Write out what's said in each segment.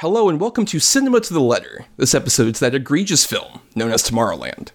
Hello and welcome to Cinema to the Letter. This episode is that egregious film known as Tomorrowland.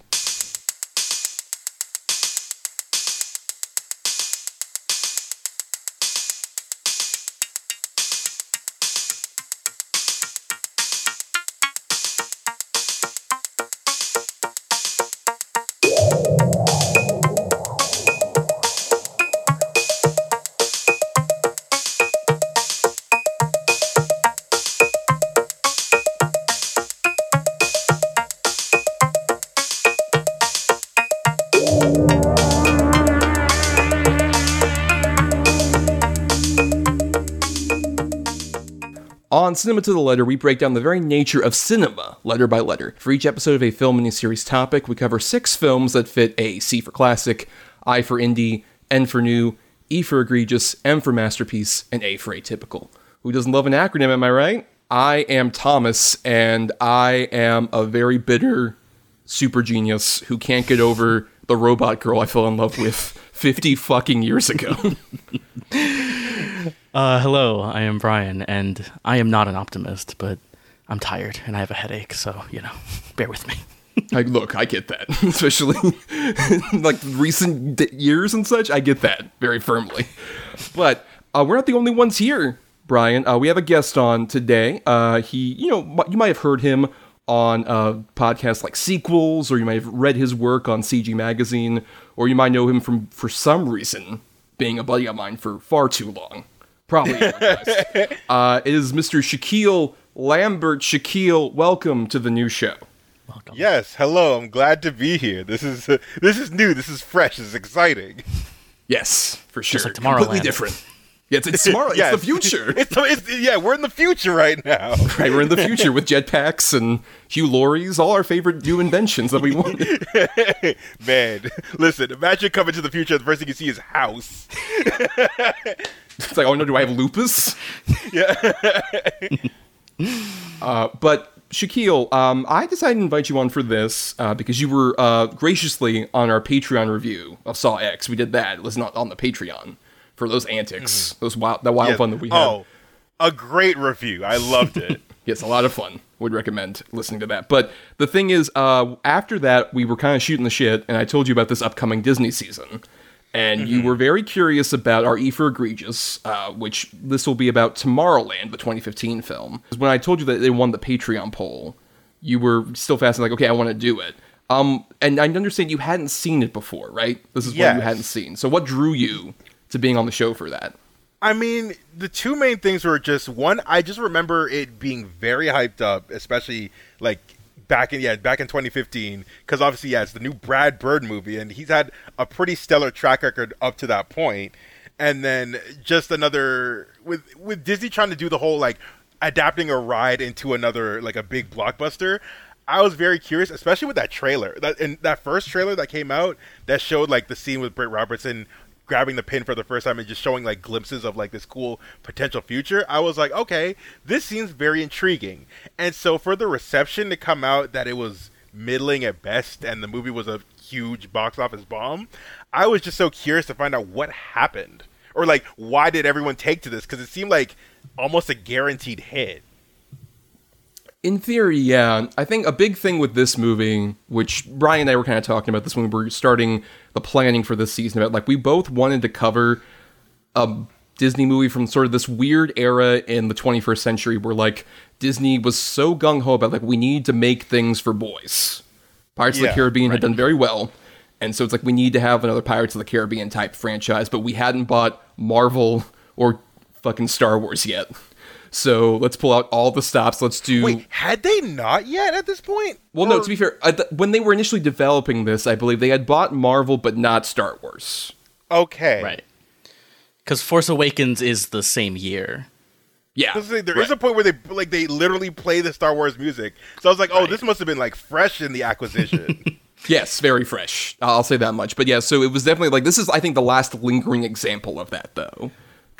Cinema to the Letter, we break down the very nature of cinema, letter by letter. For each episode of a film miniseries topic, we cover six films that fit a C for classic, I for indie, N for new, E for egregious, M for masterpiece, and A for atypical. Who doesn't love an acronym, am I right? I am Thomas, and I am a very bitter super genius who can't get over the robot girl I fell in love with 50 fucking years ago. Uh, hello, I am Bryan, and I am not an optimist, but I'm tired and I have a headache, so, you know, bear with me. Like, look, I get that, especially like recent d- years and such. I get that very firmly. But uh, we're not the only ones here, Bryan. Uh, we have a guest on today. Uh, he, you know, you might have heard him on uh, podcasts like Sequels, or you might have read his work on CG Magazine, or you might know him from, for some reason, being a buddy of mine for far too long. Probably. uh, it is Mr. Shakyl Lambert. Shakyl, welcome to the new show. Welcome. Yes, hello. I'm glad to be here. This is uh, this is new. This is fresh. This is exciting. Yes, for sure. like Completely Tomorrowland. different. Yeah, it's, it's tomorrow. Yes. It's the future. It's, it's yeah. We're in the future right now. right, we're in the future with jetpacks and Hugh Laurie's, all our favorite new inventions that we want. Man, listen. Imagine coming to the future. The first thing you see is house. it's like, oh no, do I have lupus? Yeah. Uh, but Shakyl, um, I decided to invite you on for this uh, because you were uh, graciously on our Patreon review of Saw X. We did that. It was not on the Patreon for those antics, those wild, that wild Mm-hmm. Yeah. fun that we had. Oh, a great review. I loved it. Yes, a lot of fun. Would recommend listening to that. But the thing is, uh, after that, we were kind of shooting the shit, and I told you about this upcoming Disney season. And you were very curious about our E for Egregious, uh, which this will be about Tomorrowland, the 2015 film. When I told you that they won the Patreon poll, you were still fascinated, like, okay, I want to do it. Um, and I understand you hadn't seen it before, right? This is what you hadn't seen. So what drew you to being on the show for that? I mean, the two main things were just one. I just remember it being very hyped up, especially like back in yeah back in 2015, because obviously yeah it's the new Brad Bird movie, and he's had a pretty stellar track record up to that point. And then just another with with Disney trying to do the whole like adapting a ride into another like a big blockbuster. I was very curious, especially with that trailer. That and that first trailer that came out that showed like the scene with Britt Robertson grabbing the pin for the first time and just showing like glimpses of like this cool potential future. I was like, okay, this seems very intriguing. And so for the reception to come out that it was middling at best and the movie was a huge box office bomb, I was just so curious to find out what happened or like why did everyone take to this because it seemed like almost a guaranteed hit. In theory, yeah. I think a big thing with this movie, which Bryan and I were kind of talking about this when we were starting the planning for this season, about like we both wanted to cover a Disney movie from sort of this weird era in the 21st century where like Disney was so gung ho about like we need to make things for boys. Pirates of the Yeah, Caribbean had done very well. And so it's like we need to have another Pirates of the Caribbean type franchise, but we hadn't bought Marvel or fucking Star Wars yet. So let's pull out all the stops. Let's do Wait, had they not yet at this point? well, no. To be fair, uh, th- when they were initially developing this, I believe they had bought Marvel, but not Star Wars. okay, Right. Because Force Awakens is the same year. Yeah, This is- There is a point where they like they literally play the Star Wars music. So I was like, oh, Right. this must have been like fresh in the acquisition. yes, very fresh. I'll say that much. But yeah, so it was definitely like this is, I think, the last lingering example of that, though.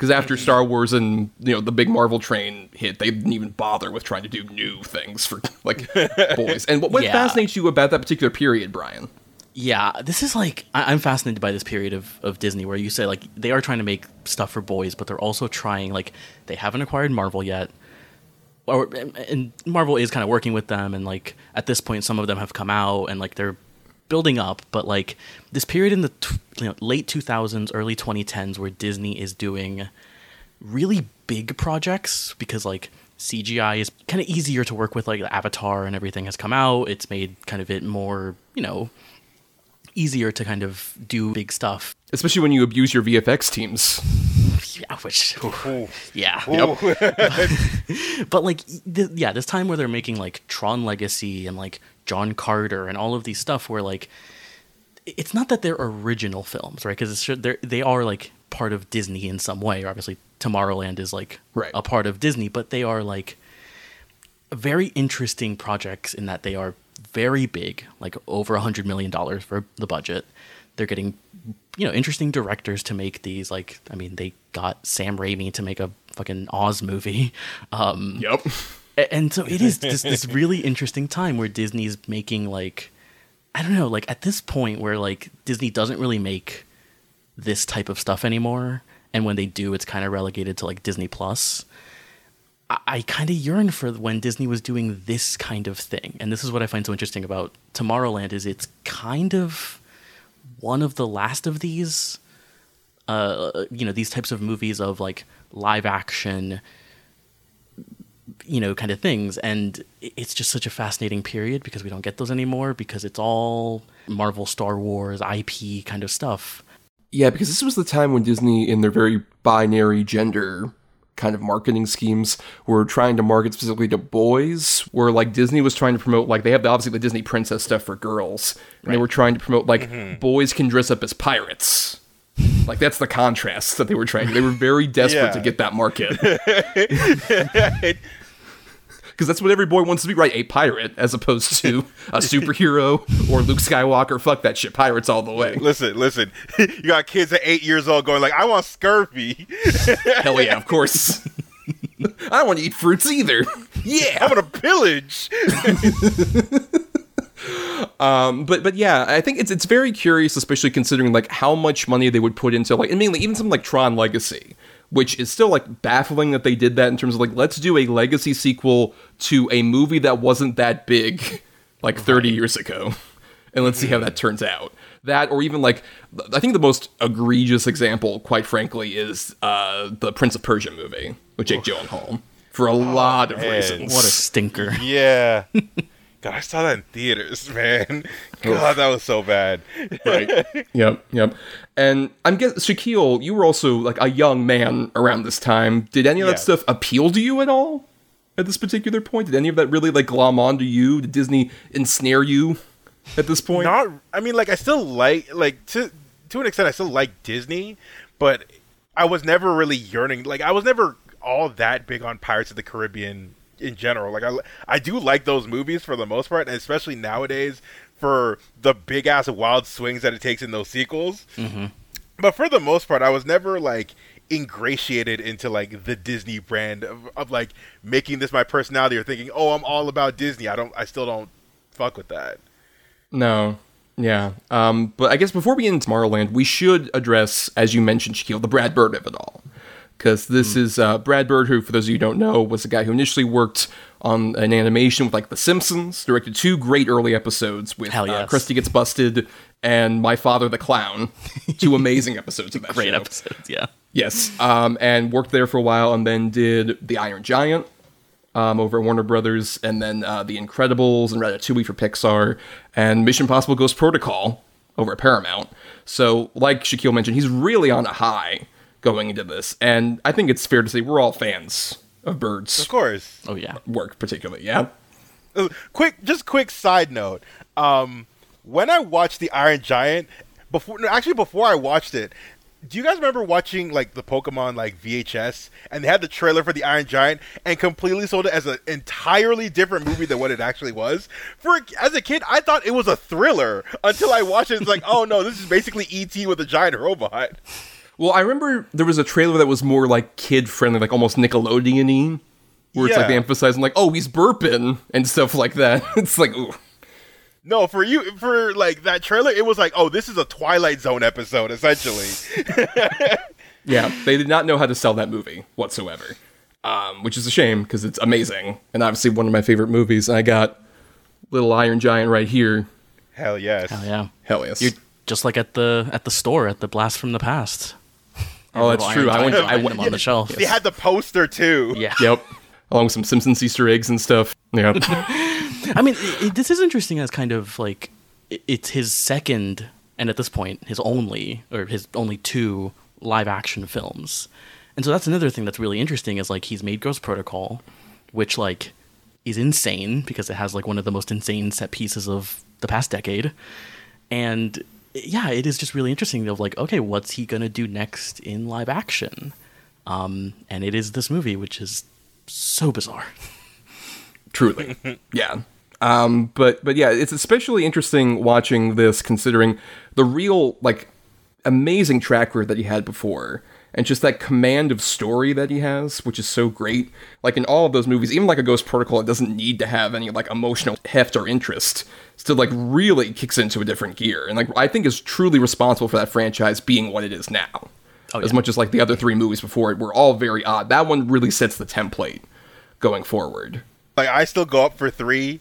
Because after Star Wars and you know the big Marvel train hit, they didn't even bother with trying to do new things for like boys. And what, what Yeah. fascinates you about that particular period, Bryan? Yeah, this is like I- I'm fascinated by this period of, of Disney where you say like they are trying to make stuff for boys, but they're also trying like they haven't acquired Marvel yet. or and Marvel is kind of working with them, and like at this point, some of them have come out, and like they're building up. But like this period in the t- you know, late 2000s, early 2010s, where Disney is doing really big projects because like CGI is kind of easier to work with. Like Avatar and everything has come out, it's made kind of it more you know easier to kind of do big stuff. Especially when you abuse your VFX teams. Yeah, which Ooh. yeah. Ooh. but like th- yeah this time where they're making like tron legacy and like john carter and all of these stuff where like it's not that they're original films right because they're they are like part of disney in some way obviously tomorrowland is like Right. a part of disney but they are like very interesting projects in that they are very big like over a hundred million dollars for the budget they're getting you know interesting directors to make these like i mean they got sam raimi to make a fucking oz movie um Yep. And so it is just this really interesting time where Disney's making like I don't know, like at this point where like Disney doesn't really make this type of stuff anymore, and when they do, it's kind of relegated to like Disney Plus. I, I kind of yearn for when Disney was doing this kind of thing, and this is what I find so interesting about Tomorrowland is it's kind of one of the last of these, uh, you know, these types of movies of like live action you know, kind of things. And it's just such a fascinating period because we don't get those anymore because it's all Marvel, Star Wars, IP kind of stuff. Yeah, because this was the time when Disney, in their very binary gender kind of marketing schemes, were trying to market specifically to boys. Where like Disney was trying to promote, like they have the, obviously the Disney princess stuff for girls, and they were trying to promote like mm-hmm. boys can dress up as pirates. Like that's the contrast that they were trying. They were very desperate Yeah. to get that market because that's what every boy wants to be, right? A pirate, as opposed to a superhero or Luke Skywalker. Fuck that shit, pirates all the way. listen, listen. You got kids at eight years old going like, "I want scurvy. Hell yeah, of course. I don't want to eat fruits either. Yeah, I want to pillage." Um, but but yeah, I think it's it's very curious, especially considering like how much money they would put into like and mainly even something like Tron Legacy, which is still like baffling that they did that in terms of like let's do a legacy sequel to a movie that wasn't that big like 30 years ago. And let's see how that turns out. That, or even like, I think the most egregious example, quite frankly, is uh, the Prince of Persia movie with Jake Gyllenhaal for a lot of man. reasons. What a stinker. Yeah. God, I saw that in theaters, man. God, that was so bad. right. Yep, yep. And I'm guessing Shakyl, you were also like a young man around this time. Did any of that stuff appeal to you at all at this particular point? Did any of that really like glom onto you? Did Disney ensnare you at this point? Not, I mean, like I still like, like to to an extent, I still like Disney, but I was never really yearning. Like I was never all that big on Pirates of the Caribbean in general. Like I, I do like those movies for the most part, and especially nowadays for the big ass wild swings that it takes in those sequels. But for the most part, I was never like ingratiated into like the Disney brand of, of like making this my personality or thinking, oh, I'm all about Disney. I don't, I still don't fuck with that. No. Yeah. Um, but I guess before we get into Tomorrowland, we should address, as you mentioned, Shakyl, the Brad Bird of it all. Because this is uh, Brad Bird, who, for those of you who don't know, was the guy who initially worked on an animation with like The Simpsons, directed two great early episodes with uh, yes. Krusty Gets Busted and My Father the Clown. Two amazing episodes of that Great show. episodes, yeah. Yes, um, and worked there for a while, and then did The Iron Giant um, over at Warner Brothers, and then uh, The Incredibles and Ratatouille for Pixar, and Mission Impossible Ghost Protocol over at Paramount. So, like Shakyl mentioned, he's really on a high going into this, and I think it's fair to say we're all fans of Bird's Of course. Oh yeah. work, particularly. Yeah. Uh, quick just quick side note um when i watched the iron giant before no, actually before i watched it do you guys remember watching like the pokemon like vhs and they had the trailer for the iron giant and completely sold it as an entirely different movie than what it actually was for as a kid i thought it was a thriller until i watched it it's like oh no this is basically et with a giant robot Well, I remember there was a trailer that was more like kid friendly, like almost Nickelodeon y, where it's like Yeah. they emphasizing, like, oh, he's burping and stuff like that. it's like, ooh. no for you for like that trailer it was like oh this is a twilight zone episode essentially Yeah, they did not know how to sell that movie whatsoever. um, which is a shame because it's amazing and obviously one of my favorite movies. And I got Little Iron Giant right here. Hell yes. Hell yeah. Hell yes. You're just like at the at the store at the Blast from the Past. Oh, that's true. I went. I went. them on the shelf. They had the poster too. Yeah. Yep. Along with some Simpsons Easter eggs and stuff. Yeah. I mean, it, it- this is interesting as kind of like i- it's his second, and at this point, his only or his only two live action films, and so that's another thing that's really interesting is like he's made Ghost Protocol, which like is insane because it has like one of the most insane set pieces of the past decade, and yeah, it is just really interesting of like okay, what's he gonna do next in live action, um, and it is this movie which is so bizarre. Truly. yeah. Um, but but yeah, it's especially interesting watching this considering the real like amazing track record that he had before. And just that command of story that he has, which is so great. Like in all of those movies, even like a Ghost Protocol, it doesn't need to have any like emotional heft or interest. Still like really kicks into a different gear. And like I think is truly responsible for that franchise being what it is now. Oh, As much as like the other three movies before it were all very odd. That one really sets the template going forward. Like I still go up for three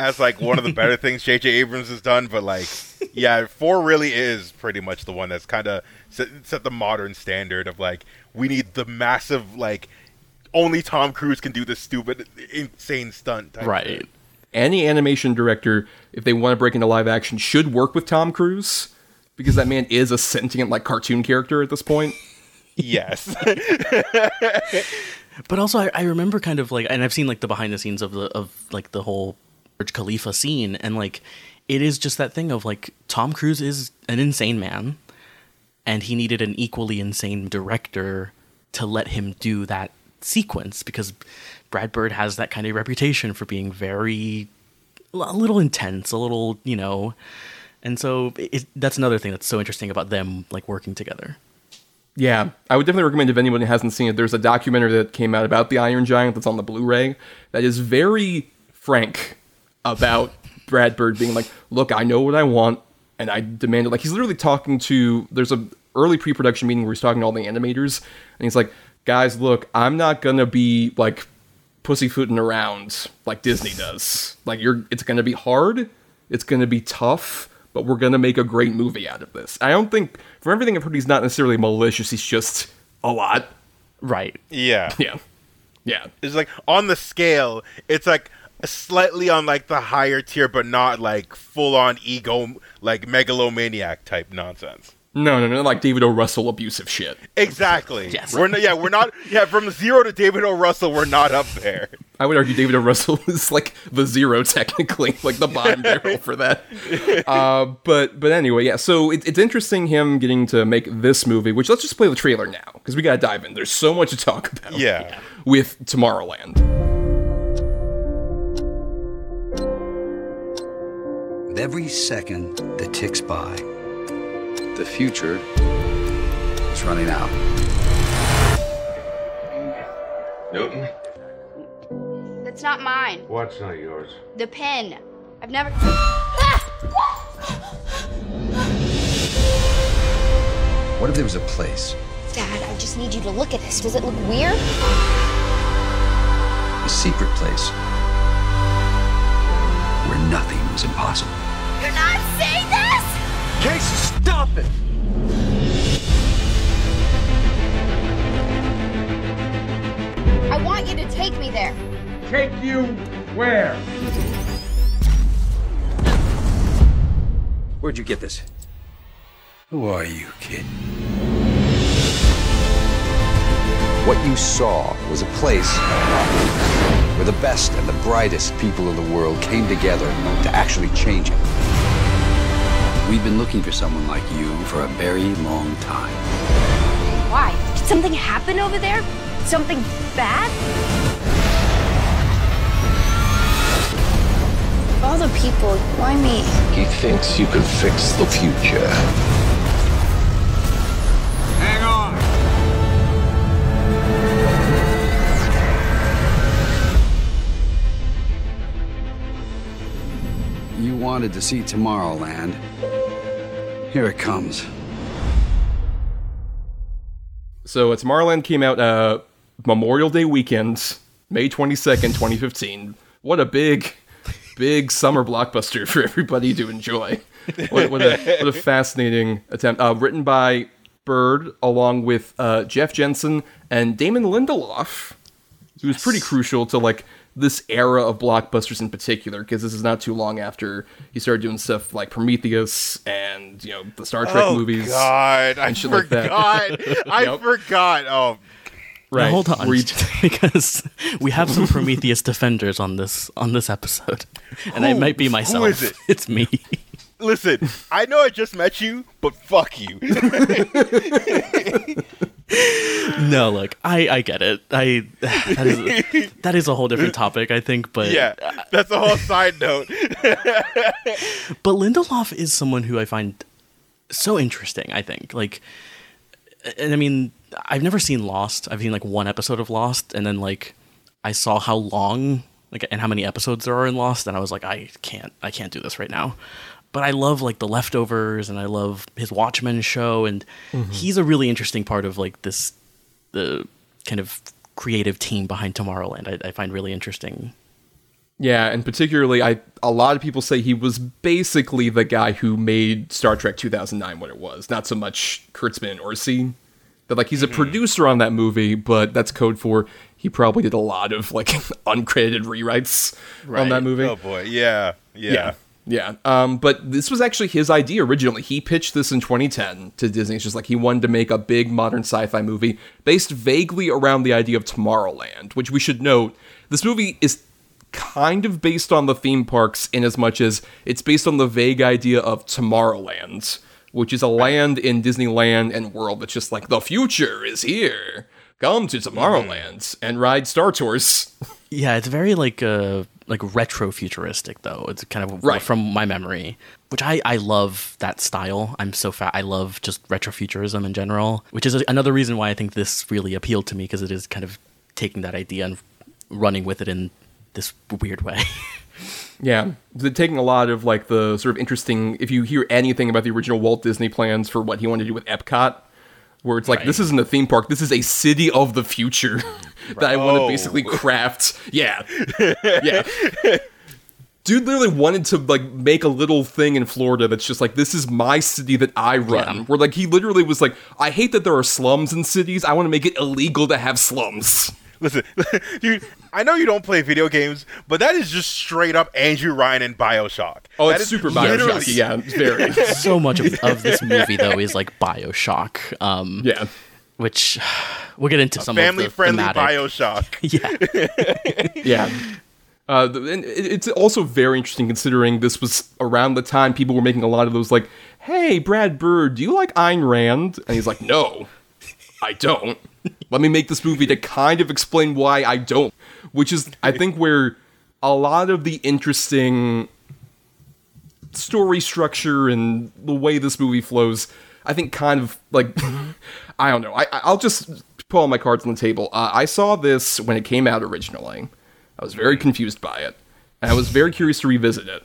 as like one of the better things J.J. Abrams has done, but like, yeah, four really is pretty much the one that's kind of set, set the modern standard of like we need the massive like only Tom Cruise can do this stupid, insane stunt. Type Right. shit. any animation director, if they want to break into live action, should work with Tom Cruise because that man is a sentient like cartoon character at this point. Yes. But also, I, I remember kind of like, and I've seen like the behind the scenes of the of like the whole Burj Khalifa scene, and like it is just that thing of like Tom Cruise is an insane man, and he needed an equally insane director to let him do that sequence because Brad Bird has that kind of reputation for being very a little intense, a little you know, and so it, that's another thing that's so interesting about them like working together. Yeah, I would definitely recommend if anyone hasn't seen it. There's a documentary that came out about the Iron Giant that's on the Blu-ray that is very frank about Brad Bird being like, "Look, I know what I want, and I demand it." Like he's literally talking to. There's a early pre-production meeting where he's talking to all the animators, and he's like, "Guys, look, I'm not gonna be like pussyfooting around like Disney does. Like you're, it's gonna be hard, it's gonna be tough." But we're gonna make a great movie out of this. I don't think, from everything I've heard, he's not necessarily malicious. He's just a lot. Right. yeah. Yeah, yeah, It's like on the scale, it's like slightly on like the higher tier, but not like full on ego, like megalomaniac type nonsense. no, no, no, like David O. Russell abusive shit. Exactly. Yes. We're not, yeah, we're not. Yeah, from zero to David O. Russell, we're not up there. I would argue David O. Russell is like the zero technically, like the bottom barrel for that. Uh, but but anyway, yeah. So it, it's interesting him getting to make this movie. Which let's just play the trailer now because we gotta dive in. There's so much to talk about. Yeah. With Tomorrowland. With every second that ticks by, The future is running out. Newton? That's not mine. What's not yours? The pen. I've never. What if there was a place, Dad, I just need you to look at this. Does it look weird? a secret place, where nothing was impossible? You're not saying this! Casey, stop it! I want you to take me there. Take you where? Where'd you get this? Who are you, kid? What you saw was a place where the best and the brightest people of the world came together to actually change it. We've been looking for someone like you for a very long time. Why? Did something happen over there? Something bad? All the people, why me? He thinks you can fix the future. Hang on. You wanted to see Tomorrowland. Here it comes. So uh, Tomorrowland came out uh, Memorial Day weekend, May 22nd, 2015. What a big, big summer blockbuster for everybody to enjoy. What, what, a, what a fascinating attempt. Uh, written by Bird, along with uh, Jeff Jensen and Damon Lindelof, who's pretty crucial to like this era of blockbusters in particular, because this is not too long after he started doing stuff like Prometheus and you know the Star Trek oh movies. God, I and shit like that. forgot. I Yep. forgot. Oh, Now, Right. hold on, Where because we have some Prometheus defenders on this on this episode, and it Who? might be myself. is it? It's me. listen, I know I just met you, but fuck you. no, look, I I get it. I that is that is a whole different topic, I think. But yeah, that's a whole side note. but Lindelof is someone who I find so interesting. I think like, and I mean, I've never seen Lost. I've seen like one episode of Lost, and then like I saw how long like and how many episodes there are in Lost, and I was like, I can't, I can't do this right now. But I love like the leftovers, and I love his Watchmen show, and mm-hmm. he's a really interesting part of like this the kind of creative team behind Tomorrowland. I, I find really interesting. Yeah, and particularly, I a lot of people say he was basically the guy who made Star Trek 2009 what it was. Not so much Kurtzman and Orsi. That like he's a mm-hmm. producer on that movie, but that's code for he probably did a lot of like uncredited rewrites on that movie. oh boy, yeah, yeah. Yeah. Yeah. Um, but this was actually his idea originally. He pitched this in 2010 to Disney. It's just like he wanted to make a big modern sci fi movie based vaguely around the idea of Tomorrowland, which we should note this movie is kind of based on the theme parks in as much as it's based on the vague idea of Tomorrowland, which is a land in Disneyland and World that's just like the future is here. Come to Tomorrowland and ride Star Tours. Yeah, it's very like uh like retro futuristic though. It's kind of Right. from my memory, which I I love that style. I'm so fat. I love just retrofuturism in general, which is another reason why I think this really appealed to me because it is kind of taking that idea and running with it in this weird way. Yeah, they're taking a lot of like the sort of interesting. If you hear anything about the original Walt Disney plans for what he wanted to do with Epcot, where it's like Right. this isn't a theme park, this is a city of the future that I want to Oh. basically craft. Yeah, yeah. Dude literally wanted to like make a little thing in Florida that's just like this is my city that I run. Yeah. Where like he literally was like, I hate that there are slums in cities. I want to make it illegal to have slums. Listen, dude, I know you don't play video games, but that is just straight up Andrew Ryan and Bioshock. Oh, That it's is super literally- Bioshock. Yeah, it's very. so much of, of this movie though is like Bioshock, um, yeah. which we'll get into some Family of the friendly thematic. Bioshock. Yeah, Yeah. Uh, and it's also very interesting considering this was around the time people were making a lot of those like, "Hey, Brad Bird, do you like Ayn Rand?" And he's like, "No, I don't." Let me make this movie to kind of explain why I don't, which is I think where a lot of the interesting story structure and the way this movie flows, I think kind of like I don't know. I I'll just put all my cards on the table. Uh, I saw this when it came out originally. I was very confused by it, and I was very curious to revisit it.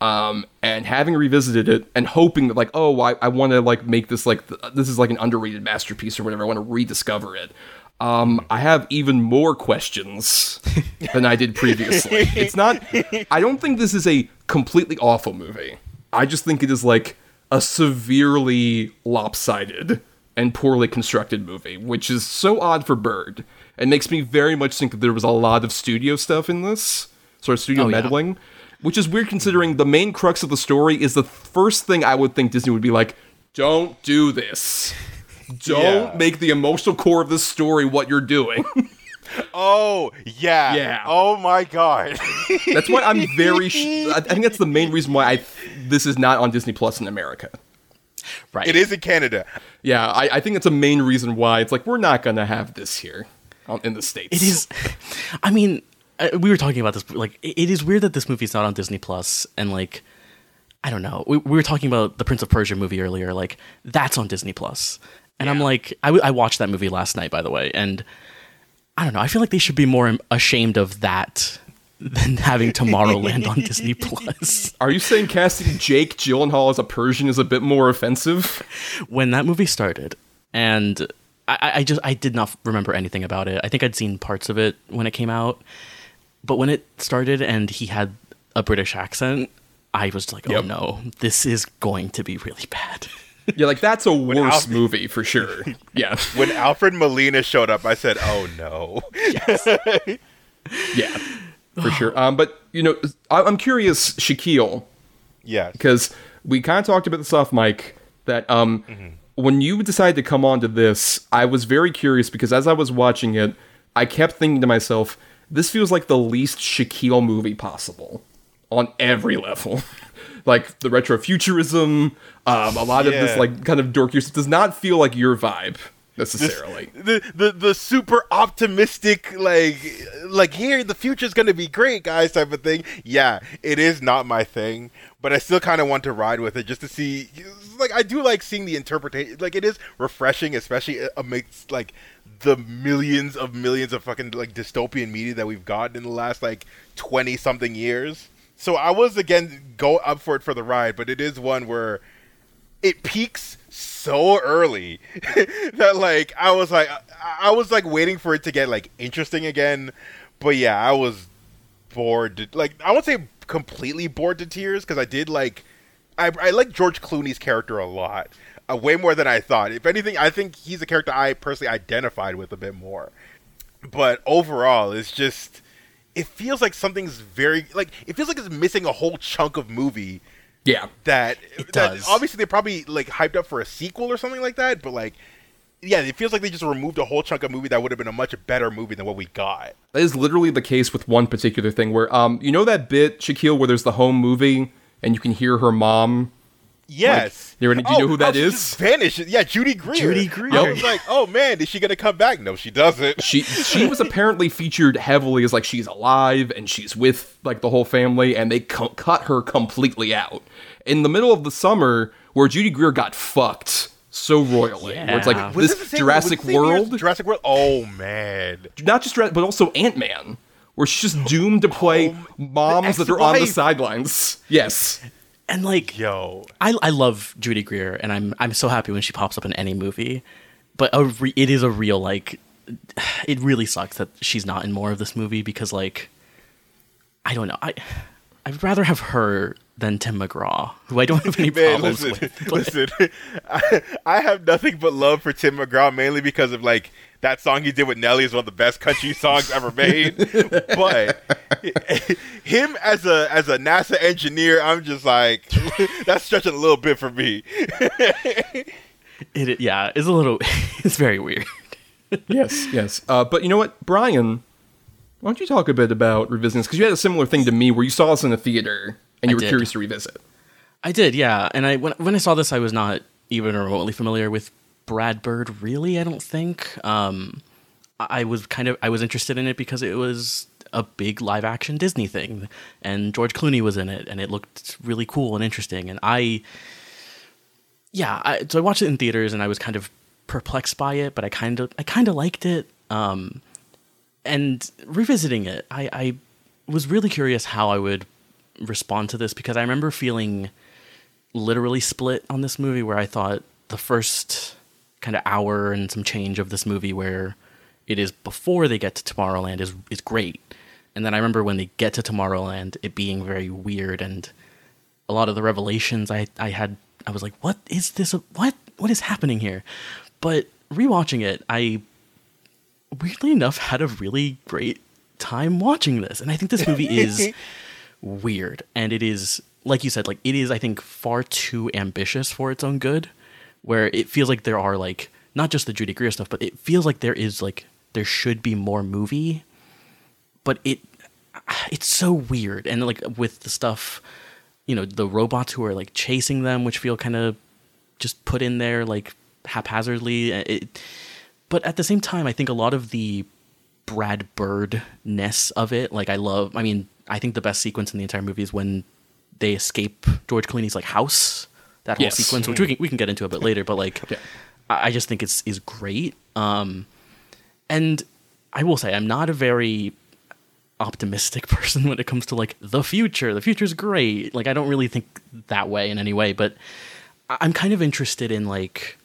Um, and having revisited it and hoping that like, oh, I, I want to like make this like th- this is like an underrated masterpiece or whatever. I want to rediscover it. Um, I have even more questions than I did previously. It's not. I don't think this is a completely awful movie. I just think it is like a severely lopsided and poorly constructed movie, which is so odd for Bird. It makes me very much think that there was a lot of studio stuff in this, sort of studio Oh, yeah. meddling, which is weird considering the main crux of the story is the first thing I would think Disney would be like, don't do this. Don't Yeah. make the emotional core of the story what you're doing. Oh, yeah. Yeah. Oh my god. that's why I'm very. Sh- I I think that's the main reason why I th- this is not on Disney Plus in America. right. it is in Canada. Yeah, I, I think that's a main reason why it's like we're not gonna have this here in the states. It is. I mean, uh, we were talking about this. Like, it it is weird that this movie's not on Disney Plus, and like, I don't know. We, we were talking about the Prince of Persia movie earlier. Like, that's on Disney Plus, and I'm like, I, w- I watched that movie last night, by the way, and I don't know. I feel like they should be more ashamed of that than having Tomorrowland on Disney Plus. Are you saying casting Jake Gyllenhaal as a Persian is a bit more offensive? when that movie started and I, I just I did not remember anything about it. I think I'd seen parts of it when it came out, but when it started and he had a British accent, I was like, oh Yep. no, this is going to be really bad. Yeah, like that's a worse Alf- movie for sure. Yeah, When Alfred Molina showed up, I said, "Oh no." yeah, for sure. Um, but you know, I- I'm curious, Shakyl, yes. because we kind of talked about this off mic that um when you decided to come on to this i was very curious because as i was watching it i kept thinking to myself this feels like the least shakyl movie possible on every level like the retrofuturism um a lot of this like kind of dorky stuff does not feel like your vibe necessarily. the the the super optimistic like like here the future's gonna be great guys type of thing. Yeah it is not my thing but i still kind of want to ride with it just to see like i do like seeing the interpretation like it is refreshing especially amidst like the millions of millions of fucking like dystopian media that we've gotten in the last like 20 something years so i was again go up for it for the ride but it is one where it peaks so early that like I was like I, was like waiting for it to get like interesting again, but yeah, I was bored. Like I won't say completely bored to tears because I did like I I like George Clooney's character a lot, uh, way more than I thought. If anything, I think he's a character I personally identified with a bit more. But overall, it's just it feels like something's very like it feels like it's missing a whole chunk of movie yeah that It that does. obviously they probably like hyped up for a sequel or something like that, but like yeah, it feels like they just removed a whole chunk of movie that would have been a much better movie than what we got. that is literally the case with one particular thing where um you know that bit shakyl where there's the home movie and you can hear her mom Yes. you already- do you oh, know who that is? she is? just Vanished. Yeah, Judy Greer. Judy I Greer. was like, oh man, is she gonna come back? No, she doesn't. she she was apparently featured heavily as like she's alive and she's with like the whole family and they cu- cut her completely out in the middle of the summer where Judy Greer got fucked so royally where it's like Was this it Jurassic was it the same year as World Jurassic World. Oh man. not just Jura- but also Ant-Man where she's just doomed to play oh, moms that are on the sidelines yes and like Yo. I, I love Judy Greer, and I'm I'm so happy when she pops up in any movie. But a re- it is a real like, it really sucks that she's not in more of this movie because like, I don't know. I I'd rather have her than Tim McGraw, who I don't have any Man, problems listen, with. but- listen. I, I have nothing but love for Tim McGraw, mainly because of like that song he did with Nelly is one of the best country songs ever made. but him as a as a NASA engineer, I'm just like that's stretching a little bit for me. It, yeah, it's a little, it's very weird. yes yes uh, but you know what Bryan why don't you talk a bit about revisiting this because you had a similar thing to me where you saw us in a theater and you I were did. curious to revisit I did, yeah. And I when when I saw this, I was not even remotely familiar with Brad Bird. Really, I don't think. Um, I was kind of I was interested in it because it was a big live action Disney thing, and George Clooney was in it, and it looked really cool and interesting. And I, yeah, I, so I watched it in theaters, and I was kind of perplexed by it, but I kind of I kind of liked it. Um, and revisiting it, I, I was really curious how I would respond to this because I remember feeling literally split on this movie where I thought the first kind of hour and some change of this movie where it is before they get to Tomorrowland is is great. And then I remember when they get to Tomorrowland it being very weird and a lot of the revelations I I had I was like what is this what what is happening here? But rewatching it I weirdly enough had a really great time watching this and I think this movie is weird. And it is like you said like it is i think far too ambitious for its own good where it feels like there are like not just the judy greer stuff but it feels like there is like there should be more movie but it it's so weird. And like with the stuff you know the robots who are like chasing them which feel kind of just put in there like haphazardly uh, it, but at the same time i think a lot of the brad bird ness of it like i love i mean i think the best sequence in the entire movie is when they escape george clooney's like house. That whole Yes. sequence which we can, we can get into a bit later but like Yeah. I, I just think it's is great. Um and i will say i'm not a very optimistic person when it comes to like the future. The future's great. Like i don't really think that way in any way but i'm kind of interested in like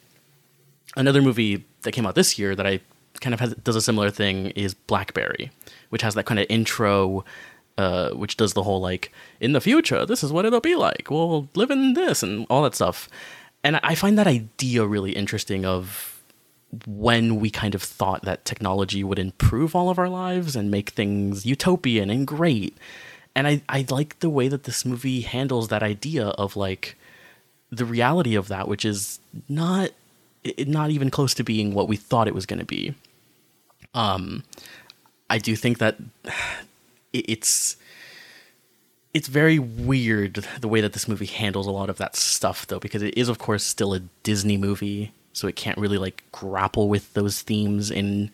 another movie that came out this year that I kind of has, does a similar thing is Blackberry, which has that kind of intro, uh, which does the whole like in the future this is what it'll be like. We'll live in this and all that stuff, and I find that idea really interesting of when we kind of thought that technology would improve all of our lives and make things utopian and great. And I, I like the way that this movie handles that idea of like the reality of that, which is not not even close to being what we thought it was going to be. Um, I do think that it's it's very weird the way that this movie handles a lot of that stuff, though, because it is, of course, still a Disney movie, so it can't really like grapple with those themes in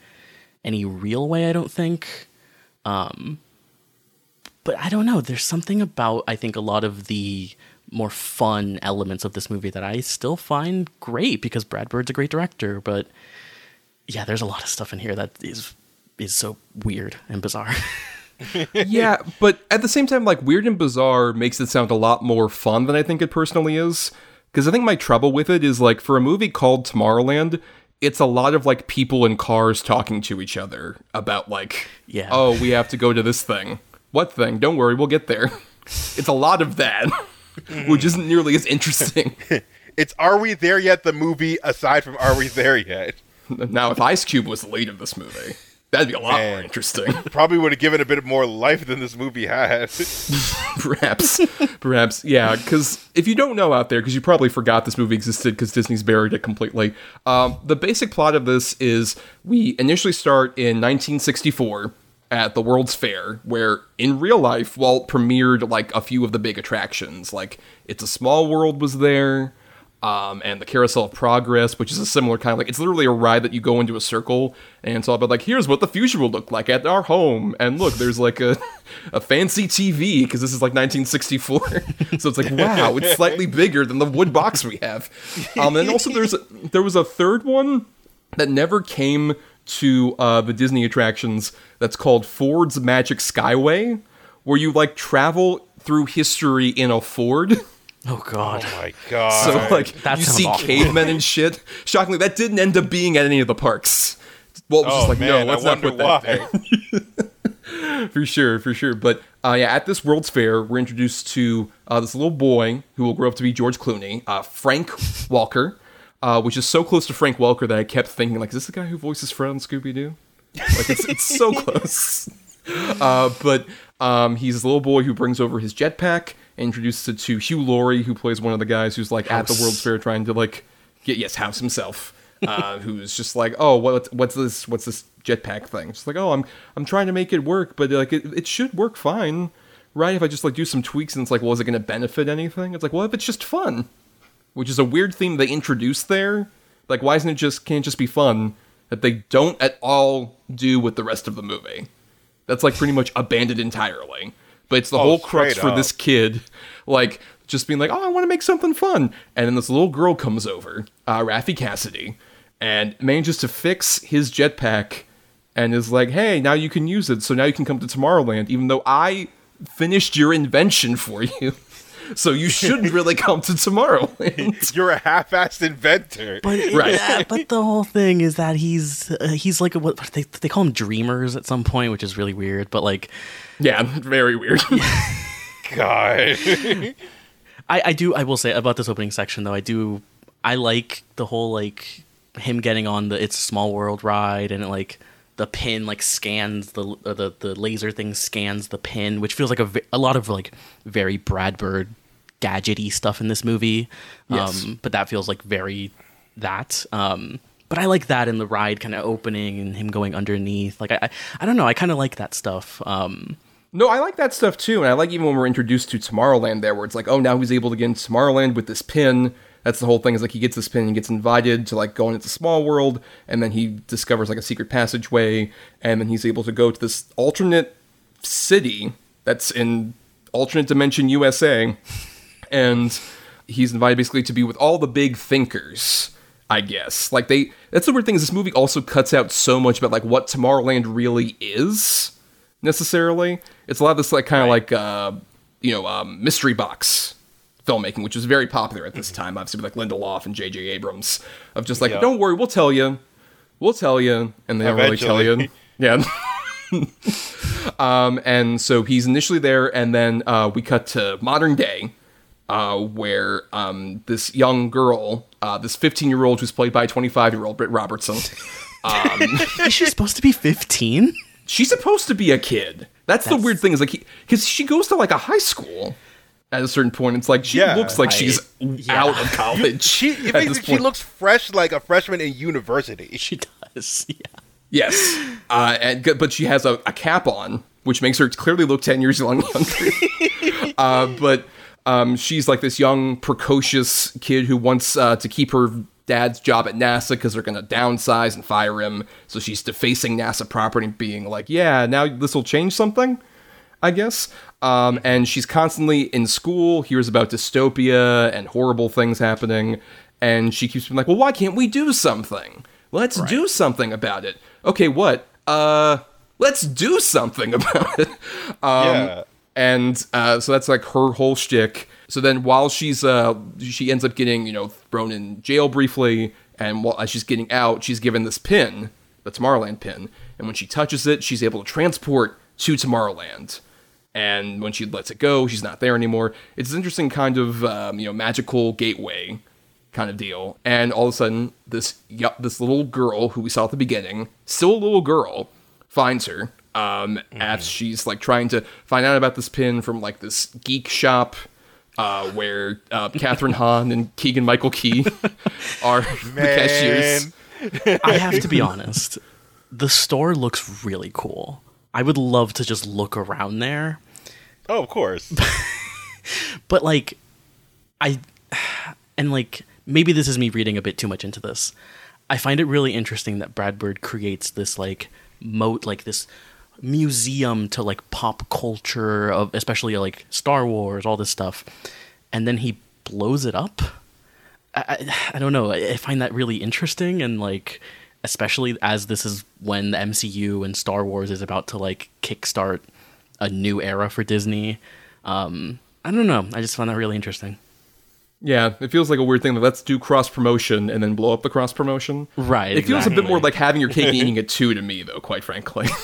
any real way. I don't think. Um, but I don't know. There's something about I think a lot of the more fun elements of this movie that I still find great because Brad Bird's a great director. But yeah, there's a lot of stuff in here that is is so weird and bizarre. yeah, but at the same time, like weird and bizarre makes it sound a lot more fun than I think it personally is. Because I think my trouble with it is like for a movie called Tomorrowland, it's a lot of like people in cars talking to each other about like, Yeah. oh, we have to go to this thing. What thing? Don't worry, we'll get there. It's a lot of that, hmm. which isn't nearly as interesting. It's Are We There Yet? The movie, aside from Are We There Yet? now, if Ice Cube was the lead of this movie, that'd be a lot more interesting. Probably would have given a bit more life than this movie had. perhaps. Perhaps. Yeah because if you don't know out there because you probably forgot this movie existed because disney's buried it completely um, the basic plot of this is we initially start in 1964 at the world's fair where in real life walt premiered like a few of the big attractions. Like it's a small world was there um, and the Carousel of Progress, which is a similar kind of like it's literally a ride that you go into a circle, and it's all about like here's what the future will look like at our home, and look, there's like a a fancy TV because this is like 1964, so it's like wow, it's slightly bigger than the wood box we have. Um, and also there's a, there was a third one that never came to uh, the Disney attractions that's called Ford's Magic Skyway, where you like travel through history in a Ford. oh God. oh my god. So like That you see awful. cavemen and shit. Shockingly, that didn't end up being at any of the parks. Walt was oh just like, man, no, let's I not put that there. for sure, for sure. But uh, yeah, at this World's Fair, we're introduced to uh, this little boy who will grow up to be George Clooney, uh, Frank Walker, uh, which is so close to Frank Welker that I kept thinking, like, is this the guy who voices Fred on Scooby Doo? Like, it's, it's so close. Uh, but um, he's this little boy who brings over his jetpack introduces it to Hugh Laurie, who plays one of the guys who's like at the World's Fair trying to like get yes, House himself, uh, who's just like, oh, what what's this? What's this jetpack thing? It's like, oh, I'm I'm trying to make it work, but like it, it should work fine, right? If I just like do some tweaks and it's like, well, is it going to benefit anything? It's like, well, if it's just fun, which is a weird theme they introduced there. Like, why isn't it just can't it just be fun that they don't at all do with the rest of the movie? That's like pretty much abandoned entirely. But it's the Oh, whole crux straight for up. this kid, like just being like, "Oh, I want to make something fun," and then this little girl comes over, uh, Raffey Cassidy, and manages to fix his jetpack, and is like, "Hey, now you can use it. So now you can come to Tomorrowland, even though I finished your invention for you." So you shouldn't really come to Tomorrowland. You're a half-assed inventor. But Right. yeah, but the whole thing is that he's uh, he's like a, what they they call him dreamers at some point, which is really weird. But like, yeah, very weird. God. I I do I will say about this opening section though, I do I like the whole like him getting on the it's a small world ride and it, like the pin like scans the uh, the the laser thing scans the pin, which feels like a a lot of like very Brad Bird gadgety stuff in this movie. Yes. Um, but that feels like very that. Um, but I like that in the ride kind of opening and him going underneath. Like I, I, I don't know. I kind of like that stuff. Um, No, I like that stuff too, and I like even when we're introduced to Tomorrowland there, where it's like, oh, now he's able to get into Tomorrowland with this pin. That's the whole thing. Is like he gets this pin and gets invited to like go into Small World, and then he discovers like a secret passageway, and then he's able to go to this alternate city that's in alternate dimension USA, and he's invited basically to be with all the big thinkers. I guess like they. That's the weird thing is this movie also cuts out so much about like what Tomorrowland really is necessarily. It's a lot of this like kind of like uh, you know um, mystery box filmmaking, which was very popular at this time. Obviously, with like Lindelof and J.J. Abrams, of just like, Yeah. don't worry, we'll tell you. we'll tell you, and they don't really tell you. Yeah. um, and so he's initially there, and then uh, we cut to modern day, uh, where um, this young girl, uh, this 15 year old who's played by 25 year old Britt Robertson, Is she supposed to be 15? She's supposed to be a kid. That's, the weird thing is like because she goes to like a high school at a certain point. It's like she Yeah. looks like I- she's yeah. out of college. She, at this she point. looks fresh like a freshman in university. She does. Yeah. Yes, uh, and but she has a, a cap on, which makes her clearly look ten years young- younger. uh, but um, she's like this young, precocious kid who wants uh, to keep her dad's job at NASA because they're going to downsize and fire him. So she's defacing NASA property, and being like, "Yeah, now this will change something." I guess. Um, and she's constantly in school, hears about dystopia and horrible things happening, and she keeps being like, "Well, why can't we do something? Let's do something about it." Okay, what? Uh, let's do something about it. Um, Yeah. And uh, so that's like her whole shtick. So then, while she's uh, she ends up getting you know thrown in jail briefly, and while she's getting out, she's given this pin, the Tomorrowland pin, and when she touches it, she's able to transport to Tomorrowland. And when she lets it go, she's not there anymore. It's an interesting kind of um, you know magical gateway kind of deal. And all of a sudden, this this little girl who we saw at the beginning, still a little girl, finds her um, as she's like trying to find out about this pin from like this geek shop. Uh, where uh, Kathryn Hahn and Keegan Michael Key are the cashiers. I have to be honest. The store looks really cool. I would love to just look around there. Oh, of course. But like I and like maybe this is me reading a bit too much into this. I find it really interesting that Brad Bird creates this like moat like this museum to like pop culture of especially like Star Wars, all this stuff. And then he blows it up. I, I, I don't know. I find that really interesting and like especially as this is when the MCU and Star Wars is about to like kickstart a new era for Disney. Um, I don't know. I just found that really interesting. Yeah, it feels like a weird thing that let's do cross promotion and then blow up the cross promotion. Right, It feels a bit more like having your cake and eating it too to me, though, quite frankly.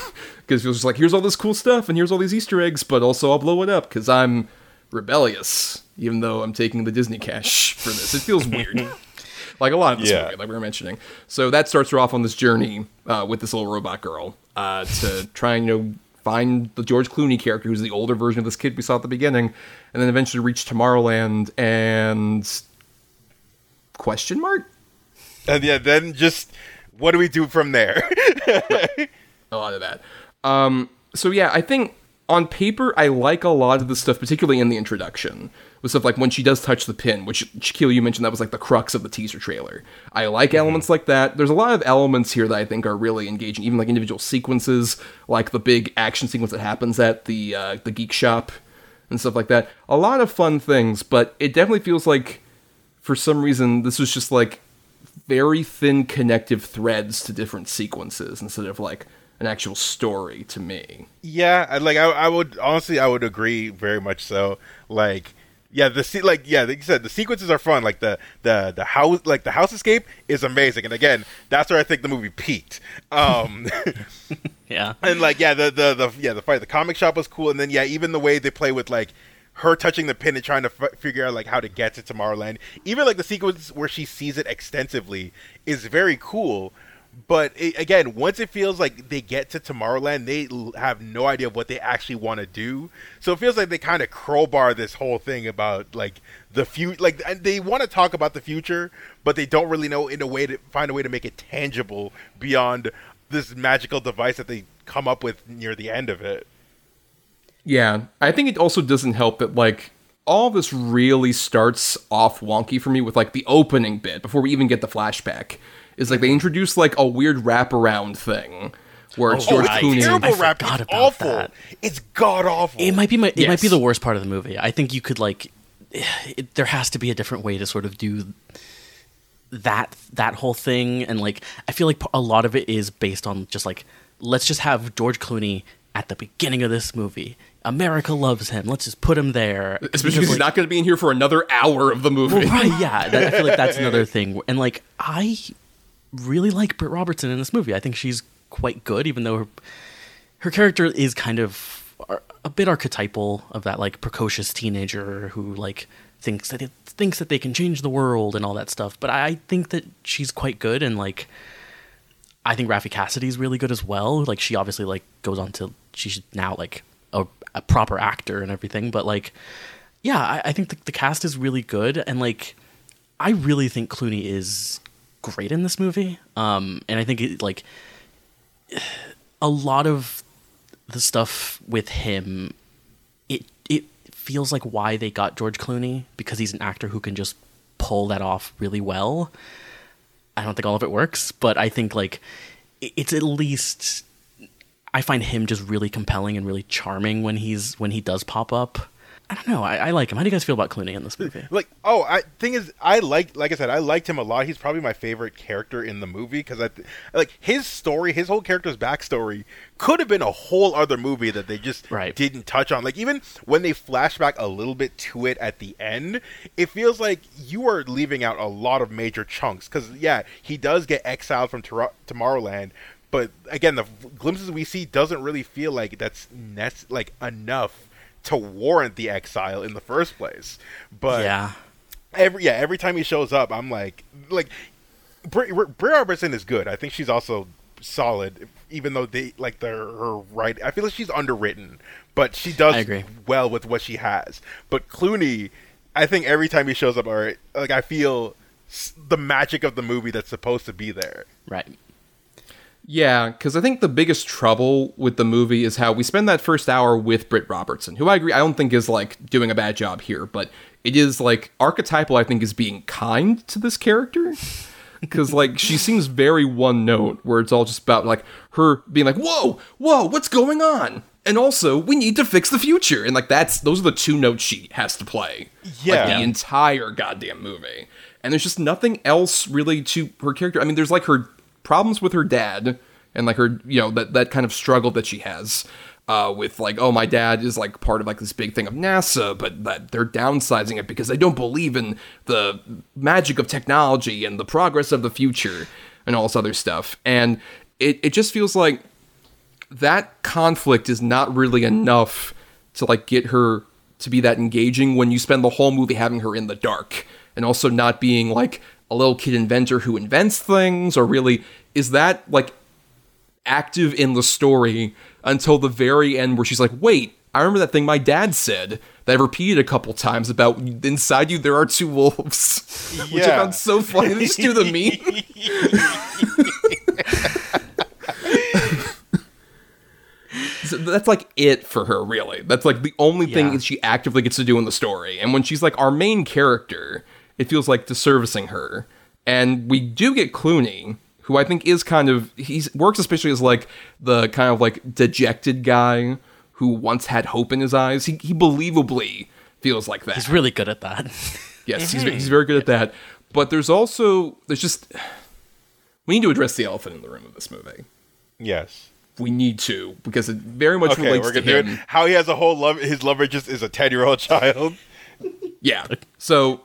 Because it feels just like, here's all this cool stuff and here's all these Easter eggs, but also I'll blow it up because I'm rebellious, even though I'm taking the Disney cash for this. It feels weird. like a lot of this Yeah. movie, like we were mentioning. So that starts her off on this journey uh, with this little robot girl uh, to try and, you know, find the George Clooney character, who's the older version of this kid we saw at the beginning, and then eventually reach Tomorrowland and question mark and yeah, then just what do we do from there? a lot of that. Um, so yeah, I think on paper I like a lot of the stuff, particularly in the introduction, with stuff like when she does touch the pin, which Shakyl, you mentioned that was like the crux of the teaser trailer. I like elements like that. There's a lot of elements here that I think are really engaging, even like individual sequences, like the big action sequence that happens at the uh, the geek shop and stuff like that. A lot of fun things, but it definitely feels like for some reason this was just like very thin connective threads to different sequences instead of like an actual story to me. yeah, like I, I would honestly, I would agree very much so. Like, yeah, the se- like yeah, like you said, the sequences are fun. Like the the the house, like the house escape is amazing. And again, that's where I think the movie peaked. Um, Yeah. and like yeah, the the the yeah the fight, the comic shop was cool. And then yeah, even the way they play with like her touching the pin and trying to f- figure out like how to get to Tomorrowland. Even like the sequence where she sees it extensively is very cool. But it, again, once it feels like they get to Tomorrowland, they have no idea of what they actually want to do. So it feels like they kind of crowbar this whole thing about like the future. Like they want to talk about the future, but they don't really know in a way to find a way to make it tangible beyond this magical device that they come up with near the end of it. Yeah, I think it also doesn't help that like all this really starts off wonky for me with like the opening bit before we even get the flashback. Is like they introduce like a weird wraparound thing where it's oh, George right. Clooney. terrible I rap. forgot It's about awful. that. It's god awful. It might be my, it might be the worst part of the movie. I think you could like it, there has to be a different way to sort of do that that whole thing and like I feel like a lot of it is based on just like let's just have George Clooney at the beginning of this movie. America loves him. Let's just put him there. Especially Because, because he's like- not going to be in here for another hour of the movie. Well, right, yeah. That, I feel like that's another thing. And like I really like Britt Robertson in this movie. I think she's quite good, even though her her character is kind of a bit archetypal of that like precocious teenager who like thinks that it thinks that they can change the world and all that stuff. But I think that she's quite good and like I think Raffey Cassidy's really good as well. Like she obviously like goes on to she's now like a, a proper actor and everything. But like, yeah, I, I think the, the cast is really good and like I really think Clooney is great in this movie. Um, and I think it like a lot of the stuff with him, it it feels like why they got George Clooney because he's an actor who can just pull that off really well. I don't think all of it works, but I think like it's at least I find him just really compelling and really charming when he's when he does pop up. I don't know. I, I like him. How do you guys feel about Clooney in this movie? Like, oh, I thing is, I like, like I said, I liked him a lot. He's probably my favorite character in the movie because I, th- like his story, his whole character's backstory could have been a whole other movie that they just Right. didn't touch on. Like even when they flash back a little bit to it at the end, it feels like you are leaving out a lot of major chunks. Because yeah, he does get exiled from Tor- Tomorrowland. But again, the glimpses we see doesn't really feel like that's nec- like enough to warrant the exile in the first place. But yeah. every yeah, every time he shows up, I'm like, like Britt, Robertson is good. I think she's also solid, even though they like the her right. I feel like she's underwritten, but she does well with what she has. But Clooney, I think every time he shows up, all right, like I feel the magic of the movie that's supposed to be there. Right. Yeah, because I think the biggest trouble with the movie is how we spend that first hour with Britt Robertson, who I agree I don't think is like doing a bad job here, but it is like archetypal. I think is being kind to this character because like she seems very one note, where it's all just about like her being like, "Whoa, whoa, what's going on?" And also, we need to fix the future, and like that's those are the two notes she has to play. Yeah. like, the entire goddamn movie. And there's just nothing else really to her character. I mean, there's like her problems with her dad and like her, you know, that that kind of struggle that she has uh, with like, oh, my dad is like part of like this big thing of NASA, but that they're downsizing it because they don't believe in the magic of technology and the progress of the future and all this other stuff. And it, it just feels like that conflict is not really enough to like get her to be that engaging when you spend the whole movie having her in the dark and also not being like a little kid inventor who invents things or really is that like active in the story until the very end where she's like wait i remember that thing my dad said that i repeated a couple times about inside you there are two wolves which i found so funny they just do the meme So that's like it for her, really. That's like the only thing Yeah. that she actively gets to do in the story. And when she's like our main character, it feels like disservicing her. And we do get Clooney, who I think is kind of he works especially as like the kind of like dejected guy who once had hope in his eyes. He he believably feels like that. He's really good at that. Yes, he's, mm-hmm. he's very good at that. But there's also there's just we need to address the elephant in the room of this movie. Yes. We need to because it very much Okay, relates we're to him. How he has a whole love. His lover just is a ten year old child. Yeah. So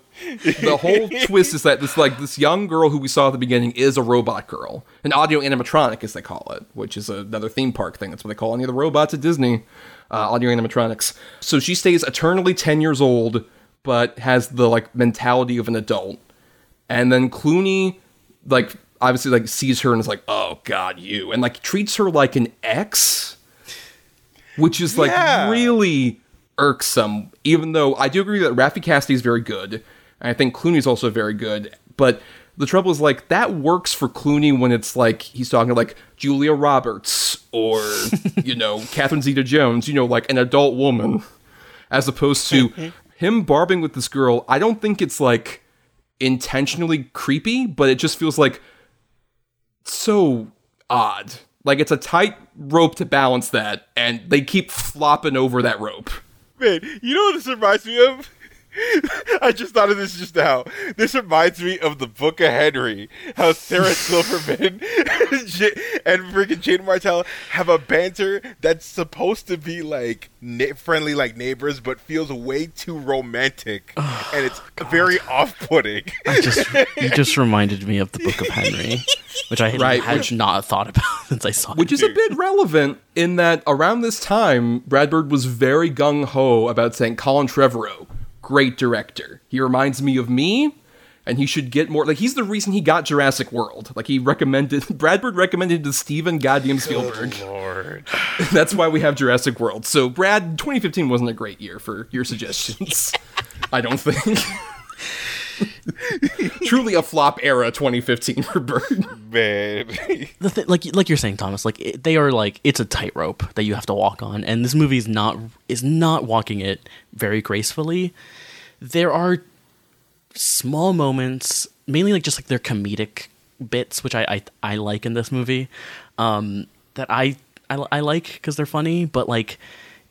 the whole twist is that this like this young girl who we saw at the beginning is a robot girl, an audio animatronic as they call it, which is another theme park thing. That's what they call any of the robots at Disney, uh, audio animatronics. So she stays eternally ten years old, but has the like mentality of an adult. And then Clooney, like obviously like sees her and is like, "Oh God, you," and like treats her like an ex, which is like Yeah. really irksome. Even though I do agree that Raffey Cassidy is very good, I think Clooney's also very good, but the trouble is like that works for Clooney when it's like he's talking to like Julia Roberts or you know Catherine Zeta-Jones, you know, like an adult woman, as opposed to mm-hmm. him barbing with this girl. I don't think it's like intentionally creepy, but it just feels like so odd. Like it's a tight rope to balance that, and they keep flopping over that rope. Man, you know what this reminds me of? I just thought of this just now. This reminds me of the Book of Henry. How Sarah Silverman and J- and freaking Jaeden Martell have a banter that's supposed to be like na- friendly, like neighbors, but feels way too romantic, and it's very off-putting. I just you just reminded me of the Book of Henry, which I had, Right, had which- not thought about since I saw it. Which it. is a bit relevant in that around this time, Brad Bird was very gung ho about saying Colin Trevorrow, great director. He reminds me of me, and he should get more. Like he's the reason he got Jurassic World. Like he recommended, Brad Bird recommended to Steven goddamn Spielberg. Lord. That's why we have Jurassic World. So Brad, 2015 wasn't a great year for your suggestions. I don't think. Truly a flop era 2015 for Bird. Man. the th- like like you're saying, Thomas. Like it, they are like it's a tightrope that you have to walk on, and this movie is not is not walking it very gracefully. There are small moments, mainly like just like their comedic bits, which I I, I like in this movie, um, that I I, I like because they're funny, but like.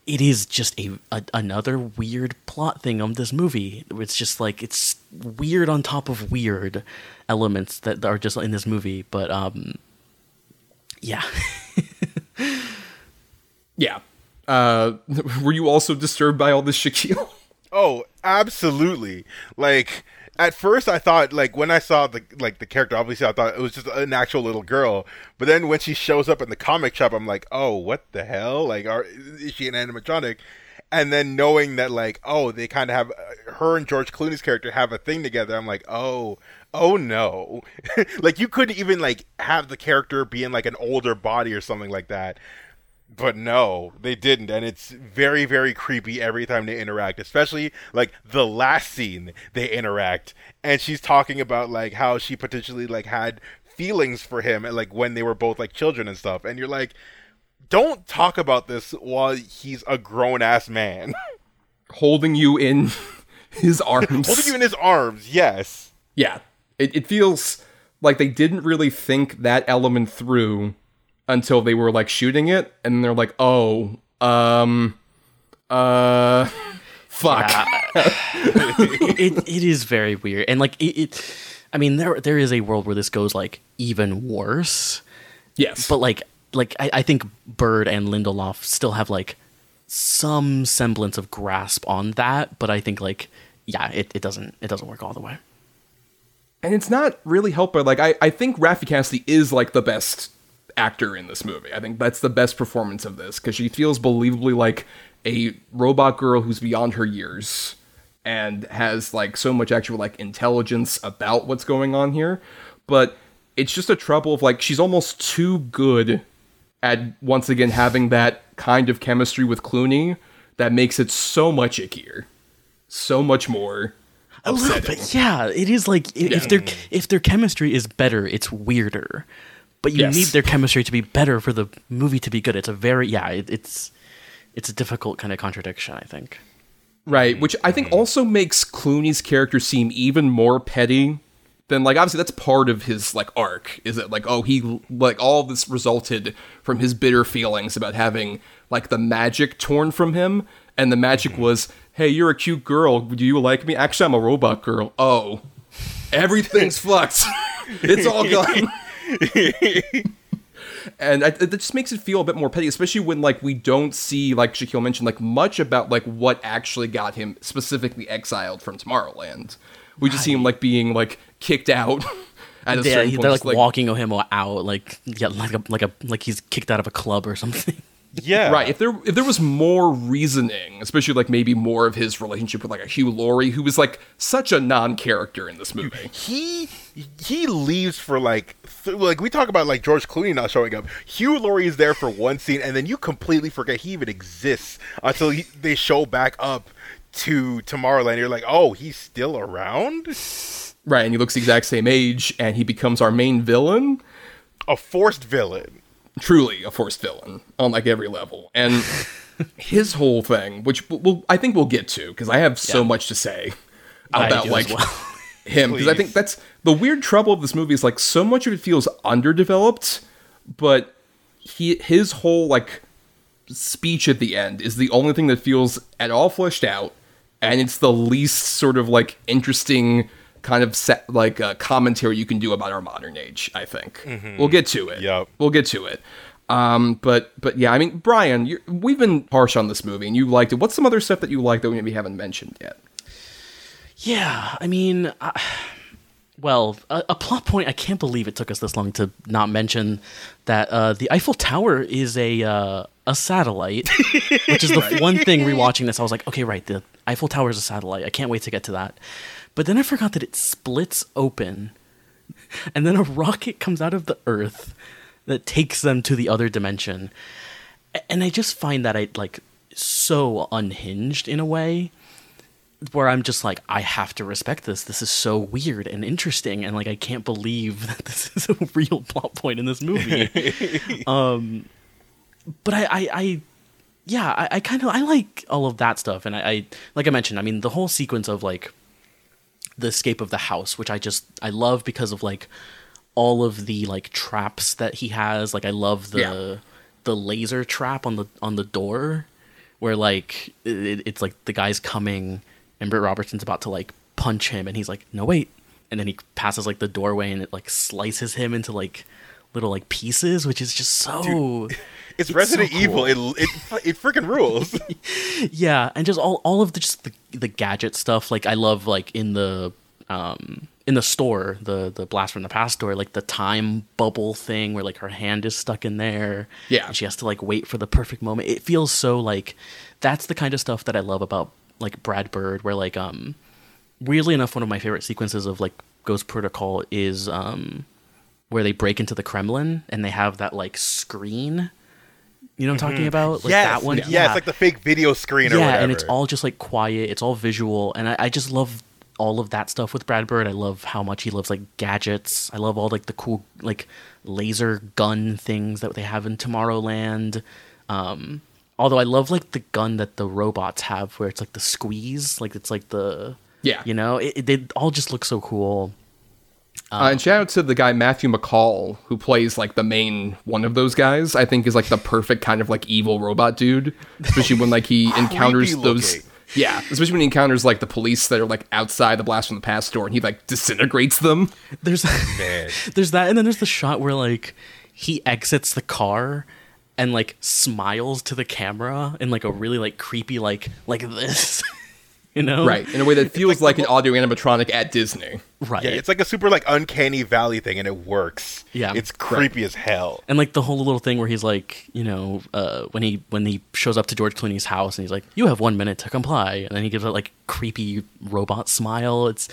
It is just a, a another weird plot thing of this movie. It's just like it's weird on top of weird elements that are just in this movie. But um, yeah, Yeah. Uh, were you also disturbed by all this Shakyl? Oh, absolutely. Like at first I thought like when I saw the like the character obviously I thought it was just an actual little girl. But then when she shows up in the comic shop I'm like, "Oh, what the hell? Like are is she an animatronic?" And then knowing that like, oh, they kind of have uh, her and George Clooney's character have a thing together. I'm like, "Oh, oh no." like you couldn't even like have the character be in like an older body or something like that. But no, they didn't, and it's very, very creepy every time they interact. Especially like the last scene they interact, and she's talking about like how she potentially like had feelings for him, and like when they were both like children and stuff. And you're like, don't talk about this while he's a grown ass man, Holding you in his arms. holding you in his arms. Yes, yeah. It, it feels like they didn't really think that element through until they were like shooting it, and they're like, oh, um, uh, fuck. it it is very weird, and like it, it. I mean, there there is a world where this goes like even worse, Yes. but like like I, I think Bird and Lindelof still have like some semblance of grasp on that, but I think like yeah, it, it doesn't it doesn't work all the way. and it's not really helped by like I, I think Raffey Cassidy is like the best actor in this movie. I think that's the best performance of this because she feels believably like a robot girl who's beyond her years and has like so much actual like intelligence about what's going on here. But it's just a trouble of like she's almost too good at once again having that kind of chemistry with Clooney that makes it so much ickier, so much more. A little bit, yeah. It is like if their if their chemistry is better, it's weirder. But you Yes. need their chemistry to be better for the movie to be good. It's a very yeah. It, it's it's a difficult kind of contradiction. I think. Right, which I think mm-hmm. also makes Clooney's character seem even more petty than like obviously that's part of his like arc is that like oh he like all of this resulted from his bitter feelings about having like the magic torn from him and the magic mm-hmm. was hey you're a cute girl do you like me actually I'm a robot girl oh everything's fucked it's all gone and I, it just makes it feel a bit more petty, especially when like we don't see, like Shakyl mentioned, like much about like what actually got him specifically exiled from Tomorrowland. We just see him like being like kicked out at a Yeah, certain he- point. they're just, like, walking him out, like yeah, like a like a like he's kicked out of a club or something. yeah, Right. If there if there was more reasoning, especially like maybe more of his relationship with like a Hugh Laurie, who was like such a non-character in this movie. he he leaves for like th- like we talk about like George Clooney not showing up. Hugh Laurie is there for one scene, and then you completely forget he even exists until he, they show back up to Tomorrowland. You're like, oh, he's still around. Right. And he looks the exact same age, and he becomes our main villain. A forced villain. truly a forced villain on like every level and his whole thing which we'll, i think we'll get to because i have so Yeah. much to say about like well. Him because i think that's the weird trouble of this movie is like so much of it feels underdeveloped but he his whole like speech at the end is the only thing that feels at all fleshed out and it's the least sort of like interesting kind of set like uh, commentary you can do about our modern age. I think we'll get to it. Yep. we'll get to it. Um, but but yeah, I mean, Bryan, you're, we've been harsh on this movie, and you liked it. What's some other stuff that you like that we maybe haven't mentioned yet? Yeah, I mean, I, well, a, a plot point. I can't believe it took us this long to not mention that uh, the Eiffel Tower is a uh, a satellite, which is the one thing rewatching this. I was like, okay, right, the Eiffel Tower is a satellite. I can't wait to get to that. But then I forgot that it splits open, and then a rocket comes out of the Earth that takes them to the other dimension. And I just find that I like so unhinged in a way where I'm just like, I have to respect this. This is so weird and interesting, and like I can't believe that this is a real plot point in this movie. um, but I, I, I yeah, I, I kind of I like all of that stuff, and I, I, like I mentioned, I mean, the whole sequence of like the escape of the house, which I just I love because of like all of the like traps that he has. Like I love the Yeah. the laser trap on the on the door, where like it, it's like the guy's coming and Britt Robertson's about to like punch him, and he's like, no wait, and then he passes like the doorway and it like slices him into like little like pieces, which is just so. It's, It's Resident so Evil. cool. It it it freaking rules. yeah and just all, all of the just the, the gadget stuff like i love like in the um in the store the the blast from the past store like the time bubble thing where like her hand is stuck in there Yeah. and she has to like wait for the perfect moment it feels so like that's the kind of stuff that i love about like brad bird where like um weirdly enough one of my favorite sequences of like ghost protocol is um where they break into the kremlin and they have that like screen you know what i'm talking about like yes, that one yeah. it's like the fake video screen or yeah, whatever. and it's all just like quiet. It's all visual, and I, I just love all of that stuff with Brad Bird. I love how much he loves like gadgets. I love all like the cool like laser gun things that they have in Tomorrowland. Um, although I love like the gun that the robots have, where it's like the squeeze, like it's like the Yeah. you know, it, it, they all just look so cool. Uh, and shout out to the guy Matthew MacCaull who plays like the main one of those guys. I think is like the perfect kind of like evil robot dude, especially when like he encounters those. looking. Yeah, especially when he encounters like the police that are like outside the blast from the past store, and he like disintegrates them. There's Man. there's that, and then there's the shot where like he exits the car and like smiles to the camera in like a really like creepy like like this, you know? Right, in a way that feels like, an audio animatronic at Disney. right. Yeah, it's like a super like uncanny valley thing, and it works. Yeah. it's creepy as hell. and like the whole little thing where he's like, you know, uh, when he when he shows up to George Clooney's house and he's like, "You have one minute to comply," and then he gives that like creepy robot smile. It's,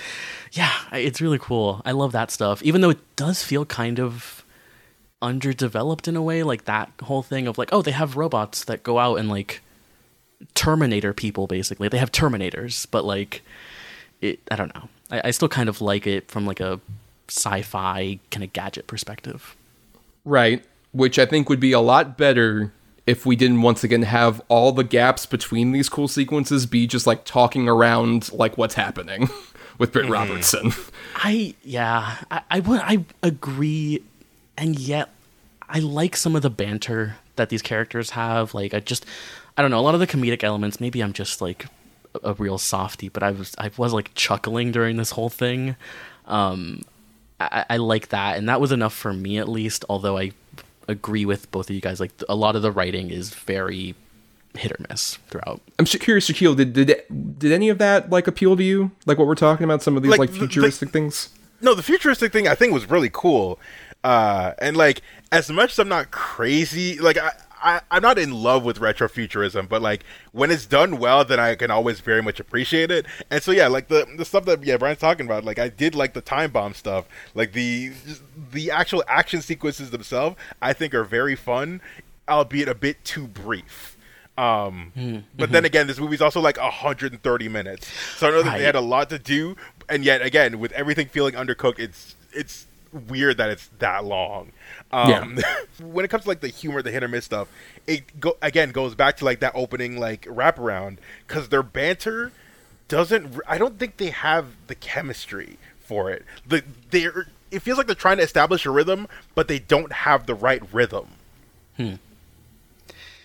yeah, it's really cool. I love that stuff, even though it does feel kind of underdeveloped in a way. Like that whole thing of like, oh, they have robots that go out and like Terminator people. Basically, they have Terminators, but like, it. I don't know. I, I still kind of like it from like a sci-fi kind of gadget perspective. Right, which I think would be a lot better if we didn't once again have all the gaps between these cool sequences be just like talking around like what's happening with Britt mm-hmm. Robertson. I yeah, I, I would I agree, and yet I like some of the banter that these characters have. Like I just I don't know a lot of the comedic elements. Maybe I'm just like a, a real softy, but I was I was like chuckling during this whole thing. Um, I, I like that, and that was enough for me at least. Although I agree with both of you guys, like a lot of the writing is very hit or miss throughout. I'm sh- curious, Shakyl, did, did did any of that like appeal to you? Like what we're talking about, some of these Like, like, the- the- futuristic things. No, the futuristic thing I think was really cool. Uh, and like as much as I'm not crazy, like I, I I'm not in love with retrofuturism, but like when it's done well, then I can always very much appreciate it. And so yeah, like the the stuff that yeah Bryan's talking about, like I did like the time bomb stuff, like the the actual action sequences themselves, I think are very fun, albeit a bit too brief. Um, but then again, this movie's also like 130 minutes, so I know that Right. they had a lot to do, and yet again, with everything feeling undercooked, it's it's weird that it's that long. Um, when it comes to like the humor, the hit or miss stuff, it go again goes back to like that opening like wraparound because their banter doesn't. I don't think they have the chemistry for it. The they're it feels like they're trying to establish a rhythm, but they don't have the right rhythm. Hmm.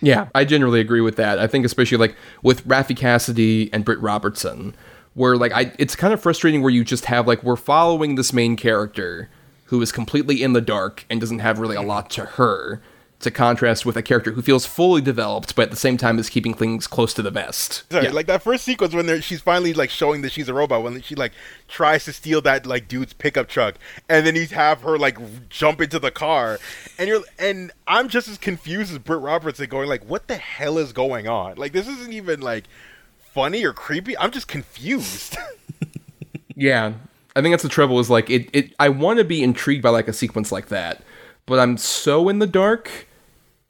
Yeah, I generally agree with that. I think especially like with Raffey Cassidy and Britt Robertson, where like I it's kind of frustrating where you just have like we're following this main character who is completely in the dark and doesn't have really a lot to her to contrast with a character who feels fully developed but at the same time is keeping things close to the vest. Sorry, Yeah. like that first sequence when they're, she's finally like showing that she's a robot when she like tries to steal that like dude's pickup truck and then he's have her like jump into the car and you're and I'm just as confused as Britt Robertson going like what the hell is going on? Like this isn't even like funny or creepy. I'm just confused. Yeah, I think that's the trouble. Is like it. it I want to be intrigued by like a sequence like that, but I'm so in the dark,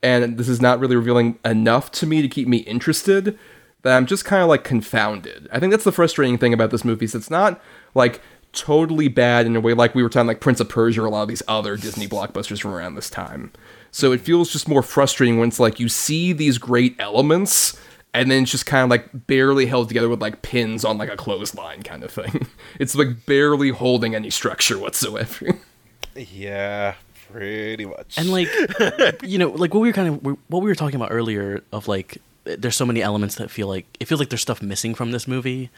and this is not really revealing enough to me to keep me interested. That I'm just kind of like confounded. I think that's the frustrating thing about this movie. Is it's not like totally bad in a way like we were talking like Prince of Persia or a lot of these other Disney blockbusters from around this time. So it feels just more frustrating when it's like you see these great elements and then it's just kind of like barely held together with like pins on like a clothesline kind of thing. It's like barely holding any structure whatsoever. yeah pretty much and like you know like what we were kind of what we were talking about earlier of like there's so many elements that feel like it feels like there's stuff missing from this movie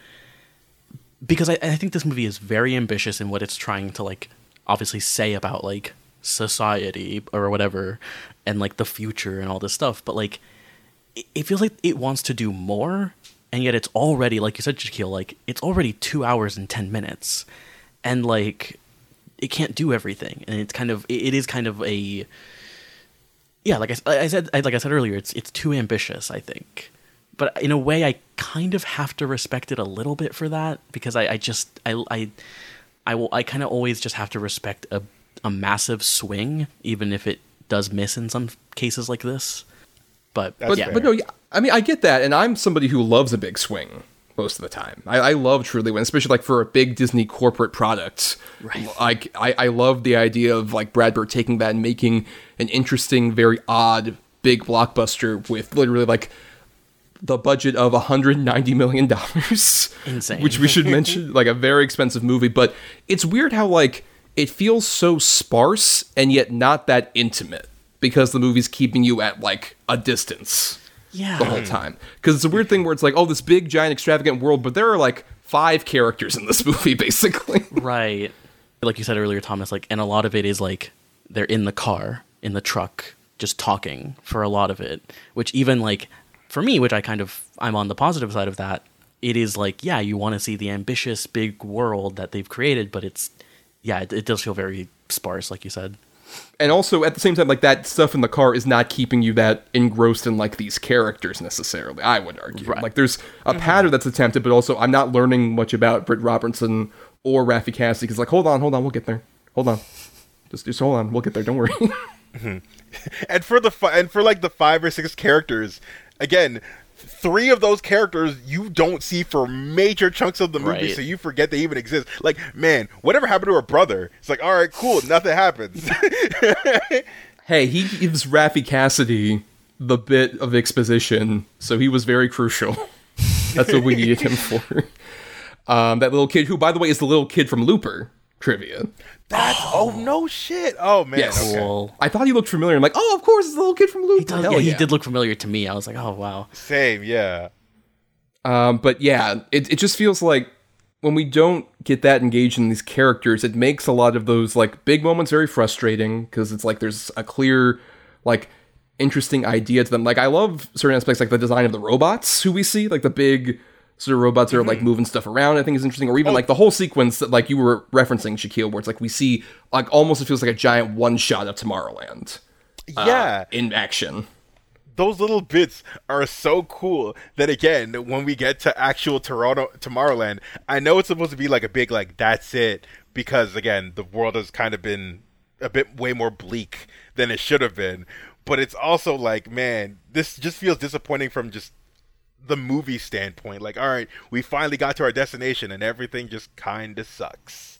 because I, I think this movie is very ambitious in what it's trying to like obviously say about like society or whatever and like the future and all this stuff but like it, feels like it wants to do more and yet it's already like you said Shakyl like it's already two hours and 10 minutes. And like it can't do everything. And it's kind of it, it is kind of a yeah like I, I said like I said earlier it's it's too ambitious I think. But in a way I kind of have to respect it a little bit for that because I, I just I I I will I kind of always just have to respect a a massive swing even if it does miss in some cases like this but That's but yeah but no, yeah, I mean I get that, and I'm somebody who loves a big swing most of the time. I, I love truly when, especially like for a big Disney corporate product. Right. Like I, I love the idea of like Brad Bird taking that and making an interesting, very odd big blockbuster with literally like the budget of 190 million dollars Insane. which we should mention like a very expensive movie but it's weird how like it feels so sparse and yet not that intimate because the movie's keeping you at like a distance yeah the whole time because it's a weird thing where it's like oh this big giant extravagant world but there are like five characters in this movie basically Right. Like you said earlier, Thomas, like and a lot of it is like they're in the car, in the truck, just talking for a lot of it. Which even like for me, which I kind of I'm on the positive side of that, it is like, yeah, you want to see the ambitious big world that they've created, but it's yeah, it, it does feel very sparse, like you said. And also at the same time like that stuff in the car is not keeping you that engrossed in like these characters necessarily i would argue. Right. like there's a mm-hmm. pattern that's attempted but also i'm not learning much about britt robertson or Raffey Cassidy because like hold on hold on we'll get there. Hold on. Just just hold on we'll get there don't worry. Mm-hmm. And for the fi- and for like the five or six characters again three of those characters you don't see for major chunks of the movie Right. so you forget they even exist. Like man whatever happened to her brother? It's like all right cool nothing happens. Hey he gives Raffey Cassidy the bit of exposition so he was very crucial. That's what we needed him for. Um, that little kid who by the way is the little kid from Looper trivia that's oh no shit oh man Yes. okay. Cool. I thought he looked familiar. I'm like, oh, of course, it's the little kid from Looper. He, does, Hell yeah, he did look familiar to me. I was like, oh wow. same yeah Um, but yeah, it, it just feels like when we don't get that engaged in these characters, it makes a lot of those like big moments very frustrating because it's like there's a clear, like, interesting idea to them. Like, I love certain aspects, like the design of the robots who we see, like the big sort of robots are like moving stuff around. I think is interesting, or even like the whole sequence that like you were referencing, Shakyl, where it's like we see like almost it feels like a giant one shot of Tomorrowland uh, yeah in action. those little bits are so cool that again when we get to actual toronto tomorrowland i know it's supposed to be like a big like that's it because again the world has kind of been a bit way more bleak than it should have been but it's also like man this just feels disappointing from just the movie standpoint like all right we finally got to our destination and everything just kind of sucks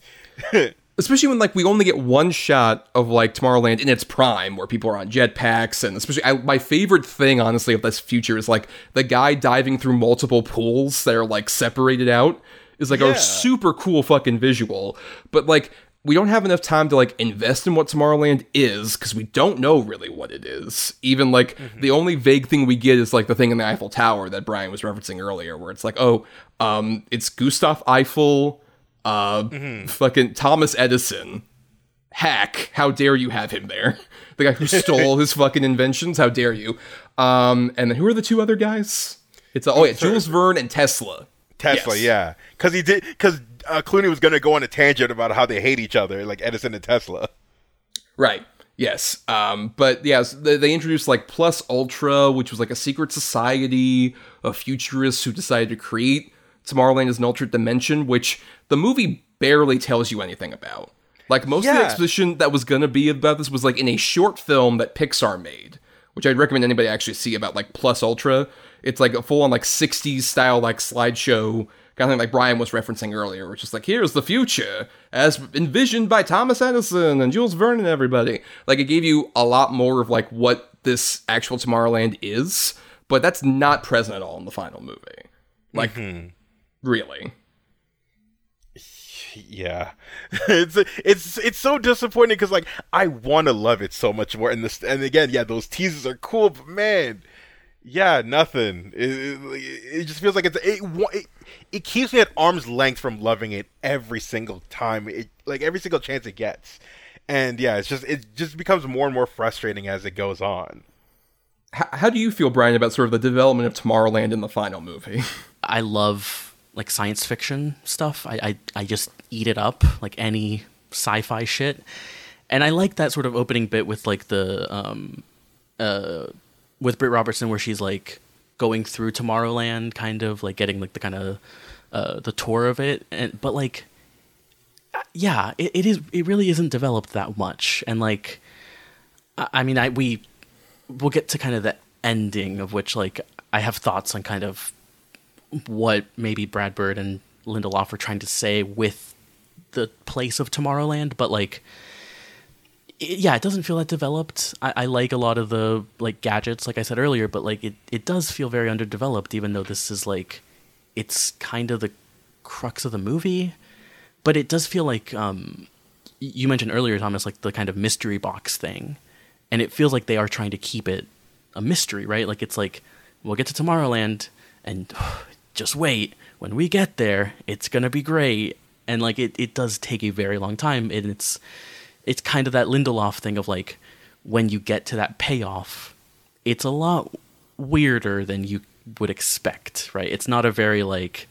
especially when like we only get one shot of like Tomorrowland in its prime, where people are on jetpacks, and especially I, my favorite thing, honestly, of this future is like the guy diving through multiple pools that are like separated out is like Yeah. a super cool fucking visual. But like we don't have enough time to like invest in what Tomorrowland is because we don't know really what it is. Even like the only vague thing we get is like the thing in the Eiffel Tower that Bryan was referencing earlier, where it's like, oh, um, it's Gustave Eiffel, uh, fucking Thomas Edison, hack. How dare you have him there? The guy who stole his fucking inventions. How dare you? Um, and then who are the two other guys? It's oh yeah, Jules Verne and Tesla. Tesla, Yes. yeah, because he did because uh, Clooney was going to go on a tangent about how they hate each other, like Edison and Tesla. Right. Yes. Um, but yes, they, they introduced like Plus Ultra, which was like a secret society of futurists who decided to create Tomorrowland as an alternate dimension, which the movie barely tells you anything about. Like most of the exposition that was gonna be about this was like in a short film that Pixar made, which I'd recommend anybody actually see about like Plus Ultra. It's like a full on like 60s style like slideshow kind of thing like Bryan was referencing earlier, which is like here's the future as envisioned by Thomas Edison and Jules Verne and everybody. Like it gave you a lot more of like what this actual Tomorrowland is, but that's not present at all in the final movie. Like mm-hmm. really. Yeah, it's it's it's so disappointing because like I want to love it so much more, and this and again, yeah, those teasers are cool, but man, yeah, nothing. It, it, it just feels like it's it, it it keeps me at arm's length from loving it every single time, it like every single chance it gets, and yeah, it's just it just becomes more and more frustrating as it goes on. H- how do you feel, Bryan, about sort of the development of Tomorrowland in the final movie? I love like science fiction stuff. I, I I just eat it up like any sci-fi shit, and I like that sort of opening bit with like the um uh with Britt Robertson where she's like going through Tomorrowland, kind of like getting like the kind of uh the tour of it, and but like uh, yeah, it, it is it really isn't developed that much, and like I, mean I we we'll get to kind of the ending of which like I have thoughts on kind of what maybe Brad Bird and Lindelof are trying to say with the place of Tomorrowland, but like, it, yeah, it doesn't feel that developed. I, I like a lot of the like gadgets, like I said earlier, but like it, it does feel very underdeveloped, even though this is like, it's kind of the crux of the movie, but it does feel like um, you mentioned earlier, Thomas, like the kind of mystery box thing, and it feels like they are trying to keep it a mystery, right? Like it's like we'll get to Tomorrowland and just wait. When we get there, it's gonna be great. And like it, it does take a very long time, and it's it's kind of that Lindelof thing of like when you get to that payoff, it's a lot weirder than you would expect, right? It's not a very like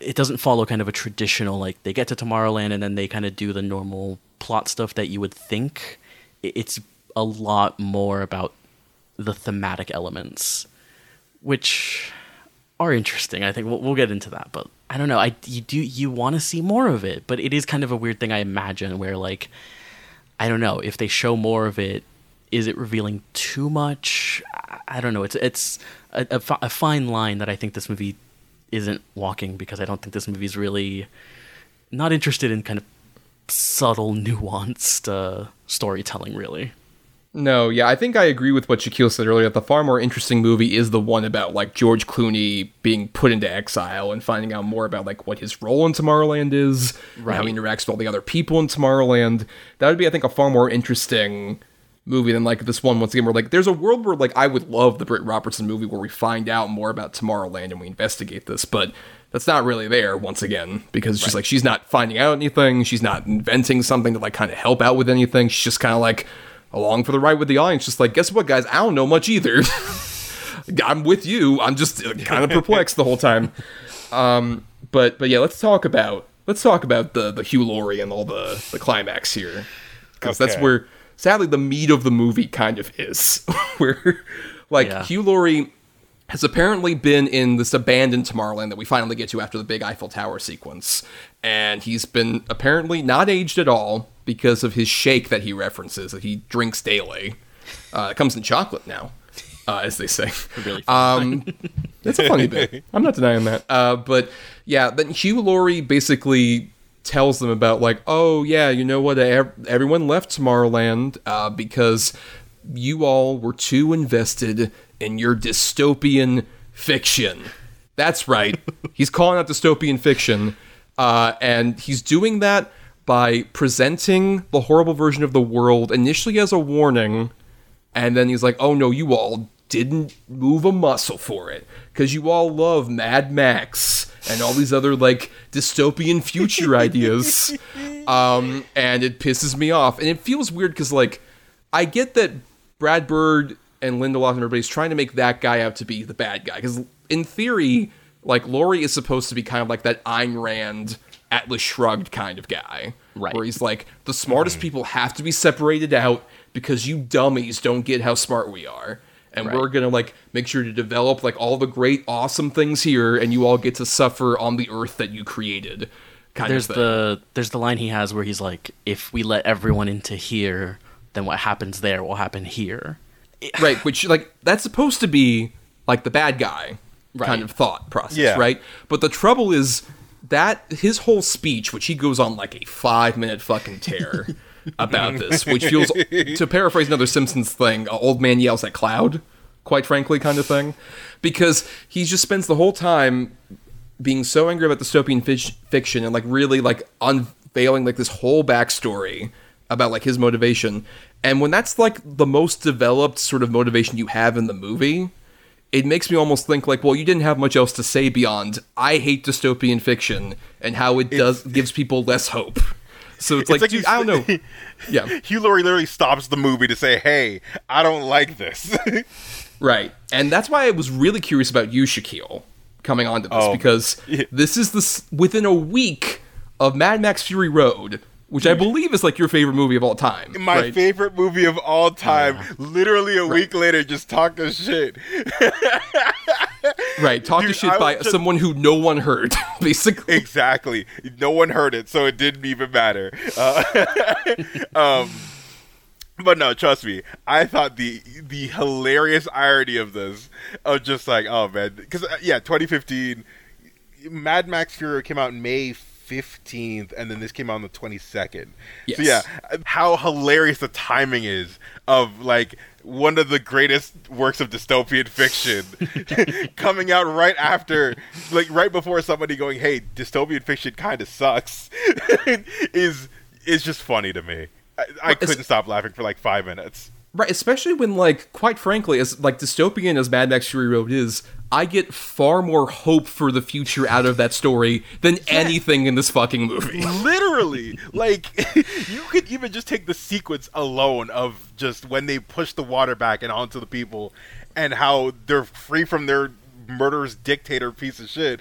it doesn't follow kind of a traditional like they get to Tomorrowland and then they kind of do the normal plot stuff that you would think. It's a lot more about the thematic elements, which are interesting. I think we'll, we'll get into that, but I don't know. I you do you want to see more of it, but it is kind of a weird thing I imagine where like I don't know if they show more of it. Is it revealing too much? I- don't know. It's it's a, a, a fine line that I think this movie isn't walking because I don't think this movie's really not interested in kind of subtle, nuanced uh, storytelling. Really, No, yeah, I think I agree with what Shakyl said earlier. That the far more interesting movie is the one about like George Clooney being put into exile and finding out more about like what his role in Tomorrowland is, and how he Right. interacts with all the other people in Tomorrowland. That would be, I think, a far more interesting movie than like this one. Once again, where like there's a world where like I would love the Britt Robertson movie where we find out more about Tomorrowland and we investigate this, but that's not really there once again because it's just like she's not finding out anything, she's not inventing something to like kind of help out with anything. She's just kind of like along for the ride with the audience, just like guess what, guys, I don't know much either. I'm with you. I'm just kind of perplexed the whole time. Um, but but yeah, let's talk about let's talk about the the Hugh Laurie and all the the climax here because that's where sadly the meat of the movie kind of is where like Yeah. Hugh Laurie has apparently been in this abandoned Tomorrowland that we finally get to after the big Eiffel Tower sequence. And he's been apparently not aged at all because of his shake that he references that he drinks daily. Uh, it comes in chocolate now, uh, as they say. really. Um, it's a funny bit. I'm not denying that. Uh, but yeah, then Hugh Laurie basically tells them about like, oh yeah, you know what? Everyone left Tomorrowland uh, because you all were too invested in your dystopian fiction. That's right. He's calling out dystopian fiction. Uh, and he's doing that by presenting the horrible version of the world initially as a warning, and then he's like, "Oh no, you all didn't move a muscle for it because you all love Mad Max and all these other like dystopian future ideas." Um, and it pisses me off, and it feels weird because like I get that Brad Bird and Lindelof and everybody's trying to make that guy out to be the bad guy because in theory, like Laurie is supposed to be kind of like that Ayn Rand Atlas Shrugged kind of guy, Right. Where he's like the smartest mm-hmm. people have to be separated out because you dummies don't get how smart we are. And Right. we're gonna like make sure to develop like all the great, awesome things here, and you all get to suffer on the earth that you created. Kind there's of thing. the there's the line he has where he's like, "If we let everyone into here, then what happens there will happen here." right which like that's supposed to be like the bad guy kind of thought process Yeah. right but the trouble is that his whole speech which he goes on like a five minute fucking tear about this which feels to paraphrase another simpsons thing old man yells at cloud quite frankly kind of thing. Because he just spends the whole time being so angry about dystopian fic- fiction and like really like unveiling like this whole backstory about like his motivation. And when that's like the most developed sort of motivation you have in the movie it makes me almost think like well you didn't have much else to say beyond i hate dystopian fiction and how it does gives people less hope so it's, like, like dude you i don't know yeah Hugh Laurie literally stops the movie to say, "Hey, I don't like this." Right. And that's why I was really curious about you, Shakyl, coming onto this, Oh. because this is this within a week of Mad Max Fury Road, which I believe is like your favorite movie of all time. My right? favorite movie of all time. Literally a week later, just talking shit. Right. Talk to Dude, shit by just- someone who no one heard, basically. Exactly. No one heard it, so it didn't even matter. Uh, um, but no, trust me. I thought the the hilarious irony of this, of just like, oh man, because yeah, 2015, Mad Max Fury came out in May 15th, and then this came out on the 22nd. Yes. So yeah, how hilarious the timing is of like one of the greatest works of dystopian fiction coming out right after, like right before somebody going, "Hey, dystopian fiction kind of sucks," is is just funny to me. I, I couldn't stop laughing for like five minutes. Right, especially when, like, quite frankly, as like dystopian as Mad Max Fury Road is, I get far more hope for the future out of that story than anything in this fucking movie. Literally, like you could even just take the sequence alone of just when they push the water back and onto the people, and how they're free from their murderous dictator piece of shit.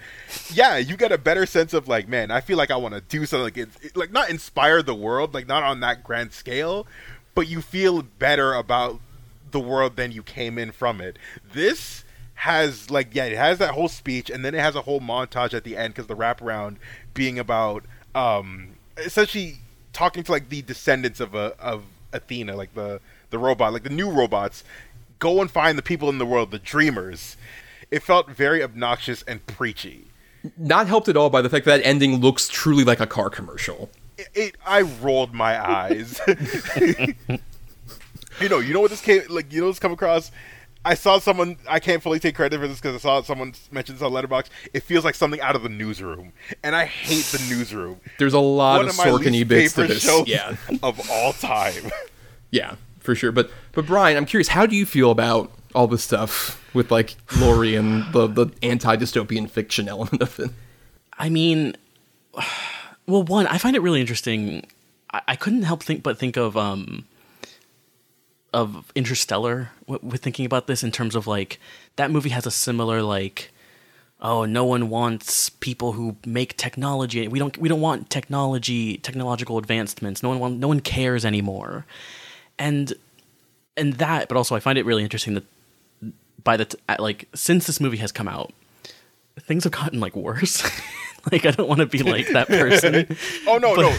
Yeah, you get a better sense of like, man, I feel like I want to do something like it- like not inspire the world, like not on that grand scale, but you feel better about the world than you came in from it. This has like yeah, it has that whole speech, and then it has a whole montage at the end because the wraparound being about um essentially talking to like the descendants of a of Athena, like the the robot, like the new robots. Go and find the people in the world, the dreamers. It felt very obnoxious and preachy. Not helped at all by the fact that ending looks truly like a car commercial. It, it I rolled my eyes. you know, you know what this came like. You know, this come across. I saw someone. I can't fully take credit for this because I saw someone mention this on Letterboxd. It feels like something out of the newsroom, and I hate the newsroom. There's a lot One of of my Sorkin-y least bits to this. shows Yeah. of all time. Yeah, for sure. But but Bryan, I'm curious, how do you feel about all this stuff with like Laurie and the the anti dystopian fiction element of it? I mean, well, one, I find it really interesting. I, I couldn't help think but think of um of Interstellar with thinking about this in terms of like that movie has a similar like oh no one wants people who make technology we don't we don't want technology technological advancements. No one want, no one cares anymore. And and that but also I find it really interesting that by the t- like since this movie has come out things have gotten like worse. Like I don't want to be like that person. Oh no, But- no.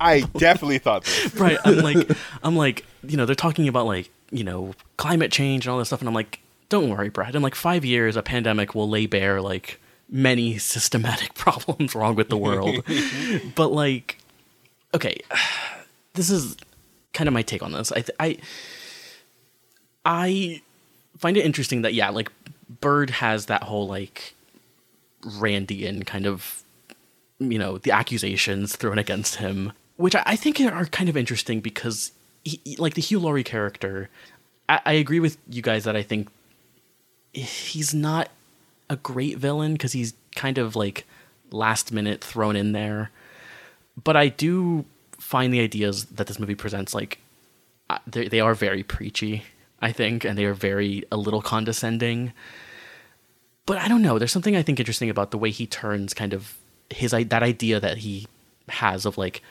I definitely thought this. right i'm like i'm like you know they're talking about like you know climate change and all this stuff and i'm like don't worry brad. In like five years a pandemic will lay bare like many systematic problems wrong with the world. But like okay this is kind of my take on this. I th- i i find it interesting that yeah like bird has that whole like randian kind of you know the accusations thrown against him, which I, think are kind of interesting because he- like the Hugh Laurie character, I, I agree with you guys that I think he's not a great villain because he's kind of like last minute thrown in there. But I do find the ideas that this movie presents like uh, they they are very preachy, I think, and they are very a little condescending. But I don't know. There's something I think interesting about the way he turns kind of his that idea that he has of like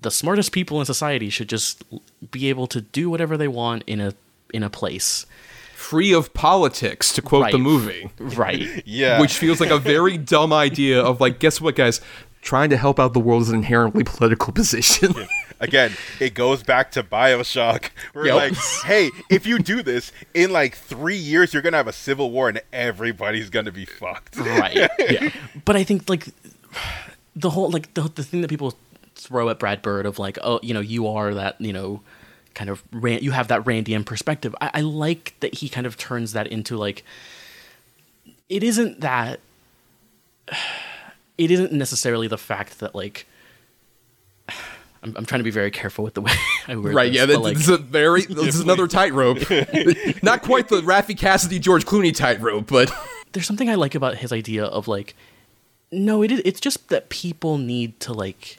the smartest people in society should just be able to do whatever they want in a in a place. Free of politics, to quote the movie. Right. Yeah. Which feels like a very dumb idea of like, guess what, guys? Trying to help out the world is an inherently political position. Again, it goes back to Bioshock. We're Yep. like, hey, if you do this in like three years, you're gonna have a civil war and everybody's gonna be fucked. right yeah but i think like the whole like the, the thing that people throw at brad bird of like oh you know you are that you know kind of ran- you have that randian perspective I, I like that he kind of turns that into like it isn't that it isn't necessarily the fact that like I'm, I'm trying to be very careful with the way I word right, this, yeah, but, that, like, this is a very this is another tightrope. Not quite the Raffey Cassidy George Clooney tightrope, but there's something I like about his idea of like, no, it is, it's just that people need to like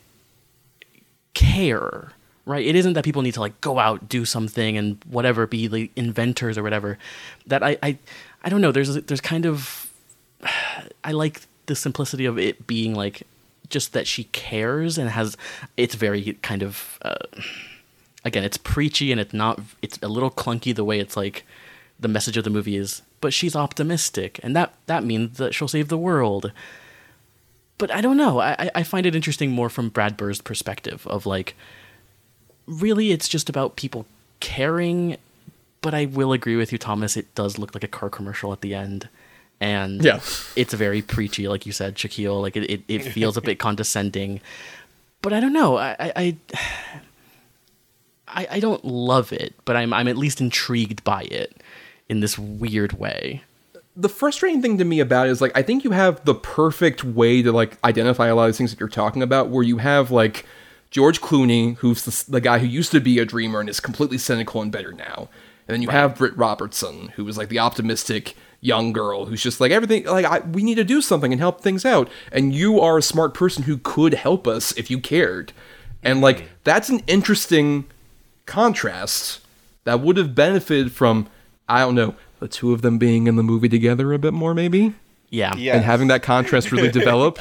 care, right? It isn't that people need to like go out, do something, and whatever, be like inventors or whatever. That I, I, I don't know. There's there's kind of, I like the simplicity of it being like just that she cares and has. It's very kind of. Uh, again, it's preachy and it's not. It's a little clunky the way it's like the message of the movie is. But she's optimistic, and that that means that she'll save the world. But I don't know. I I- find it interesting more from Brad Bird's perspective of like, really, it's just about people caring. But I will agree with you, Thomas. It does look like a car commercial at the end, and Yeah. it's very preachy, like you said, Shakyl. Like it, it, it feels a bit condescending. But I don't know. I, I, I I, I don't love it, but I'm I'm at least intrigued by it in this weird way. The frustrating thing to me about it is like I think you have the perfect way to like identify a lot of these things that you're talking about, where you have like George Clooney, who's the, the guy who used to be a dreamer and is completely cynical and better now, and then you have Britt Robertson, who is like the optimistic young girl who's just like everything like I, we need to do something and help things out, and you are a smart person who could help us if you cared, and like that's an interesting contrast that would have benefited from I don't know the two of them being in the movie together a bit more maybe Yeah. Yeah. and having that contrast really develop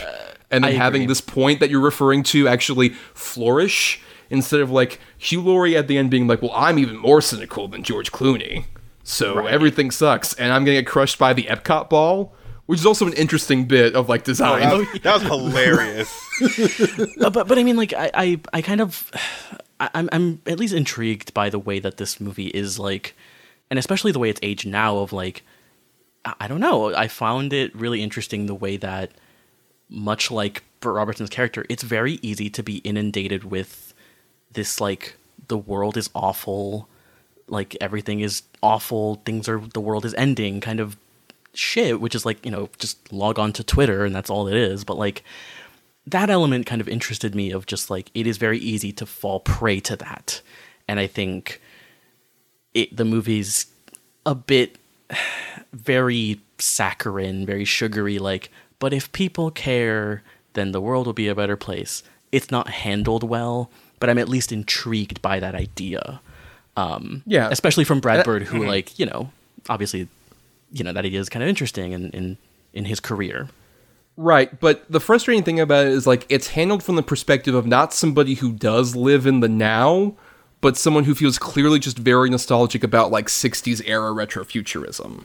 and then having this point that you're referring to actually flourish instead of like Hugh Laurie at the end being like well I'm even more cynical than George Clooney so everything sucks and I'm gonna get crushed by the Epcot ball which is also an interesting bit of like design That was, that was hilarious. Uh, but but I mean, like I I, I kind of I, I'm I'm at least intrigued by the way that this movie is like, and especially the way it's aged now. Of like, I, don't know. I found it really interesting the way that, much like Britt Robertson's character, it's very easy to be inundated with this like the world is awful, like everything is awful, things are the world is ending kind of shit, which is like, you know, just log on to Twitter and that's all it is. But like that element kind of interested me of just like it is very easy to fall prey to that. And I think it the movie's a bit very saccharine, very sugary, like, but if people care, then the world will be a better place. It's not handled well, but I'm at least intrigued by that idea. Um, Yeah. especially from Brad Uh, Bird, who, like, you know, obviously, you know, that idea is kind of interesting in, in, in his career. Right, but the frustrating thing about it is like it's handled from the perspective of not somebody who does live in the now, but someone who feels clearly just very nostalgic about like 60s era retrofuturism.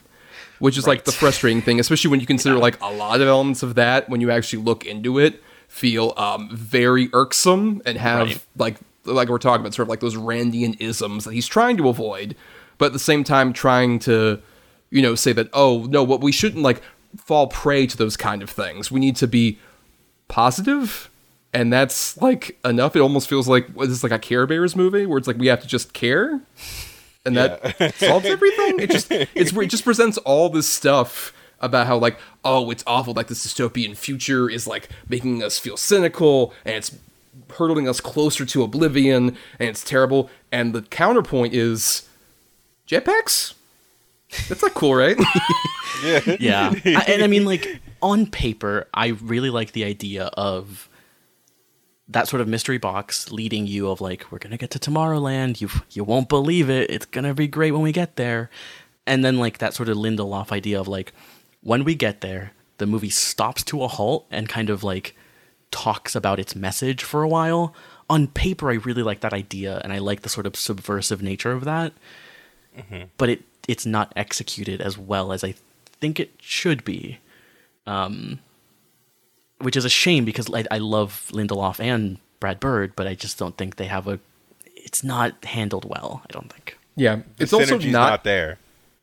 Which is like the frustrating thing, especially when you consider like a lot of elements of that when you actually look into it feel um, very irksome and have Right. like like we're talking about sort of like those Randian isms that he's trying to avoid, but at the same time trying to you know say that oh no what we shouldn't like fall prey to those kind of things we need to be positive and that's like enough. It almost feels like what is this like a care bears movie where it's like we have to just care? And that solves everything? It just it's it just presents all this stuff about how like oh it's awful like this dystopian future is like making us feel cynical and it's hurtling us closer to oblivion and it's terrible. And the counterpoint is jetpacks? That's like cool right? Yeah. I, and i mean like on paper i really like the idea of that sort of mystery box leading you of like we're gonna get to tomorrowland. You you won't believe it. It's gonna be great when we get there. And then like that sort of lindelof idea of like when we get there the movie stops to a halt and kind of like talks about its message for a while. On paper i really like that idea and i like the sort of subversive nature of that. But it it's not executed as well as I think it should be. Um, which is a shame because I, I love Lindelof and Brad Bird, but I just don't think they have a. It's not handled well. I don't think. yeah The it's also not, not there.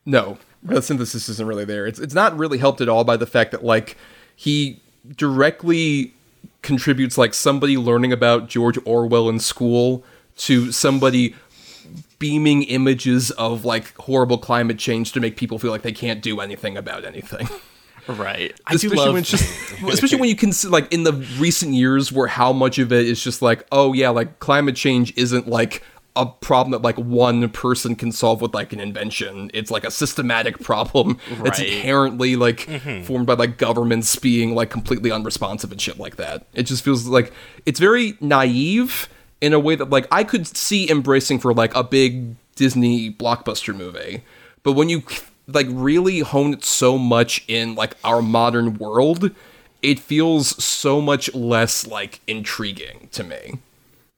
No, the synthesis isn't really there. It's it's not really helped at all by the fact that like he directly contributes like somebody learning about George Orwell in school to somebody beaming images of like horrible climate change to make people feel like they can't do anything about anything. Right. I do especially love. when it's just especially when you can see like in the recent years where how much of it is just like oh yeah like climate change isn't like a problem that like one person can solve with like an invention. It's like a systematic problem. That's inherently like mm-hmm. formed by like governments being like completely unresponsive and shit like that. It just feels like it's very naive in a way that like i could see embracing for like a big disney blockbuster movie but when you like really hone it so much in like our modern world it feels so much less like intriguing to me.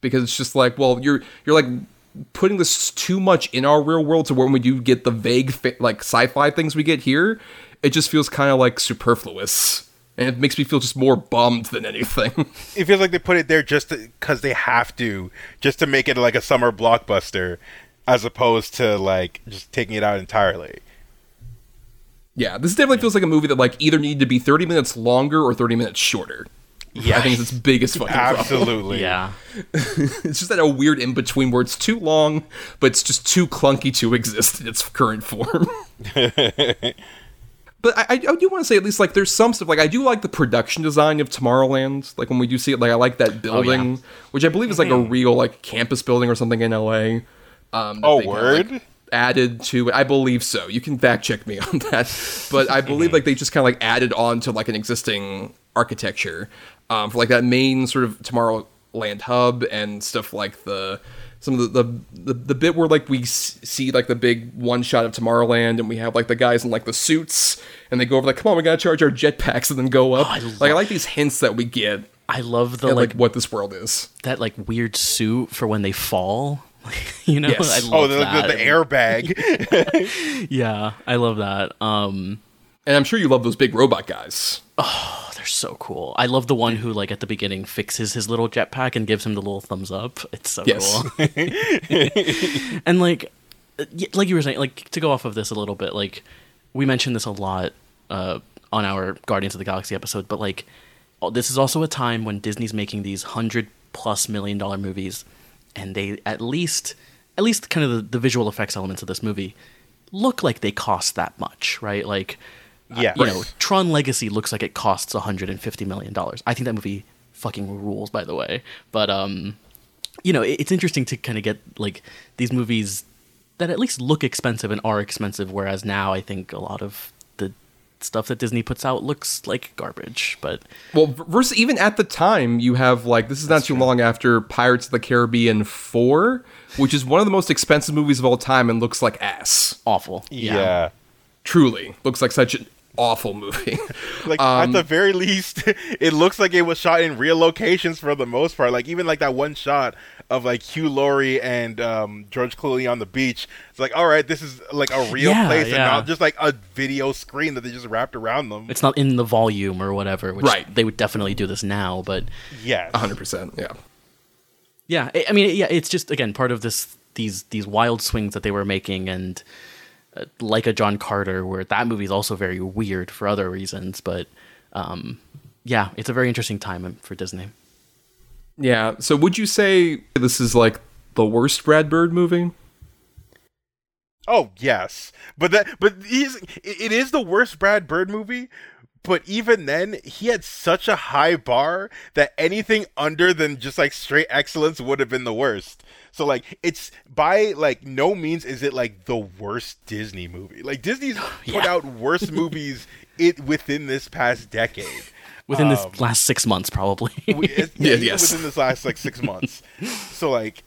Because it's just like well you're you're like putting this too much in our real world to when we do get the vague like sci-fi things we get here it just feels kind of like superfluous. And it makes me feel just more bummed than anything. It feels like they put it there just because they have to, just to make it like a summer blockbuster, as opposed to like just taking it out entirely. Yeah this definitely feels like a movie that like either needed to be 30 minutes longer or 30 minutes shorter Yeah, i think it's its biggest fucking problem absolutely. yeah. it's just that a weird in between where it's too long, but it's just too clunky to exist in its current form. but I, I do want to say at least like there's some stuff like I do like the production design of Tomorrowland. Like when we do see it, like I like that building, which I believe is like a real like campus building or something in LA. Um, Oh, they kinda, like, word? Added to it. I believe so. You can fact check me on that, but I believe like they just kind of like added on to like an existing architecture um, for like that main sort of Tomorrowland hub and stuff like the some of the the, the, the bit where like we s- see like the big one shot of Tomorrowland and we have like the guys in like the suits and they go over like come on we gotta charge our jetpacks and then go up. I like I like these hints that we get I love the at, like, like what this world is. that like weird suit for when they fall. you know, Yes. I Oh, love the, that. the, the airbag. Yeah, I love that. Um, And I'm sure you love those big robot guys. Oh, they're so cool. I love the one who like at the beginning fixes his little jetpack and gives him the little thumbs up. It's so Yes. cool. and like, like you were saying, like to go off of this a little bit, like we mentioned this a lot uh, on our Guardians of the Galaxy episode, but like oh, this is also a time when Disney's making these hundred plus million dollar movies, and they at least, at least kind of the, the visual effects elements of this movie look like they cost that much, right? Like, yeah. you know, Tron Legacy looks like it costs 150 million dollars. I think that movie fucking rules, by the way. But um, you know, it- it's interesting to kind of get like these movies that at least look expensive and are expensive, whereas now I think a lot of stuff that Disney puts out looks like garbage. But Well, v- versus even at the time, you have like this is not too long after Pirates of the Caribbean four, which is one of the most expensive movies of all time and looks like ass. awful. yeah. Truly, looks like such an awful movie. Like Um, at the very least, it looks like it was shot in real locations for the most part. Like even like that one shot of like Hugh Laurie and um, George Clooney on the beach. It's like, all right, this is like a real Yeah, place and not just like a video screen that they just wrapped around them. It's not in the volume or whatever, which Right. they would definitely do this now, but yeah, hundred percent. Yeah. Yeah, I I mean, yeah, it's just again part of this these these wild swings that they were making, and uh, like a John Carter, where that movie is also very weird for other reasons, but um, yeah, it's a very interesting time for Disney. Yeah. So would you say this is like the worst Brad Bird movie? Oh yes, but that but he's it- is the worst Brad Bird movie. But even then, he had such a high bar that anything under than just like straight excellence would have been the worst. So like it's by like no means is it like the worst Disney movie. Like Disney's put out worse movies it within this past decade. Within this Um, last six months, probably. we- it- Yeah, yes. within this last like six months. so like,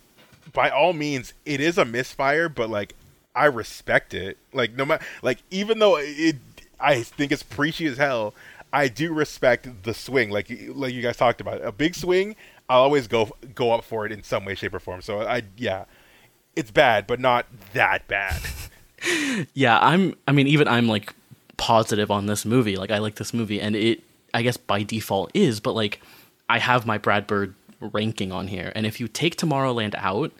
by all means, it is a misfire, but like, I respect it. Like no matter like even though it, I think it's preachy as hell. I do respect the swing, like like you guys talked about. A big swing, I'll always go go up for it in some way, shape, or form. So I yeah, it's bad, but not that bad. yeah, I'm. I mean, even I'm like positive on this movie. Like, I like this movie, and it, I guess by default is. But like, I have my Brad Bird ranking on here, and if you take Tomorrowland out,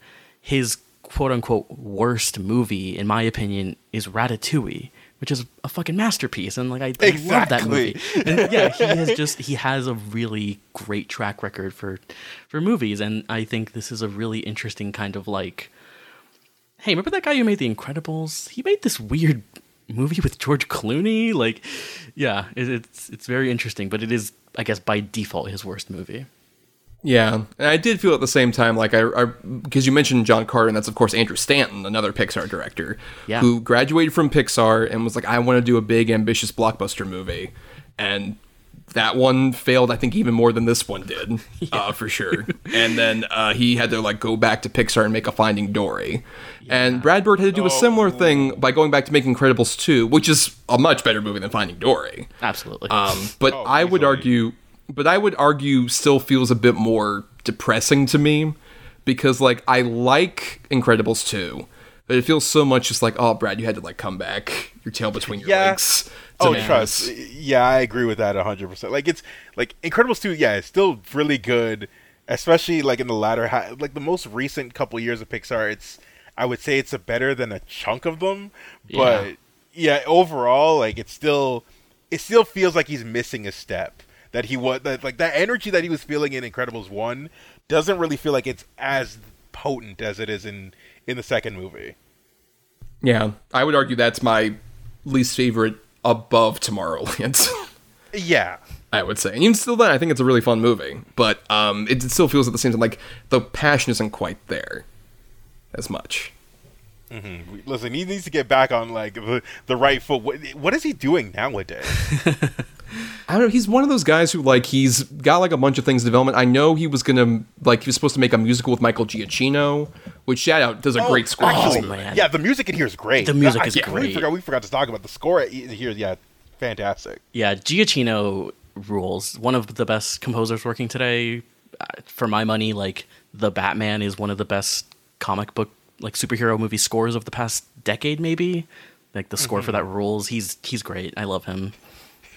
his quote unquote worst movie, in my opinion, is Ratatouille. Which is a fucking masterpiece, and like I, I love that movie. And yeah, he has just he has a really great track record for for movies, and I think this is a really interesting kind of like hey, remember that guy who made The Incredibles? He made this weird movie with George Clooney. Like, yeah, it, it's it's very interesting, but it is, I guess, by default, his worst movie. Yeah, and I did feel at the same time like I, because you mentioned John Carter, and that's of course Andrew Stanton, another Pixar director, Yeah. who graduated from Pixar and was like, I want to do a big, ambitious blockbuster movie, and that one failed. I think even more than this one did, uh, for sure. and then uh, he had to like go back to Pixar and make a Finding Dory, and Brad Bird had to do a similar thing by going back to making Incredibles two, which is a much better movie than Finding Dory. Absolutely. Um, but Oh, I would argue, but I would argue, still feels a bit more depressing to me because, like, I like Incredibles 2, but it feels so much just like, oh, Brad, you had to like come back, your tail between your Yeah. legs. Oh, trust. Yeah, I agree with that 100%. Like, it's, like, Incredibles 2, yeah, it's still really good, especially, like, in the latter half, like, the most recent couple years of Pixar, it's, I would say it's a better than a chunk of them, but, yeah, overall, like, it's still, it still feels like he's missing a step. That he was, that, like, that energy that he was feeling in Incredibles 1 doesn't really feel like it's as potent as it is in, in the second movie. Yeah, I would argue that's my least favorite above Tomorrowland. Yeah. I would say, and even still, then I think it's a really fun movie, but um, it still feels at the same time like the passion isn't quite there as much. Mm-hmm. Listen, he needs to get back on like the, the right foot. What, what is he doing nowadays? I don't know. He's one of those guys who like he's got like a bunch of things in development. I know he was gonna like he was supposed to make a musical with Michael Giacchino, which shout out does a great score. Oh, man. yeah, the music in here is great. The music I is completely great. Forgot, we forgot to talk about the score here. Yeah, fantastic. yeah, Giacchino rules. One of the best composers working today. Uh, For my money, like the Batman is one of the best comic book like superhero movie scores of the past decade, maybe. Like the score for that rules. He's he's great. I love him.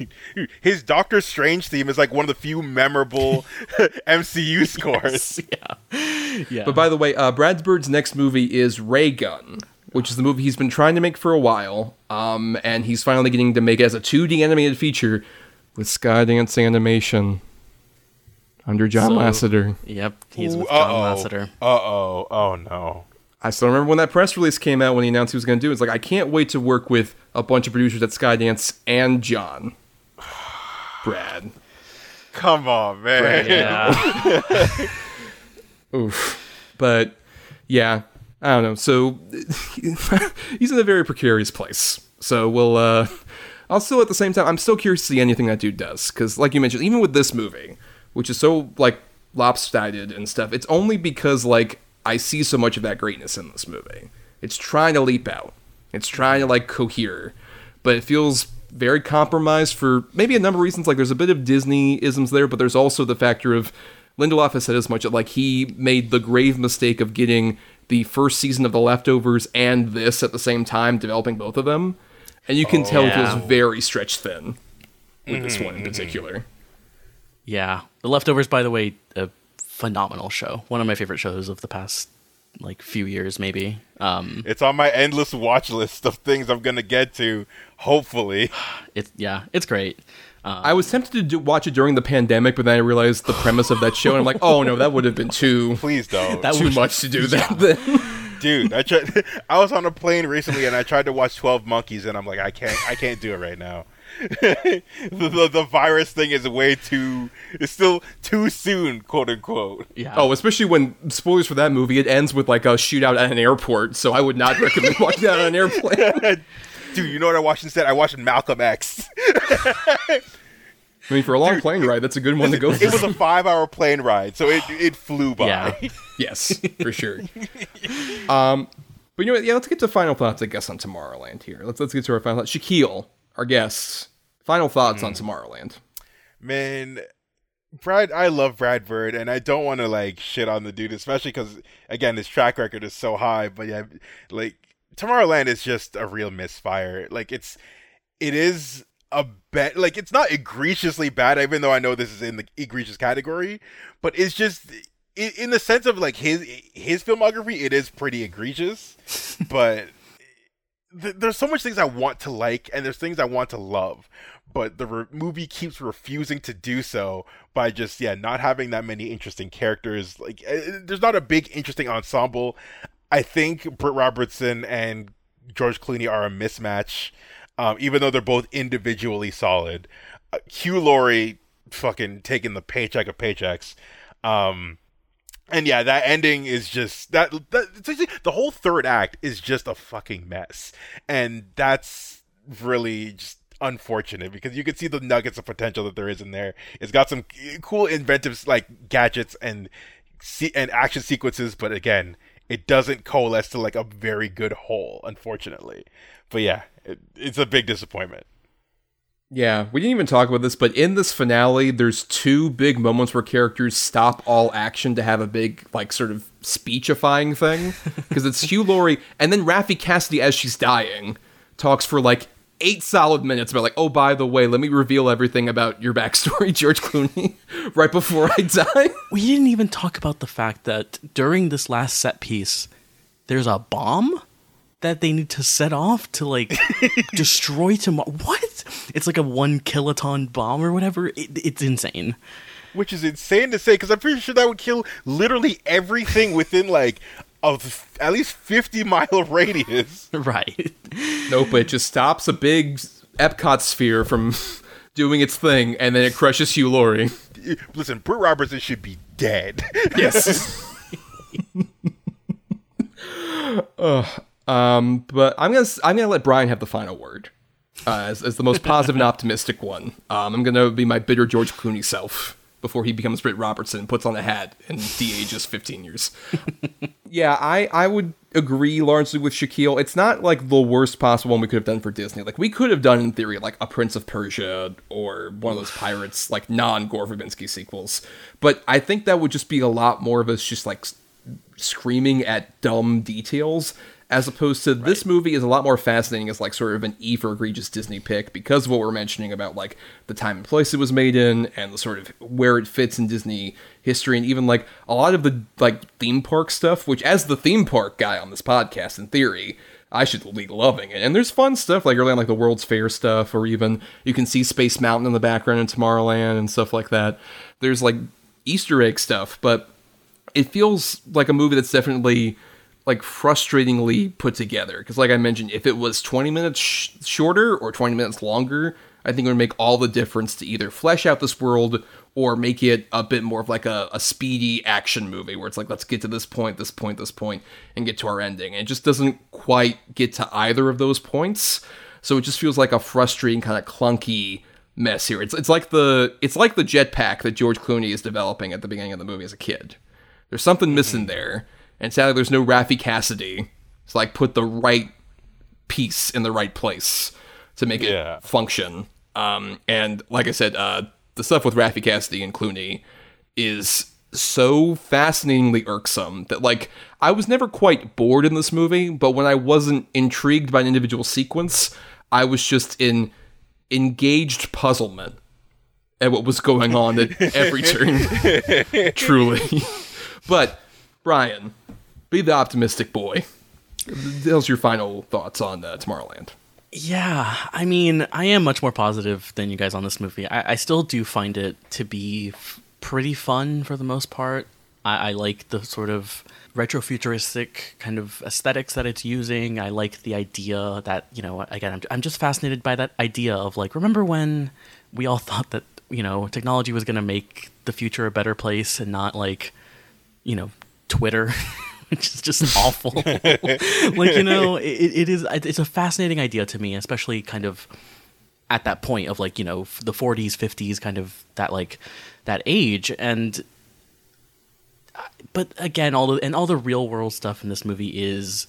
His Doctor Strange theme is like one of the few memorable MCU scores. yeah, yeah. But by the way, uh, Brad Bird's next movie is Ray Gun, which is the movie he's been trying to make for a while, um, and he's finally getting to make it as a 2D animated feature with Skydance Animation under John So- Lasseter. yep, he's Ooh, with John uh-oh. Lasseter. Uh oh. Oh no. I still remember when that press release came out when he announced he was going to do it. It's like, I can't wait to work with a bunch of producers at Skydance and John. Brad. Come on, man. Yeah. Oof. But yeah, I don't know. So he's in a very precarious place. So we'll. uh I'll still at the same time. I'm still curious to see anything that dude does because, like you mentioned, even with this movie, which is so like lopsided and stuff, it's only because like I see so much of that greatness in this movie. It's trying to leap out. It's trying to like cohere, but it feels very compromised for maybe a number of reasons. Like there's a bit of Disney isms there, but there's also the factor of Lindelof has said as much that like he made the grave mistake of getting the first season of The Leftovers and this at the same time, developing both of them, and you can oh, tell it yeah. feels very stretched thin with this mm-hmm, one in mm-hmm. particular. Yeah. The Leftovers, by the way, a phenomenal show. One of my favorite shows of the past like few years, maybe. Um, It's on my endless watch list of things I'm gonna get to. Hopefully. it's yeah, it's great. Uh, I was tempted to do, watch it during the pandemic, but then I realized the premise of that show, and I'm like, oh no, that would have been too Please don't. That too would- much to do that. Then. dude. I tried. I was on a plane recently, and I tried to watch Twelve Monkeys, and I'm like, I can't. I can't do it right now. The, the, the virus thing is way too. It's still too soon, quote unquote. Yeah. Oh, especially when spoilers for that movie, it ends with like a shootout at an airport. So I would not recommend watching that on an airplane. Dude, you know what I watched instead? I watched Malcolm X. I mean, for a long plane ride, that's a good one to go. it was a five-hour plane ride, so it it flew by. Yeah. yes, for sure. Um, but you know what? Yeah, let's get to final thoughts. I guess on Tomorrowland here. Let's let's get to our final thoughts. Shakyl, our guests, final thoughts on hmm. Tomorrowland. Man, Brad, I love Brad Bird, and I don't want to like shit on the dude, especially because again, his track record is so high. But yeah, like Tomorrowland is just a real misfire. Like it's, it is a bet. Like it's not egregiously bad, even though I know this is in the egregious category. But it's just in, in the sense of like his his filmography, it is pretty egregious. but th- there's so much things I want to like, and there's things I want to love but the re- movie keeps refusing to do so by just yeah not having that many interesting characters. Like uh, there's not a big interesting ensemble. I think britt robertson and george clooney are a mismatch um, even though they're both individually solid. Uh, hugh laurie fucking taking the paycheck of paychecks. Um, and yeah, that ending is just that, that the whole third act is just a fucking mess. And that's really just unfortunate because you can see the nuggets of potential that there is in there. It's got some cool inventive like gadgets and se- and action sequences, but again, it doesn't coalesce to like a very good whole, unfortunately. But yeah, it, it's a big disappointment. Yeah, we didn't even talk about this, but in this finale, there's two big moments where characters stop all action to have a big, like, sort of speechifying thing. Because it's Hugh Laurie, and then Raffey Cassidy, as she's dying, talks for like eight solid minutes about, like, oh, by the way, let me reveal everything about your backstory, George Clooney, right before I die. We didn't even talk about the fact that during this last set piece, there's a bomb that they need to set off to like destroy tomorrow. What? It's like a one kiloton bomb or whatever. It, it's insane. Which is insane to say because I'm pretty sure that would kill literally everything within like a f- at least 50 mile radius. Right. Nope, it just stops a big Epcot sphere from doing its thing, and then it crushes Hugh Laurie. Listen, Britt Robertson should be dead. Yes. Ugh. Um, but I'm gonna I'm gonna let Bryan have the final word uh, as, as the most positive and optimistic one. Um, I'm gonna be my bitter George Clooney self before he becomes Britt Robertson and puts on a hat and de-ages 15 years. yeah, I I would agree largely with Shakyl. It's not like the worst possible one we could have done for Disney. Like we could have done in theory like a Prince of Persia or one of those pirates like non Gore Verbinski sequels. But I think that would just be a lot more of us just like screaming at dumb details as opposed to this movie is a lot more fascinating as like sort of an E for egregious Disney pick because of what we're mentioning about like the time and place it was made in and the sort of where it fits in Disney history and even like a lot of the like theme park stuff, which as the theme park guy on this podcast in theory, I should be loving it. And there's fun stuff like early on like the World's Fair stuff or even you can see Space Mountain in the background in Tomorrowland and stuff like that. There's like Easter egg stuff, but it feels like a movie that's definitely like frustratingly put together. Because like i mentioned if it was 20 minutes sh- shorter or 20 minutes longer i think it would make all the difference to either flesh out this world or make it a bit more of like a, a speedy action movie where it's like let's get to this point this point this point and get to our ending. And it just doesn't quite get to either of those points. So it just feels like a frustrating kind of clunky mess here. It's, it's like the it's like the jetpack that george clooney is developing at the beginning of the movie as a kid. There's something missing mm-hmm. there and sadly there's no Raffey Cassidy. It's like put the right piece in the right place to make it function. Um, and like I said, uh, the stuff with Raffi Cassidy and Clooney is so fascinatingly irksome that like I was never quite bored in this movie, but when I wasn't intrigued by an individual sequence, I was just in engaged puzzlement at what was going on at every turn. Truly. but Bryan, be the optimistic boy. Those your final thoughts on uh, Tomorrowland. Yeah, I mean, I am much more positive than you guys on this movie. I, I still do find it to be pretty fun for the most part. I, I like the sort of retrofuturistic kind of aesthetics that it's using. I like the idea that you know again I'm, I'm just fascinated by that idea of like remember when we all thought that you know technology was going to make the future a better place and not like you know Twitter. Which is just awful. like you know, it, it is. It's a fascinating idea to me, especially kind of at that point of like you know the 40s 50s kind of that like that age and but again all the and all the real world stuff in this movie is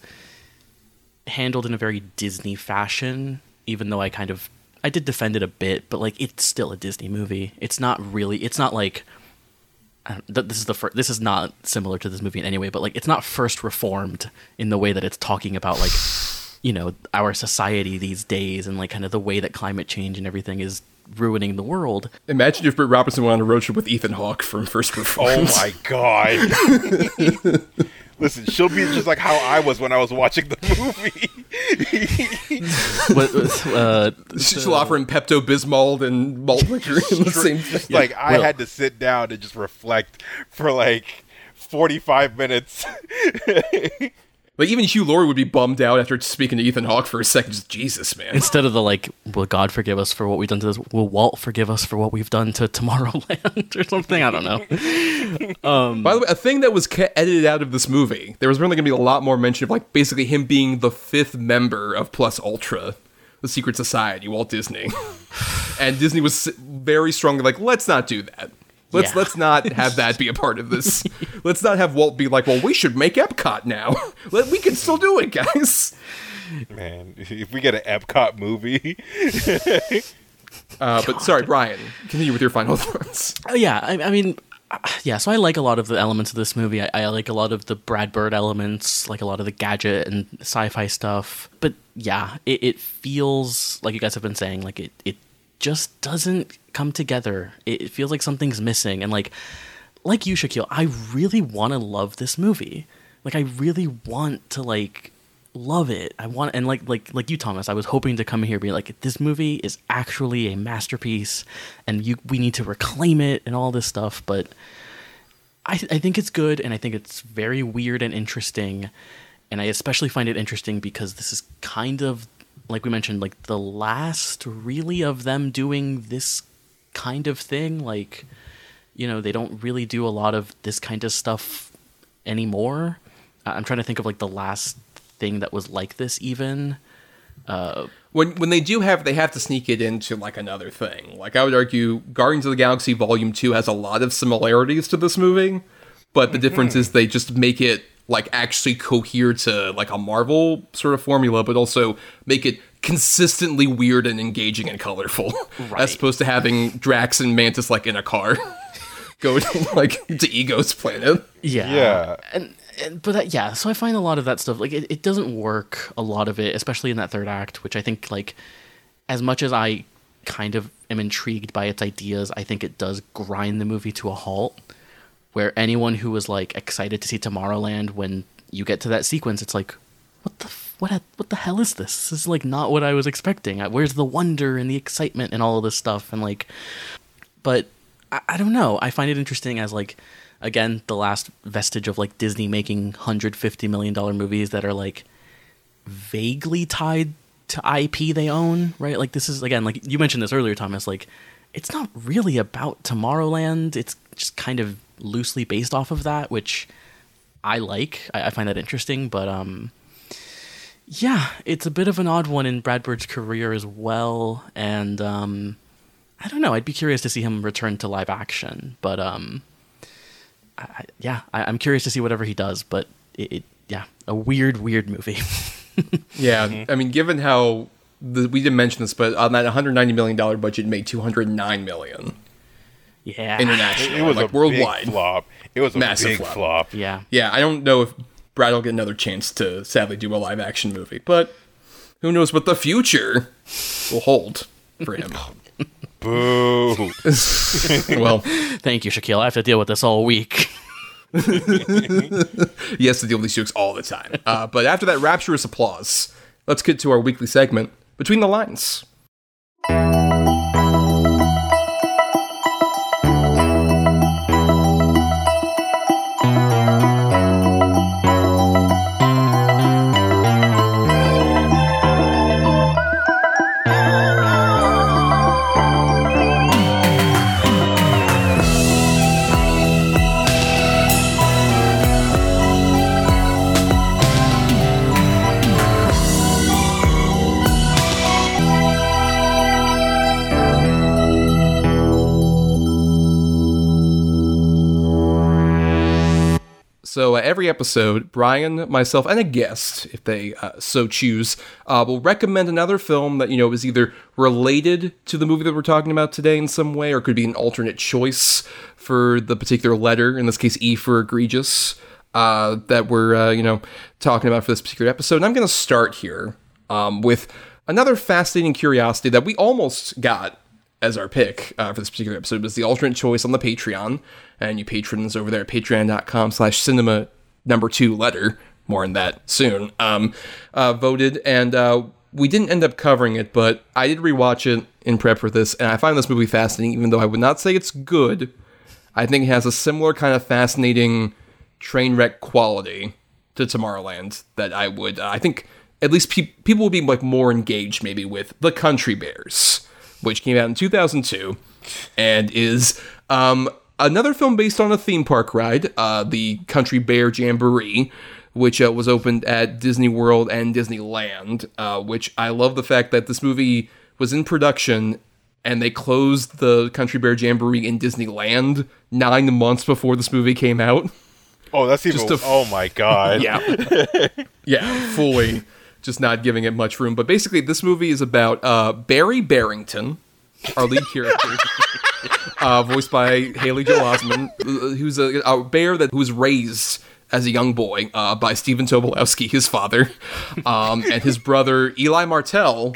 handled in a very disney fashion even though i kind of i did defend it a bit but like it's still a disney movie it's not really it's not like Uh, this is the first this is not similar to this movie in any way but like it's not first reformed in the way that it's talking about like you know our society these days and like kind of the way that climate change and everything is ruining the world Imagine if Britt Robinson went on a road trip with Ethan Hawke from First oh Reformed. Oh my god. Listen, she'll be just like how I was when I was watching the movie. What- uh, She'll offer him Pepto Bismol and malt liquor in the same thing. like I Well- had to sit down and just reflect for like 45 minutes. Like even Hugh Laurie would be bummed out after speaking to Ethan Hawke for a second. Just Jesus, man. instead of the like will god forgive us for what we've done to this will walt forgive us for what we've done to tomorrowland or something i don't know Um, By the way, a thing that was edited out of this movie, there was really going to be a lot more mention of like basically him being the fifth member of Plus Ultra, the secret society, Walt Disney, and Disney was very strongly like, let's not do that. Let's Yeah. let's not have that be a part of this. let's not have Walt be like, well, we should make Epcot now. We can still do it, guys. Man, if we get an Epcot movie, Uh, but sorry, Bryan, continue with your final thoughts. Oh yeah, I, I mean, uh, yeah. So I like a lot of the elements of this movie. I, I like a lot of the Brad Bird elements, like a lot of the gadget and sci-fi stuff. But yeah, it, it feels like you guys have been saying, like it it just doesn't come together. It, feels like something's missing, and like like you, Shakyl, I really want to love this movie. Like I really want to like love it. I want and like like like you, Thomas. I was hoping to come here be like, this movie is actually a masterpiece, and you we need to reclaim it and all this stuff. But I I think it's good, and I think it's very weird and interesting, and I especially find it interesting because this is kind of like we mentioned, like the last really of them doing this kind of thing. Like you know they don't really do a lot of this kind of stuff anymore. I- I'm trying to think of like the last thing that was like this even. Uh, when when they do have they have to sneak it into like another thing. Like I would argue Guardians of the Galaxy Volume 2 has a lot of similarities to this movie, but the difference is they just make it like actually cohere to like a Marvel sort of formula, but also make it consistently weird and engaging and colorful. As opposed to having Drax and Mantis like in a car. Go to, like to Ego's planet. Yeah. Yeah. And, and but that, yeah, so I find a lot of that stuff like it, it doesn't work a lot of it, especially in that third act, which I think like as much as I kind of am intrigued by its ideas, I think it does grind the movie to a halt. Where anyone who was like excited to see Tomorrowland when you get to that sequence, it's like, what the what ha- what the hell is this? This is like not what I was expecting. Where's the wonder and the excitement and all of this stuff and like but I, I don't know. I find it interesting as like again the last vestige of like Disney making hundred fifty million dollar movies that are like vaguely tied to IP they own, right? Like this is again like you mentioned this earlier, Thomas. Like it's not really about Tomorrowland. It's just kind of loosely based off of that, which I like. I, I find that interesting, but um. Yeah, it's a bit of an odd one in Brad Bird's career as well, and um, I don't know. I'd be curious to see him return to live action, but um, I, I- yeah, I, I'm curious to see whatever he does. But it, it yeah, a weird, weird movie. Yeah, I mean, given how the, we didn't mention this, but on that 190 million dollar budget, made 209 million yeah, internationally, it was like a worldwide. big flop. It was a Massive big flop. flop. yeah. Yeah, I don't know if Brad will get another chance to sadly do a live action movie, but who knows what the future will hold for him. Boo. well, Thank you, Shakyl. I have to deal with this all week. yes, to deal with these jokes all the time. Uh, but after that rapturous applause, let's get to our weekly segment, Between the Lines. So uh, every episode, Bryan, myself, and a guest, if they uh, so choose, uh, will recommend another film that you know is either related to the movie that we're talking about today in some way, or could be an alternate choice for the particular letter. In this case, E for egregious. Uh, that we're uh, you know talking about for this particular episode. And I'm going to start here um, with another fascinating curiosity that we almost got as our pick uh, for this particular episode was the alternate choice on the Patreon. And you patrons over there at patreon.com slash cinema number two letter, more on that soon, um, uh, voted. And uh, we didn't end up covering it, but I did rewatch it in prep for this. And I find this movie fascinating, even though I would not say it's good. I think it has a similar kind of fascinating train wreck quality to Tomorrowland that I would, uh, I think at least pe- people would be like more engaged maybe with The Country Bears which came out in 2002 and is um, another film based on a theme park ride, uh, the Country Bear Jamboree, which uh, was opened at Disney World and Disneyland. Uh, which I love the fact that this movie was in production and they closed the Country Bear Jamboree in Disneyland nine months before this movie came out. Oh, that's even. Just a f- oh my god. Yeah. yeah, fully just not giving it much room. But basically, this movie is about uh, Barry Barrington, our lead character, uh, voiced by Haley Joel Osment, uh, who's a, a bear that was raised as a young boy uh, by Stephen Tobolowsky, his father, um, and his brother Eli Marienthal,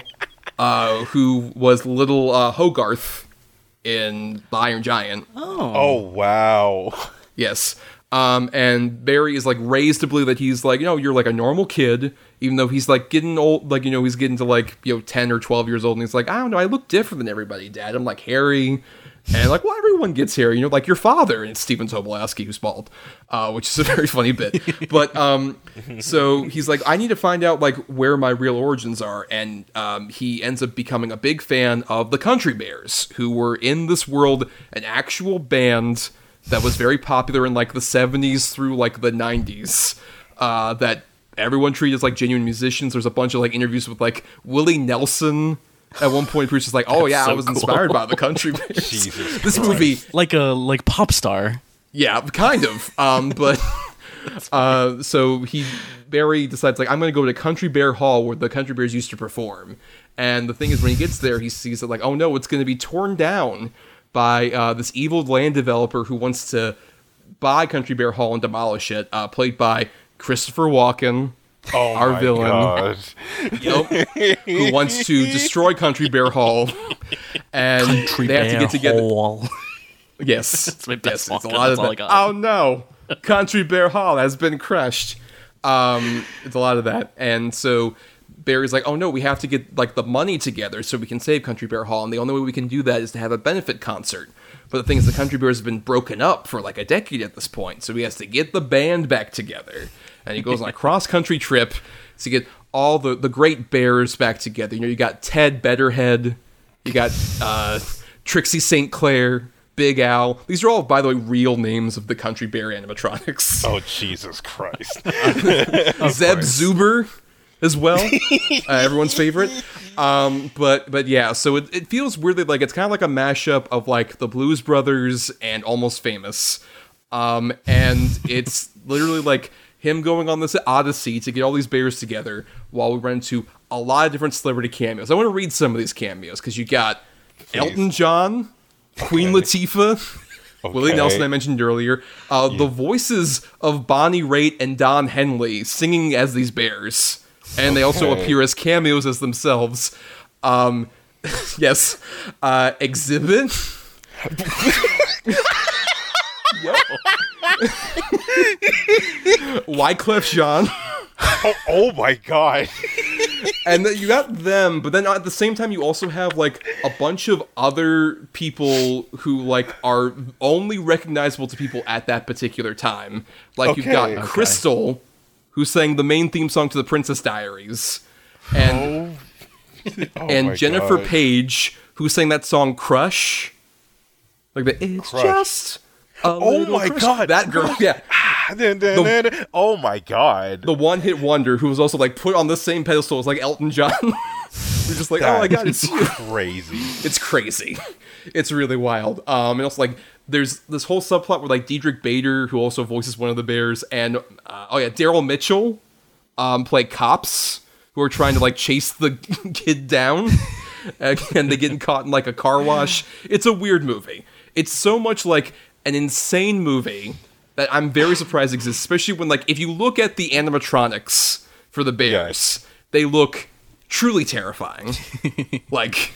uh, who was little uh, Hogarth in The Iron Giant. Oh, Oh wow. Yes. Um, and Barry is like raised to believe that he's like, you know, you're like a normal kid, even though he's like getting old, like, you know, he's getting to like, you know, 10 or 12 years old. And he's like, I don't know, I look different than everybody, dad. I'm like hairy. And like, well, everyone gets hairy, you know, like your father, and it's Stephen Tobolowsky who's bald, uh, which is a very funny bit. But um, so he's like, I need to find out like where my real origins are, and um, he ends up becoming a big fan of the Country Bears, who were in this world an actual band that was very popular in like the 70s through like the 90s uh, that everyone treated as like genuine musicians. There's a bunch of like interviews with like willie nelson at one point Bruce is like oh yeah i was cool. inspired by the country bears Jesus this movie Like a like pop star. yeah kind of um but uh so he barry decides like i'm gonna go to country bear hall where the country bears used to perform. And the thing is when he gets there he sees it like oh no it's gonna be torn down by uh, this evil land developer who wants to buy Country Bear Hall and demolish it, uh, played by Christopher Walken, Oh our my villain, God. Yep. who wants to destroy Country Bear Hall, and Country they have to get together. Hall. Yes, That's my best yes, it's a Walken, lot of all that. I got. Oh no, Country Bear Hall has been crushed. Um, it's a lot of that, and so Barry's like, "Oh no, we have to get like the money together so we can save Country Bear Hall, and the only way we can do that is to have a benefit concert." But the thing is, the Country Bears have been broken up for like a decade at this point, so he has to get the band back together, and he goes on a cross country trip to get all the the great bears back together. You know, you got Ted Bedderhead, you got uh, Trixie St. Clair, Big Al. These are all, by the way, real names of the Country Bear animatronics. Oh Jesus Christ. Zeb Zuber as well, uh, everyone's favorite. Um, but but yeah, so it, it feels weirdly like it's kind of like a mashup of like the Blues Brothers and Almost Famous, um, and it's literally like him going on this odyssey to get all these bears together while we run into a lot of different celebrity cameos. I want to read some of these cameos because you got Elton John, Queen Latifah. Willie Nelson, I mentioned earlier. Uh, The voices of Bonnie Raitt and Don Henley singing as these bears. And they also appear as cameos as themselves. Um, yes. Uh, Xzibit. Yep. Wyclef Jean. oh, oh my God. and then you got them, but then at the same time, you also have like a bunch of other people who like are only recognizable to people at that particular time. Like you've got Okay. Okay. Krystal, who sang the main theme song to The Princess Diaries, and Oh and Jennifer God. Paige, who sang that song "Crush," like the "It's Crush. just." A Oh my crush." God. that girl, yeah, dun. Oh my God. the one hit wonder who was also like put on the same pedestal as like Elton John. You're just like, oh my god, it's crazy. It's crazy. It's really wild. Um, and also like there's this whole subplot where like Diedrich Bader, who also voices one of the bears, and uh, oh yeah, Daryl Mitchell, um, play cops who are trying to like chase the kid down, and they get caught in like a car wash. It's a weird movie. It's so much like an insane movie that I'm very surprised exists, especially when like if you look at the animatronics for the bears, they look truly terrifying. like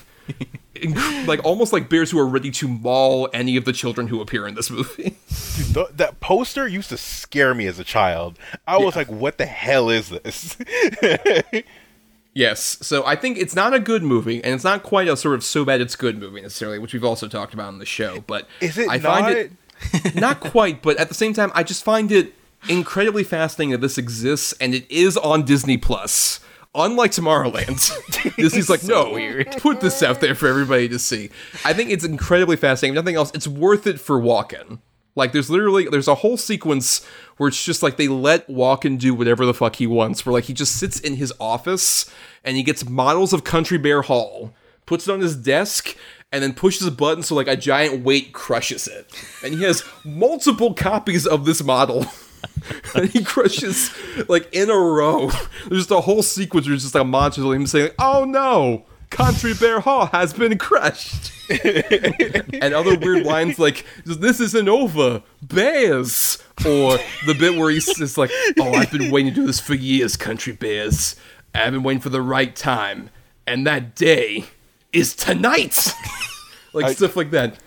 like almost like bears who are ready to maul any of the children who appear in this movie. Dude, th- that poster used to scare me as a child. I was like, "What the hell is this?" yes, so I think it's not a good movie, and it's not quite a sort of so bad it's good movie necessarily, which we've also talked about on the show. But Is it I find not? it not quite, but at the same time, I just find it incredibly fascinating that this exists, and it is on Disney Plus. Unlike Tomorrowland, Disney's like, no, weird. put this out there for everybody to see. I think it's incredibly fascinating. If nothing else, it's worth it for Walken. Like, there's literally there's a whole sequence where it's just like they let Walken do whatever the fuck he wants. Where like he just sits in his office and he gets models of Country Bear Hall, puts it on his desk, and then pushes a button so like a giant weight crushes it. And he has multiple copies of this model. and he crushes like in a row. There's just a whole sequence where it's just like a montage of him saying, "Oh no, Country Bear Hall has been crushed," and other weird lines like, "This isn't over, bears," or the bit where he's just like, "Oh, I've been waiting to do this for years, Country Bears. I've been waiting for the right time, and that day is tonight." like stuff like that.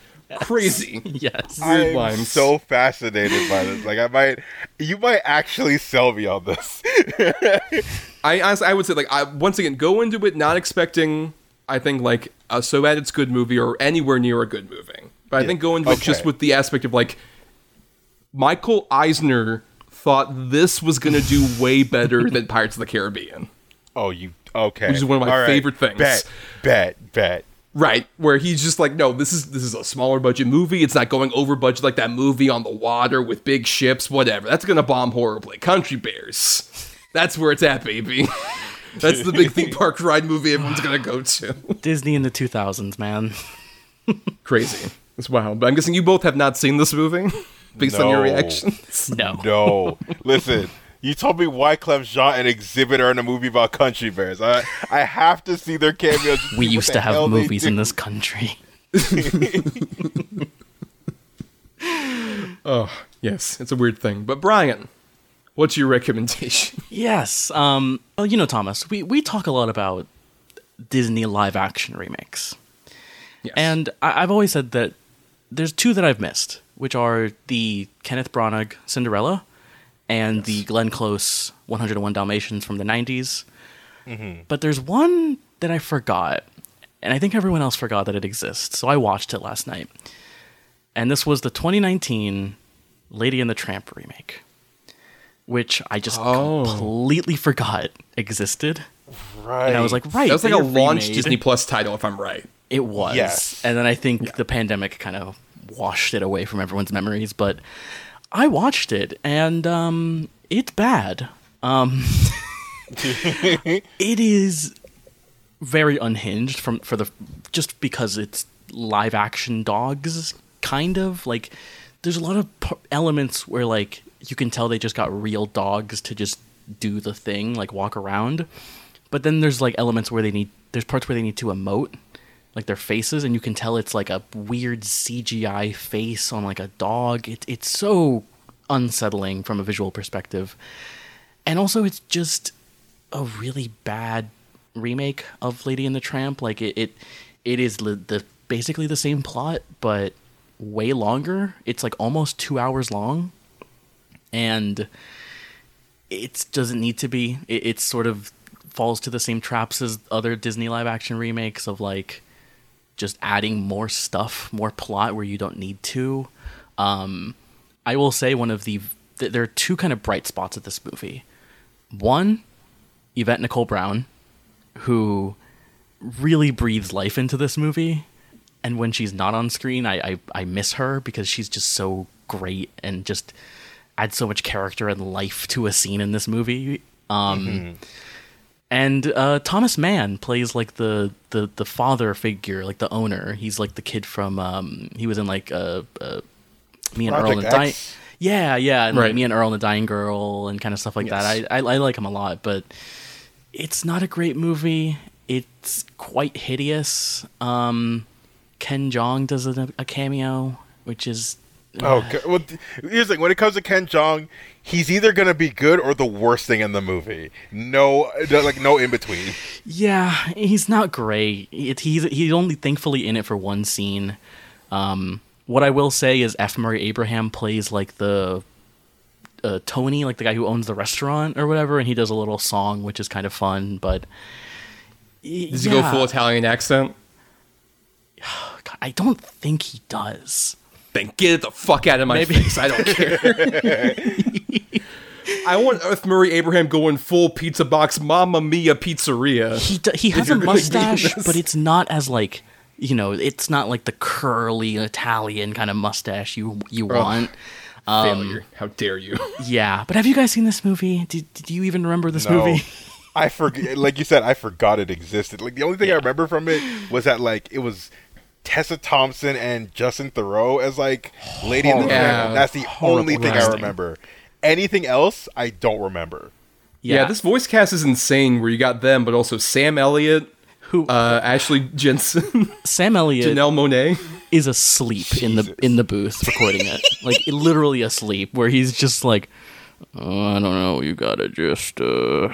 Crazy. Yes. I'm lines. so fascinated by this. Like, I might, you might actually sell me on this. I honestly, I would say like I once again go into it not expecting I think like a so bad it's good movie or anywhere near a good movie. But I think go into it just with the aspect of like Michael Eisner thought this was gonna do way better than Pirates of the Caribbean. oh, you okay? Which is one of my All right. favorite things. Bet, bet, bet. Right, where he's just like, no, this is this is a smaller budget movie. It's not going over budget like that movie on the water with big ships, whatever. That's gonna bomb horribly. Country Bears, that's where it's at, baby. That's the big theme park ride movie everyone's gonna go to. Disney in the 2000s, man. Crazy, it's wild. But I'm guessing you both have not seen this movie, based on your reactions. No. No, listen. You told me Wyclef Jean and Xzibit are in a movie about country bears. I I have to see their cameos. We used to have movies in this country. Oh yes, it's a weird thing. But Bryan, what's your recommendation? Yes. Um, well, you know, Thomas, we, we talk a lot about Disney live action remakes. Yes. And I, I've always said that there's two that I've missed, which are the Kenneth Branagh Cinderella and the Glenn Close 101 Dalmatians from the 90s. Mm-hmm. But there's one that I forgot, and I think everyone else forgot that it exists. So I watched it last night. And this was the 2019 Lady and the Tramp remake, which I just Oh. completely forgot existed. Right. And I was like, right. that was like they a launch Disney Plus title, if I'm right. it was. Yes. And then I think the pandemic kind of washed it away from everyone's memories. But I watched it and um, it's bad. Um, it is very unhinged from for the just because it's live action dogs kind of. Like there's a lot of p- elements where like you can tell they just got real dogs to just do the thing like walk around. But then there's like elements where they need there's parts where they need to emote like their faces and you can tell it's like a weird CGI face on like a dog it, it's so unsettling from a visual perspective and also it's just a really bad remake of Lady and the Tramp. Like it, it, it is li- the basically the same plot, but way longer. It's like almost two hours long, and it doesn't need to be. It, it sort of falls to the same traps as other Disney live action remakes of like just adding more stuff, more plot where you don't need to. Um, I will say one of the th- there are two kind of bright spots of this movie. One, Yvette Nicole Brown, who really breathes life into this movie. And when she's not on screen, I, I, I miss her because she's just so great and just adds so much character and life to a scene in this movie. Um, and uh, Thomas Mann plays like the, the the father figure, like the owner. He's like the kid from um, he was in like uh, uh me and Earl and the Dying. Yeah, yeah, and like, Right. me and Earl and the Dying Girl and kind of stuff like that. I, I I like him a lot, but it's not a great movie. It's quite hideous. Um, Ken Jeong does a, a cameo, which is Oh, God. well, th- here's the thing. When it comes to Ken Jeong, he's either gonna be good or the worst thing in the movie. No, no- like no in between. Yeah, he's not great. It, he's he's only thankfully in it for one scene. Um, what I will say is F. Murray Abraham plays like the uh, Tony, like the guy who owns the restaurant or whatever, and he does a little song which is kind of fun. But Does he go full Italian accent? God, I don't think he does. Then get it the fuck out of my Maybe- face. I don't care. I want F. Murray Abraham going full pizza box, Mamma Mia pizzeria. He do, he has a you're gonna be in mustache, but it's not as like you know, it's not like the curly Italian kind of mustache you you want. Failure. Um, How dare you? Yeah, but have you guys seen this movie? Did, did you even remember this No. movie? I forget. Like you said, I forgot it existed. Like the only thing I remember from it was that like it was Tessa Thompson and Justin Theroux as like Lady in the Yeah. Tramp. That's the Horrible only thing I remember. Anything else, I don't remember. Yeah. this voice cast is insane. Where you got them, but also Sam Elliott, who uh, Ashley Jensen, Sam Elliott Janelle Monáe. is asleep in the in the booth recording it, like literally asleep, where he's just like, oh, I don't know, you gotta just uh,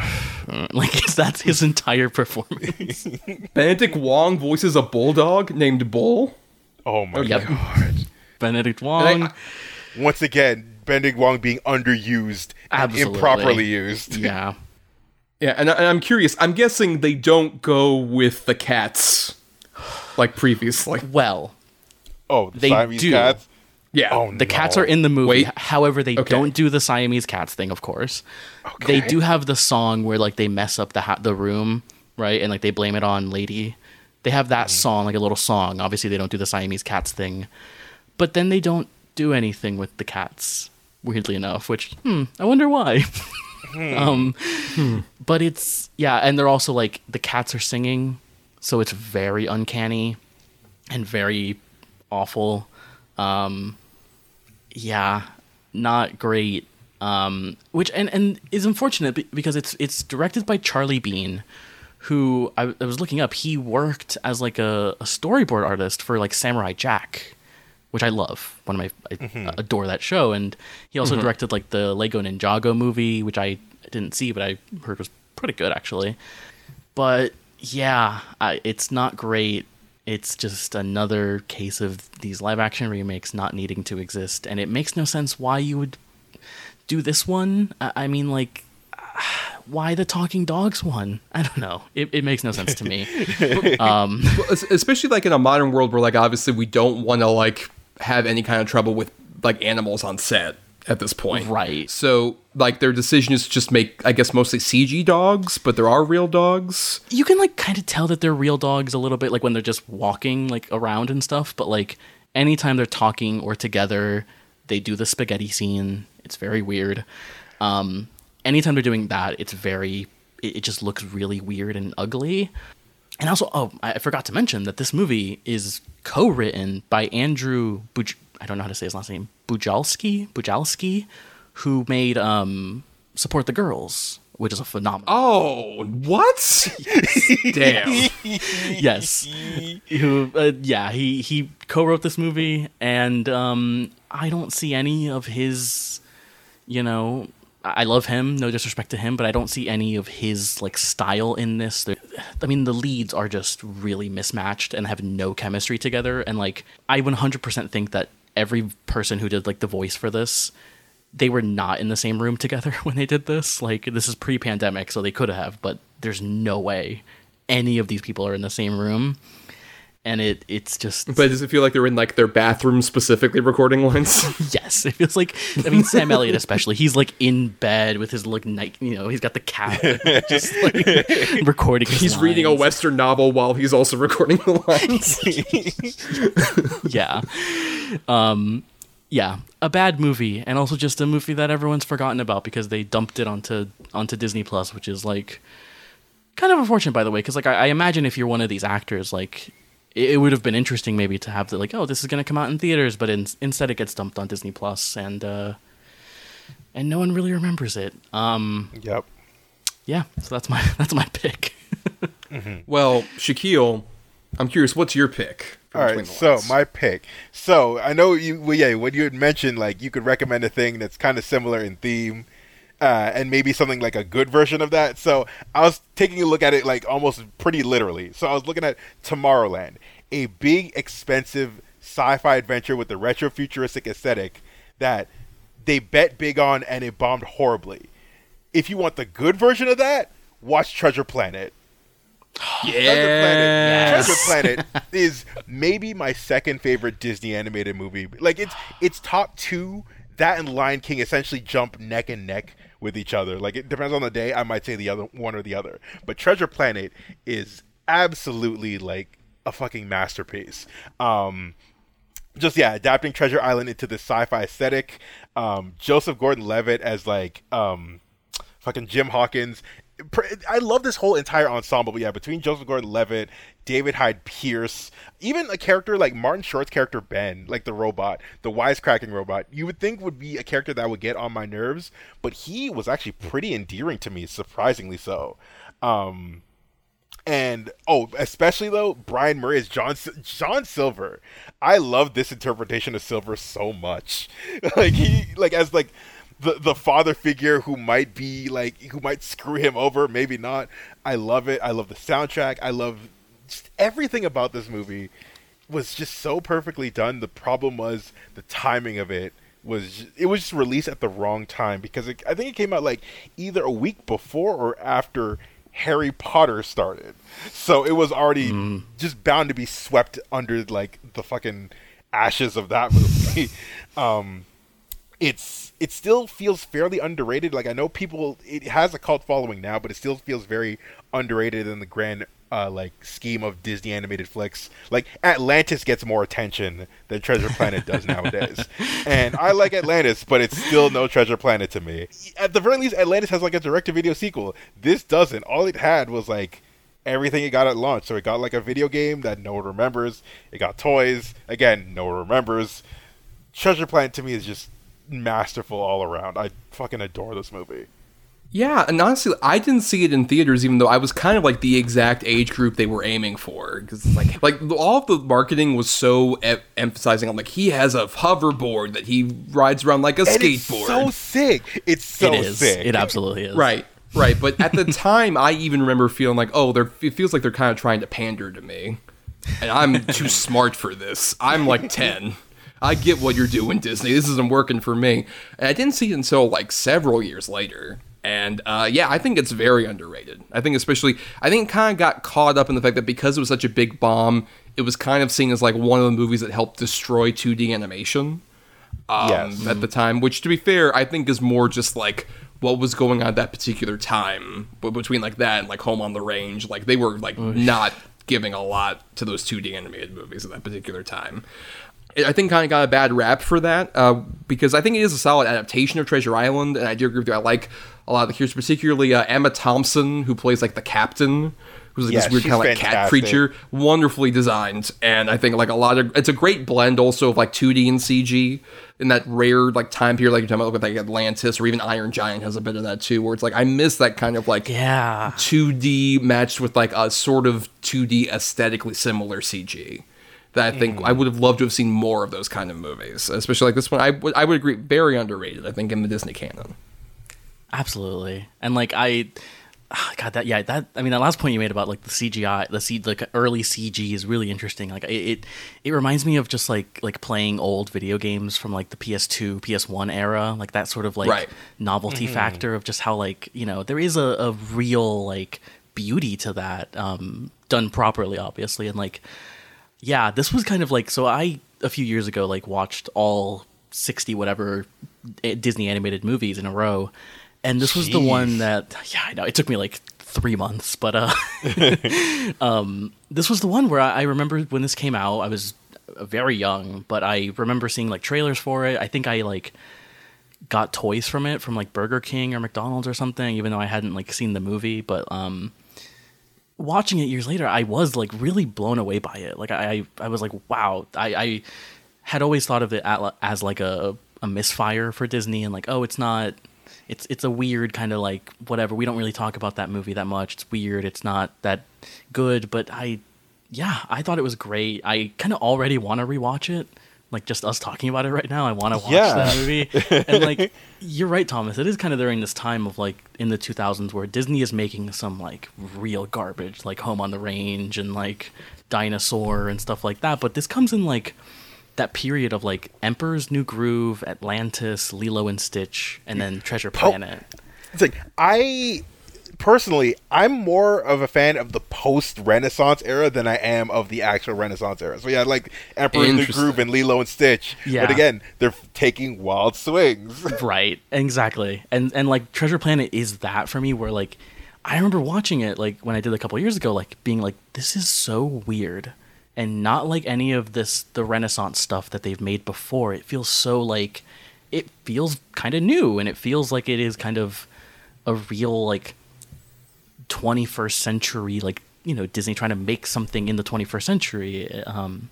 uh," like that's his entire performance. Benedict Wong voices a bulldog named Bull. Oh my Yep. god! Benedict Wong. I- Once again, Benedict Wong being underused and improperly used. yeah, Yeah, and, I- and I'm curious. I'm guessing they don't go with the cats like previously. well, Oh, the They Siamese do. cats. Yeah. Oh, the cats are in the movie. Wait. However, they Okay. don't do the Siamese cats thing, of course. They do have the song where like they mess up the ha- the room, right? And like they blame it on Lady. They have that song, like a little song. Obviously, they don't do the Siamese cats thing, but then they don't do anything with the cats. Weirdly enough, which hmm, I wonder why. um, but it's yeah, and they're also like the cats are singing, so it's very uncanny and very awful. Um, yeah, not great. Um, which and and is unfortunate because it's it's directed by Charlie Bean, who I, I was looking up. He worked as like a, a storyboard artist for like Samurai Jack, which I love. One of my I adore that show, and he also directed like the Lego Ninjago movie, which I didn't see, but I heard was pretty good actually. But yeah, I, it's not great. It's just another case of these live action remakes not needing to exist, and it makes no sense why you would do this one. I, mean, like, why the Talking Dogs one? I don't know. It, it makes no sense to me. um, Well, especially like in a modern world where like obviously we don't want to like have any kind of trouble with like animals on set at this point. Right. So like their decision is to just make I guess mostly CG dogs, but there are real dogs. you can like kind of tell that they're real dogs a little bit, like when they're just walking like around and stuff. But like anytime they're talking or together, they do the spaghetti scene. It's very weird. Um, anytime they're doing that, it's very. It, it just looks really weird and ugly. And also, oh, I I forgot to mention that this movie is co-written by Andrew. Buj- I don't know how to say his last name. Bujalski. Bujalski, who made um, "Support the Girls," which is a phenomenal. Oh, what? Damn. yes who uh, yeah he he co-wrote this movie and um i don't see any of his you know i I love him no disrespect to him but i don't see any of his like style in this They're- i mean the leads are just really mismatched and have no chemistry together and like i 100% think that every person who did like the voice for this they were not in the same room together when they did this. Like this is pre-pandemic, so they could have, but there's no way any of these people are in the same room. And it it's just But does it feel like they're in like their bathroom specifically recording lines? yes, it feels like I mean Sam Elliott especially. He's like in bed with his like night, you know, he's got the cat just like recording. he's reading a western novel while he's also recording the lines. yeah. Um yeah, a bad movie and also just a movie that everyone's forgotten about because they dumped it onto onto Disney Plus, which is like kind of unfortunate, by the way, because like I, I imagine if you're one of these actors, like it, it would have been interesting maybe to have the like, oh, this is going to come out in theaters, but in, instead it gets dumped on Disney Plus, and uh, and no one really remembers it. Um, Yep. yeah, so that's my that's my pick. Well, Shakyl, I'm curious, what's your pick? All the so my pick. So I know you. Well, yeah, when you had mentioned like you could recommend a thing that's kind of similar in theme, uh, and maybe something like a good version of that. So I was taking a look at it like almost pretty literally. So I was looking at Tomorrowland, a big, expensive sci-fi adventure with a retro futuristic aesthetic that they bet big on and it bombed horribly. If you want the good version of that, watch Treasure Planet. Treasure Planet. Treasure Planet is maybe my second favorite Disney animated movie. Like it's it's top two. That and Lion King essentially jump neck and neck with each other. Like it depends on the day. I might say the other one or the other. But Treasure Planet is absolutely like a fucking masterpiece. Um, just yeah, adapting Treasure Island into this sci-fi aesthetic. Um, Joseph Gordon-Levitt as like um, fucking Jim Hawkins. I love this whole entire ensemble. But yeah, between Joseph Gordon-Levitt, David Hyde Pierce, even a character like Martin Short's character Ben, like the robot, the wisecracking robot, you would think would be a character that would get on my nerves, but he was actually pretty endearing to me, surprisingly so. Um, and oh, especially though, Brian Murray is John John Silver. I love this interpretation of Silver so much. like he like as like the the father figure who might be like who might screw him over, maybe not. I love it. I love the soundtrack. I love just everything about this movie was just so perfectly done. The problem was the timing of it was it was just released at the wrong time because it, I think it came out like either a week before or after Harry Potter started. So it was already just bound to be swept under like the fucking ashes of that movie. um it's it still feels fairly underrated. Like I know people it has a cult following now, but it still feels very underrated in the grand uh, like scheme of Disney animated flicks. Like Atlantis gets more attention than Treasure Planet does nowadays. And I like Atlantis, but it's still no Treasure Planet to me. At the very least, Atlantis has like a direct to video sequel. This doesn't. All it had was like everything it got at launch. So it got like a video game that no one remembers. It got toys. Again, no one remembers. Treasure Planet to me is just masterful all around. I fucking adore this movie. Yeah, and honestly, I didn't see it in theaters, even though I was kind of like the exact age group they were aiming for. Because like, like all of the marketing was so e- emphasizing on like he has a hoverboard that he rides around like a And skateboard. it's so sick. It's so it is. sick. It absolutely is. Right, right. But at the time, I even remember feeling like, oh, they're it feels like they're kind of trying to pander to me, and I'm too smart for this. I'm like ten. I get what you're doing, Disney. This isn't working for me. And I didn't see it until like several years later. And uh, yeah, I think it's very underrated. I think especially, I think it kind of got caught up in the fact that because it was such a big bomb, it was kind of seen as like one of the movies that helped destroy 2D animation um, Yes. at the time, which to be fair, I think is more just like what was going on at that particular time. But between like that and like Home on the Range, like they were like not giving a lot to those 2D animated movies at that particular time. I- I think kind of got a bad rap for that uh, because I think it is a solid adaptation of Treasure Island, and I do agree with you. I like a lot of the characters, particularly uh, Emma Thompson, who plays like the captain, who's like Yeah, this weird kind of like cat creature wonderfully designed and i think like a lot of it's a great blend also of like 2d and cg in that rare like time period like you're talking about with like atlantis or even iron giant has a bit of that too where it's like i miss that kind of like Yeah. 2d matched with like a sort of 2d aesthetically similar cg that i think i would have loved to have seen more of those kind of movies especially like this one i would i would agree very underrated i think in the disney canon Absolutely. And like I ah, God that yeah, that I mean that last point you made about like the CGI, the C like early CG is really interesting. Like it, it it reminds me of just like like playing old video games from like the PS2, PS1 era, like that sort of like Right. novelty factor of just how like, you know, there is a, a real like beauty to that um done properly obviously and like yeah, this was kind of like so I a few years ago like watched all 60 whatever eh, Disney animated movies in a row. And this was the one that yeah, I know it took me like 3 months, but uh um this was the one where I, I remember when this came out, I was very young, but I remember seeing like trailers for it. I think I like got toys from it from like Burger King or McDonald's or something, even though I hadn't like seen the movie. But um, watching it years later, I was like really blown away by it. Like I, I was like, wow. I, I had always thought of it as like a, a misfire for Disney, and like, oh, it's not. It's it's a weird kind of like whatever. We don't really talk about that movie that much. It's weird. It's not that good. But I, yeah, I thought it was great. I kind of already want to rewatch it like just us talking about it right now. I want to watch Yeah. that movie. And like you're right, Thomas. It is kind of during this time of like in the 2000s where Disney is making some like real garbage, like Home on the Range and like Dinosaur and stuff like that. But this comes in like that period of like Emperor's New Groove, Atlantis, Lilo and Stitch, and then Treasure Planet. It's like I personally, I'm more of a fan of the post Renaissance era than I am of the actual Renaissance era. So yeah, like Emperor New. Groove and Lilo and Stitch. Yeah. But again, they're taking wild swings. right exactly and and like treasure planet is that for me where like i remember watching it like when i did a couple years ago like being like this is so weird and not like any of this the renaissance stuff that they've made before it feels so like it feels kind of new and it feels like it is kind of a real like 21st century like you know disney trying to make something in the 21st century um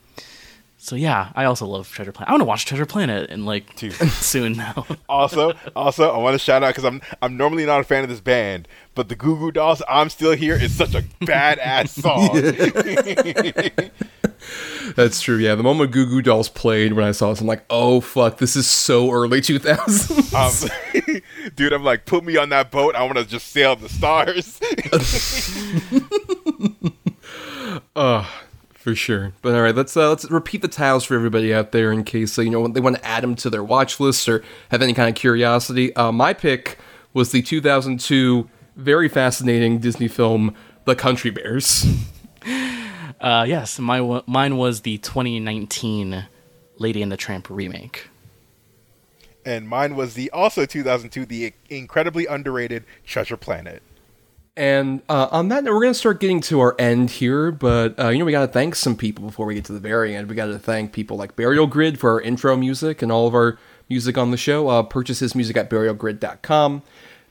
so yeah i also love treasure planet i want to watch treasure planet and like soon now also, also, I want to shout out because I'm I'm normally not a fan of this band, but the Goo Goo Dolls "I'm Still Here" is such a badass song. That's true. Yeah, the moment Goo Goo Dolls played when I saw this, I'm like, oh fuck, this is so early 2000s. Um, dude, I'm like, put me on that boat. I want to just sail the stars. Uh, for sure. But all right, let's uh, let's repeat the titles for everybody out there in case uh, you know they want to add them to their watch list or have any kind of curiosity. Uh, my pick was the 2002 very fascinating Disney film The Country Bears. Uh, yes, my mine was the 2019 Lady and the Tramp remake. and mine was the also 2002, the incredibly underrated Treasure Planet. And uh, on that note, we're going to start getting to our end here, but uh, you know, we got to thank some people before we get to the very end. We got to thank people like Burial Grid for our intro music and all of our music on the show. Uh, purchase his music at burialgrid.com.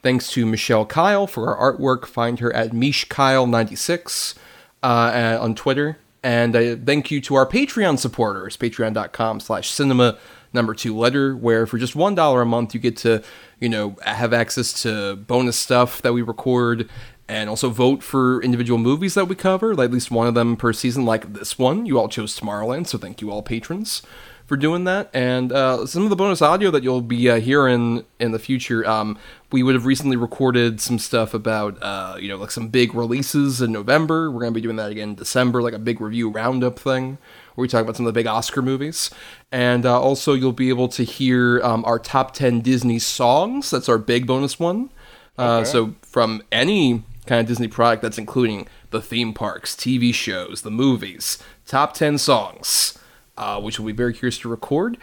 Thanks to Michelle Kyle for our artwork. Find her at MishKyle96 uh, uh, on Twitter. And uh, thank you to our Patreon supporters, patreon.com slash cinema number two letter, where for just $1 a month, you get to, you know, have access to bonus stuff that we record and also vote for individual movies that we cover, like at least one of them per season, like this one. You all chose Tomorrowland, so thank you all patrons for doing that. And uh, some of the bonus audio that you'll be uh, hearing in the future, um, we would have recently recorded some stuff about, uh, you know, like some big releases in November. We're going to be doing that again in December, like a big review roundup thing where we talk about some of the big Oscar movies. And uh, also, you'll be able to hear um, our top 10 Disney songs. That's our big bonus one. Uh, So, from any kind of Disney product that's including the theme parks, TV shows, the movies, top 10 songs, uh, which we'll be very curious to record.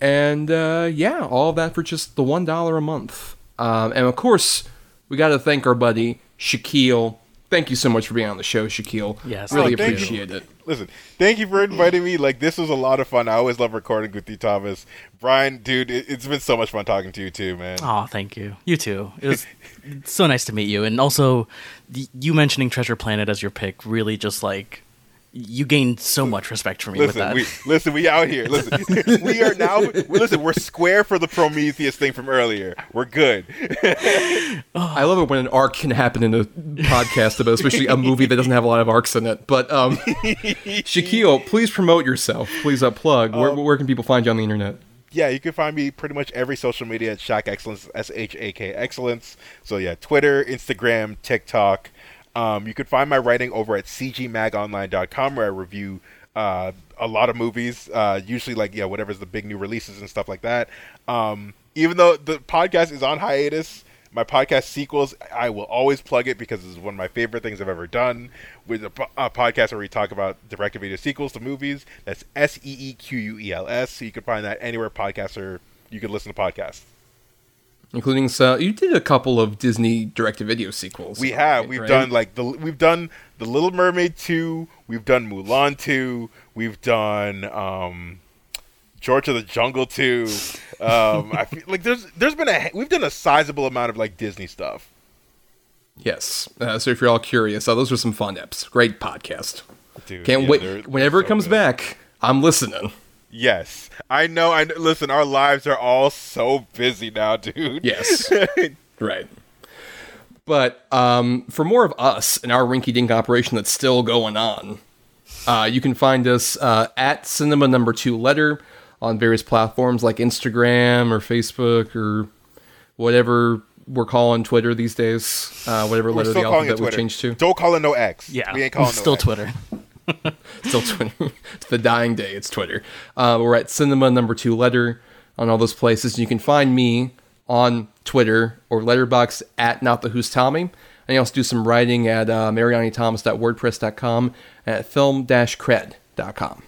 And uh, yeah, all of that for just the $1 a month. Um, and of course, we got to thank our buddy Shakyl. Thank you so much for being on the show, Shakyl. Yes, really Oh, thank you. appreciate it. Listen, thank you for inviting me. Like this was a lot of fun. I always love recording with you, Thomas. Bryan, dude, it, it's been so much fun talking to you too, man. Oh, thank you. You too. It was it's so nice to meet you, and also y- you mentioning Treasure Planet as your pick really just like you gained so much respect for me with that. we listen. We out here. Listen, we are now. Listen, we're square for the Prometheus thing from earlier. We're good. I love it when an arc can happen in a podcast about, especially a movie that doesn't have a lot of arcs in it. But um, Shakyl, please promote yourself. Please uh, plug. Where, where can people find you on the internet? Yeah, you can find me pretty much every social media at Shaq Excellence, S H A K Excellence. So yeah, Twitter, Instagram, TikTok. Um, you can find my writing over at cgmagonline.com where I review uh, a lot of movies, uh, usually like yeah, whatever's the big new releases and stuff like that. Um, even though the podcast is on hiatus, my podcast sequels, I will always plug it because it's one of my favorite things I've ever done. With a, a podcast where we talk about direct-to-video sequels to movies, that's S E E Q U E L S. So you can find that anywhere podcasts or You can listen to podcasts. Including so you did a couple of Disney direct-to-video sequels. We have. right? We've Right? done like the. We've done the Little Mermaid two. We've done Mulan two. We've done um, George of the Jungle two. Um, I feel like there's there's been a we've done a sizable amount of like Disney stuff. Yes. Uh, so if you're all curious, uh, those were some fun eps. Great podcast. Dude, Can't yeah, wait. they're- Whenever they're it comes so back, I'm listening. Yes, I know. I know. listen. Our lives are all so busy now, dude. Yes. right. But um, for more of us and our rinky dink operation that's still going on, uh, you can find us uh, at cinema number two letter on various platforms like Instagram or Facebook or whatever we're calling Twitter these days. Uh, whatever We're letter still the alphabet we Twitter. changed to. Don't call it no X. Yeah, we ain't calling still no X. Twitter. Still Twitter. it's the dying day. It's Twitter. Uh, we're at cinema number two letter on all those places. You can find me on Twitter or Letterboxd at not the who's Tommy. And I also do some writing at uh, marianithomas.wordpress.com and at film-cred.com.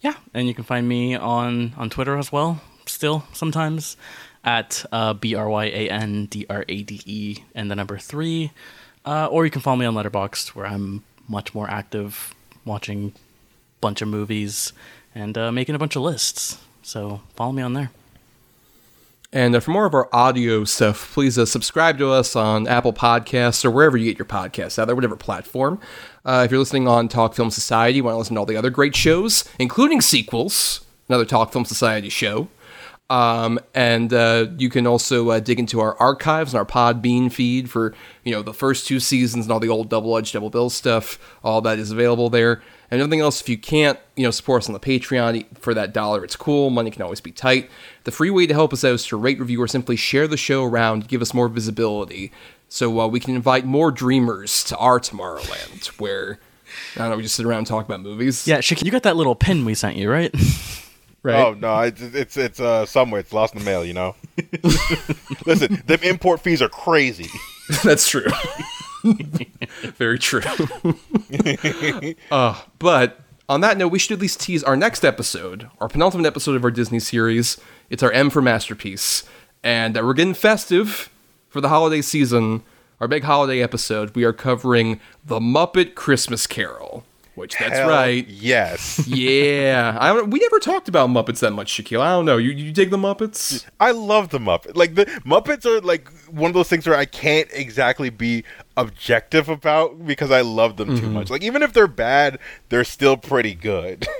Yeah, and you can find me on on Twitter as well. Still sometimes at uh, b r y a n d r a d e and the number three, uh, or you can follow me on Letterboxd where I'm much more active, watching a bunch of movies and uh, making a bunch of lists. So follow me on there. And uh, for more of our audio stuff, please uh, subscribe to us on Apple Podcasts or wherever you get your podcasts out there, whatever platform. Uh, if you're listening on Talk Film Society, you want to listen to all the other great shows, including sequels, another Talk Film Society show. Um, and uh, you can also uh, dig into our archives and our Podbean feed for you know the first two seasons and all the old double edged double bill stuff. All that is available there. And everything else, if you can't, you know, support us on the Patreon for that dollar, it's cool. Money can always be tight. The free way to help us out is to rate, review, or simply share the show around, give us more visibility, so uh, we can invite more dreamers to our Tomorrowland, where I don't know, we just sit around and talk about movies. Yeah, Shik, you got that little pin we sent you, right? right. Oh no, it's it's it's uh somewhere. It's lost in the mail. You know. Listen, them import fees are crazy. That's true. Very true. uh, but on that note, we should at least tease our next episode, our penultimate episode of our Disney series. It's our M for Masterpiece. And uh, we're getting festive for the holiday season. Our big holiday episode, we are covering The Muppet Christmas Carol. Which, that's Hell right. Yes, Yeah. I don't, we never talked about Muppets that much, Shakyl. I don't know. You, you dig the Muppets? I love the Muppet. Like the Muppets are like one of those things where I can't exactly be objective about because I love them too mm-hmm. much. Like even if they're bad, they're still pretty good.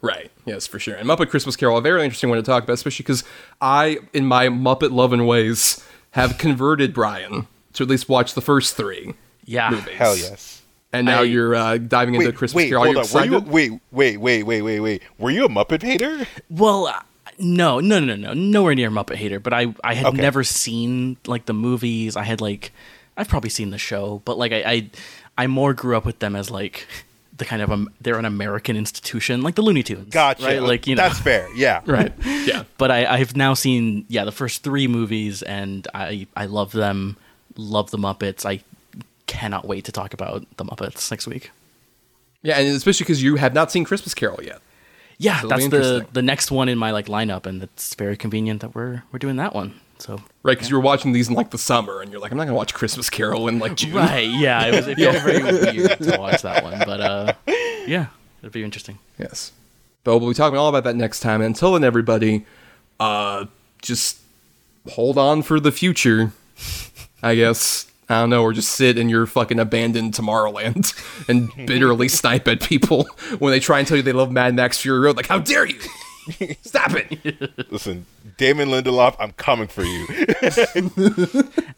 Right. Yes, for sure. And Muppet Christmas Carol, a very interesting one to talk about, especially because I, in my Muppet loving ways, have converted Bryan to at least watch the first three yeah. movies. Hell yes. And now I- you're uh, diving into Wait, Christmas wait, Carol. Hold you on. You, wait, wait, wait, wait, wait, wait. Were you a Muppet hater? Well, uh, no, no, no, no, nowhere near Muppet Hater. But I, I had Okay. never seen like the movies. I had like, I've probably seen the show, but like I, I, I more grew up with them as like the kind of um, they're an American institution, like the Looney Tunes. Gotcha. Right? Like you know, that's fair. Yeah. right. Yeah. but I, I've now seen yeah the first three movies, and I, I love them. Love the Muppets. I cannot wait to talk about the Muppets next week. Yeah, and especially because you have not seen Christmas Carol yet. Yeah, that's the the next one in my like lineup, and it's very convenient that we're we're doing that one. So Right, because you were watching these in like the summer, and you're like, I'm not going to watch Christmas Carol in like June. Right. Yeah. It was. It felt very weird to watch that one, but uh, yeah, it'll be interesting. Yes. But we'll be talking all about that next time. And until then, everybody, uh, just hold on for the future, I guess. I don't know, or just sit in your fucking abandoned Tomorrowland and bitterly snipe at people when they try and tell you they love Mad Max Fury Road. Like, how dare you? Stop it! Listen, Damon Lindelof, I'm coming for you.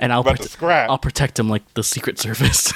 And I'll About prote- scrap. I'll protect him like the Secret Service.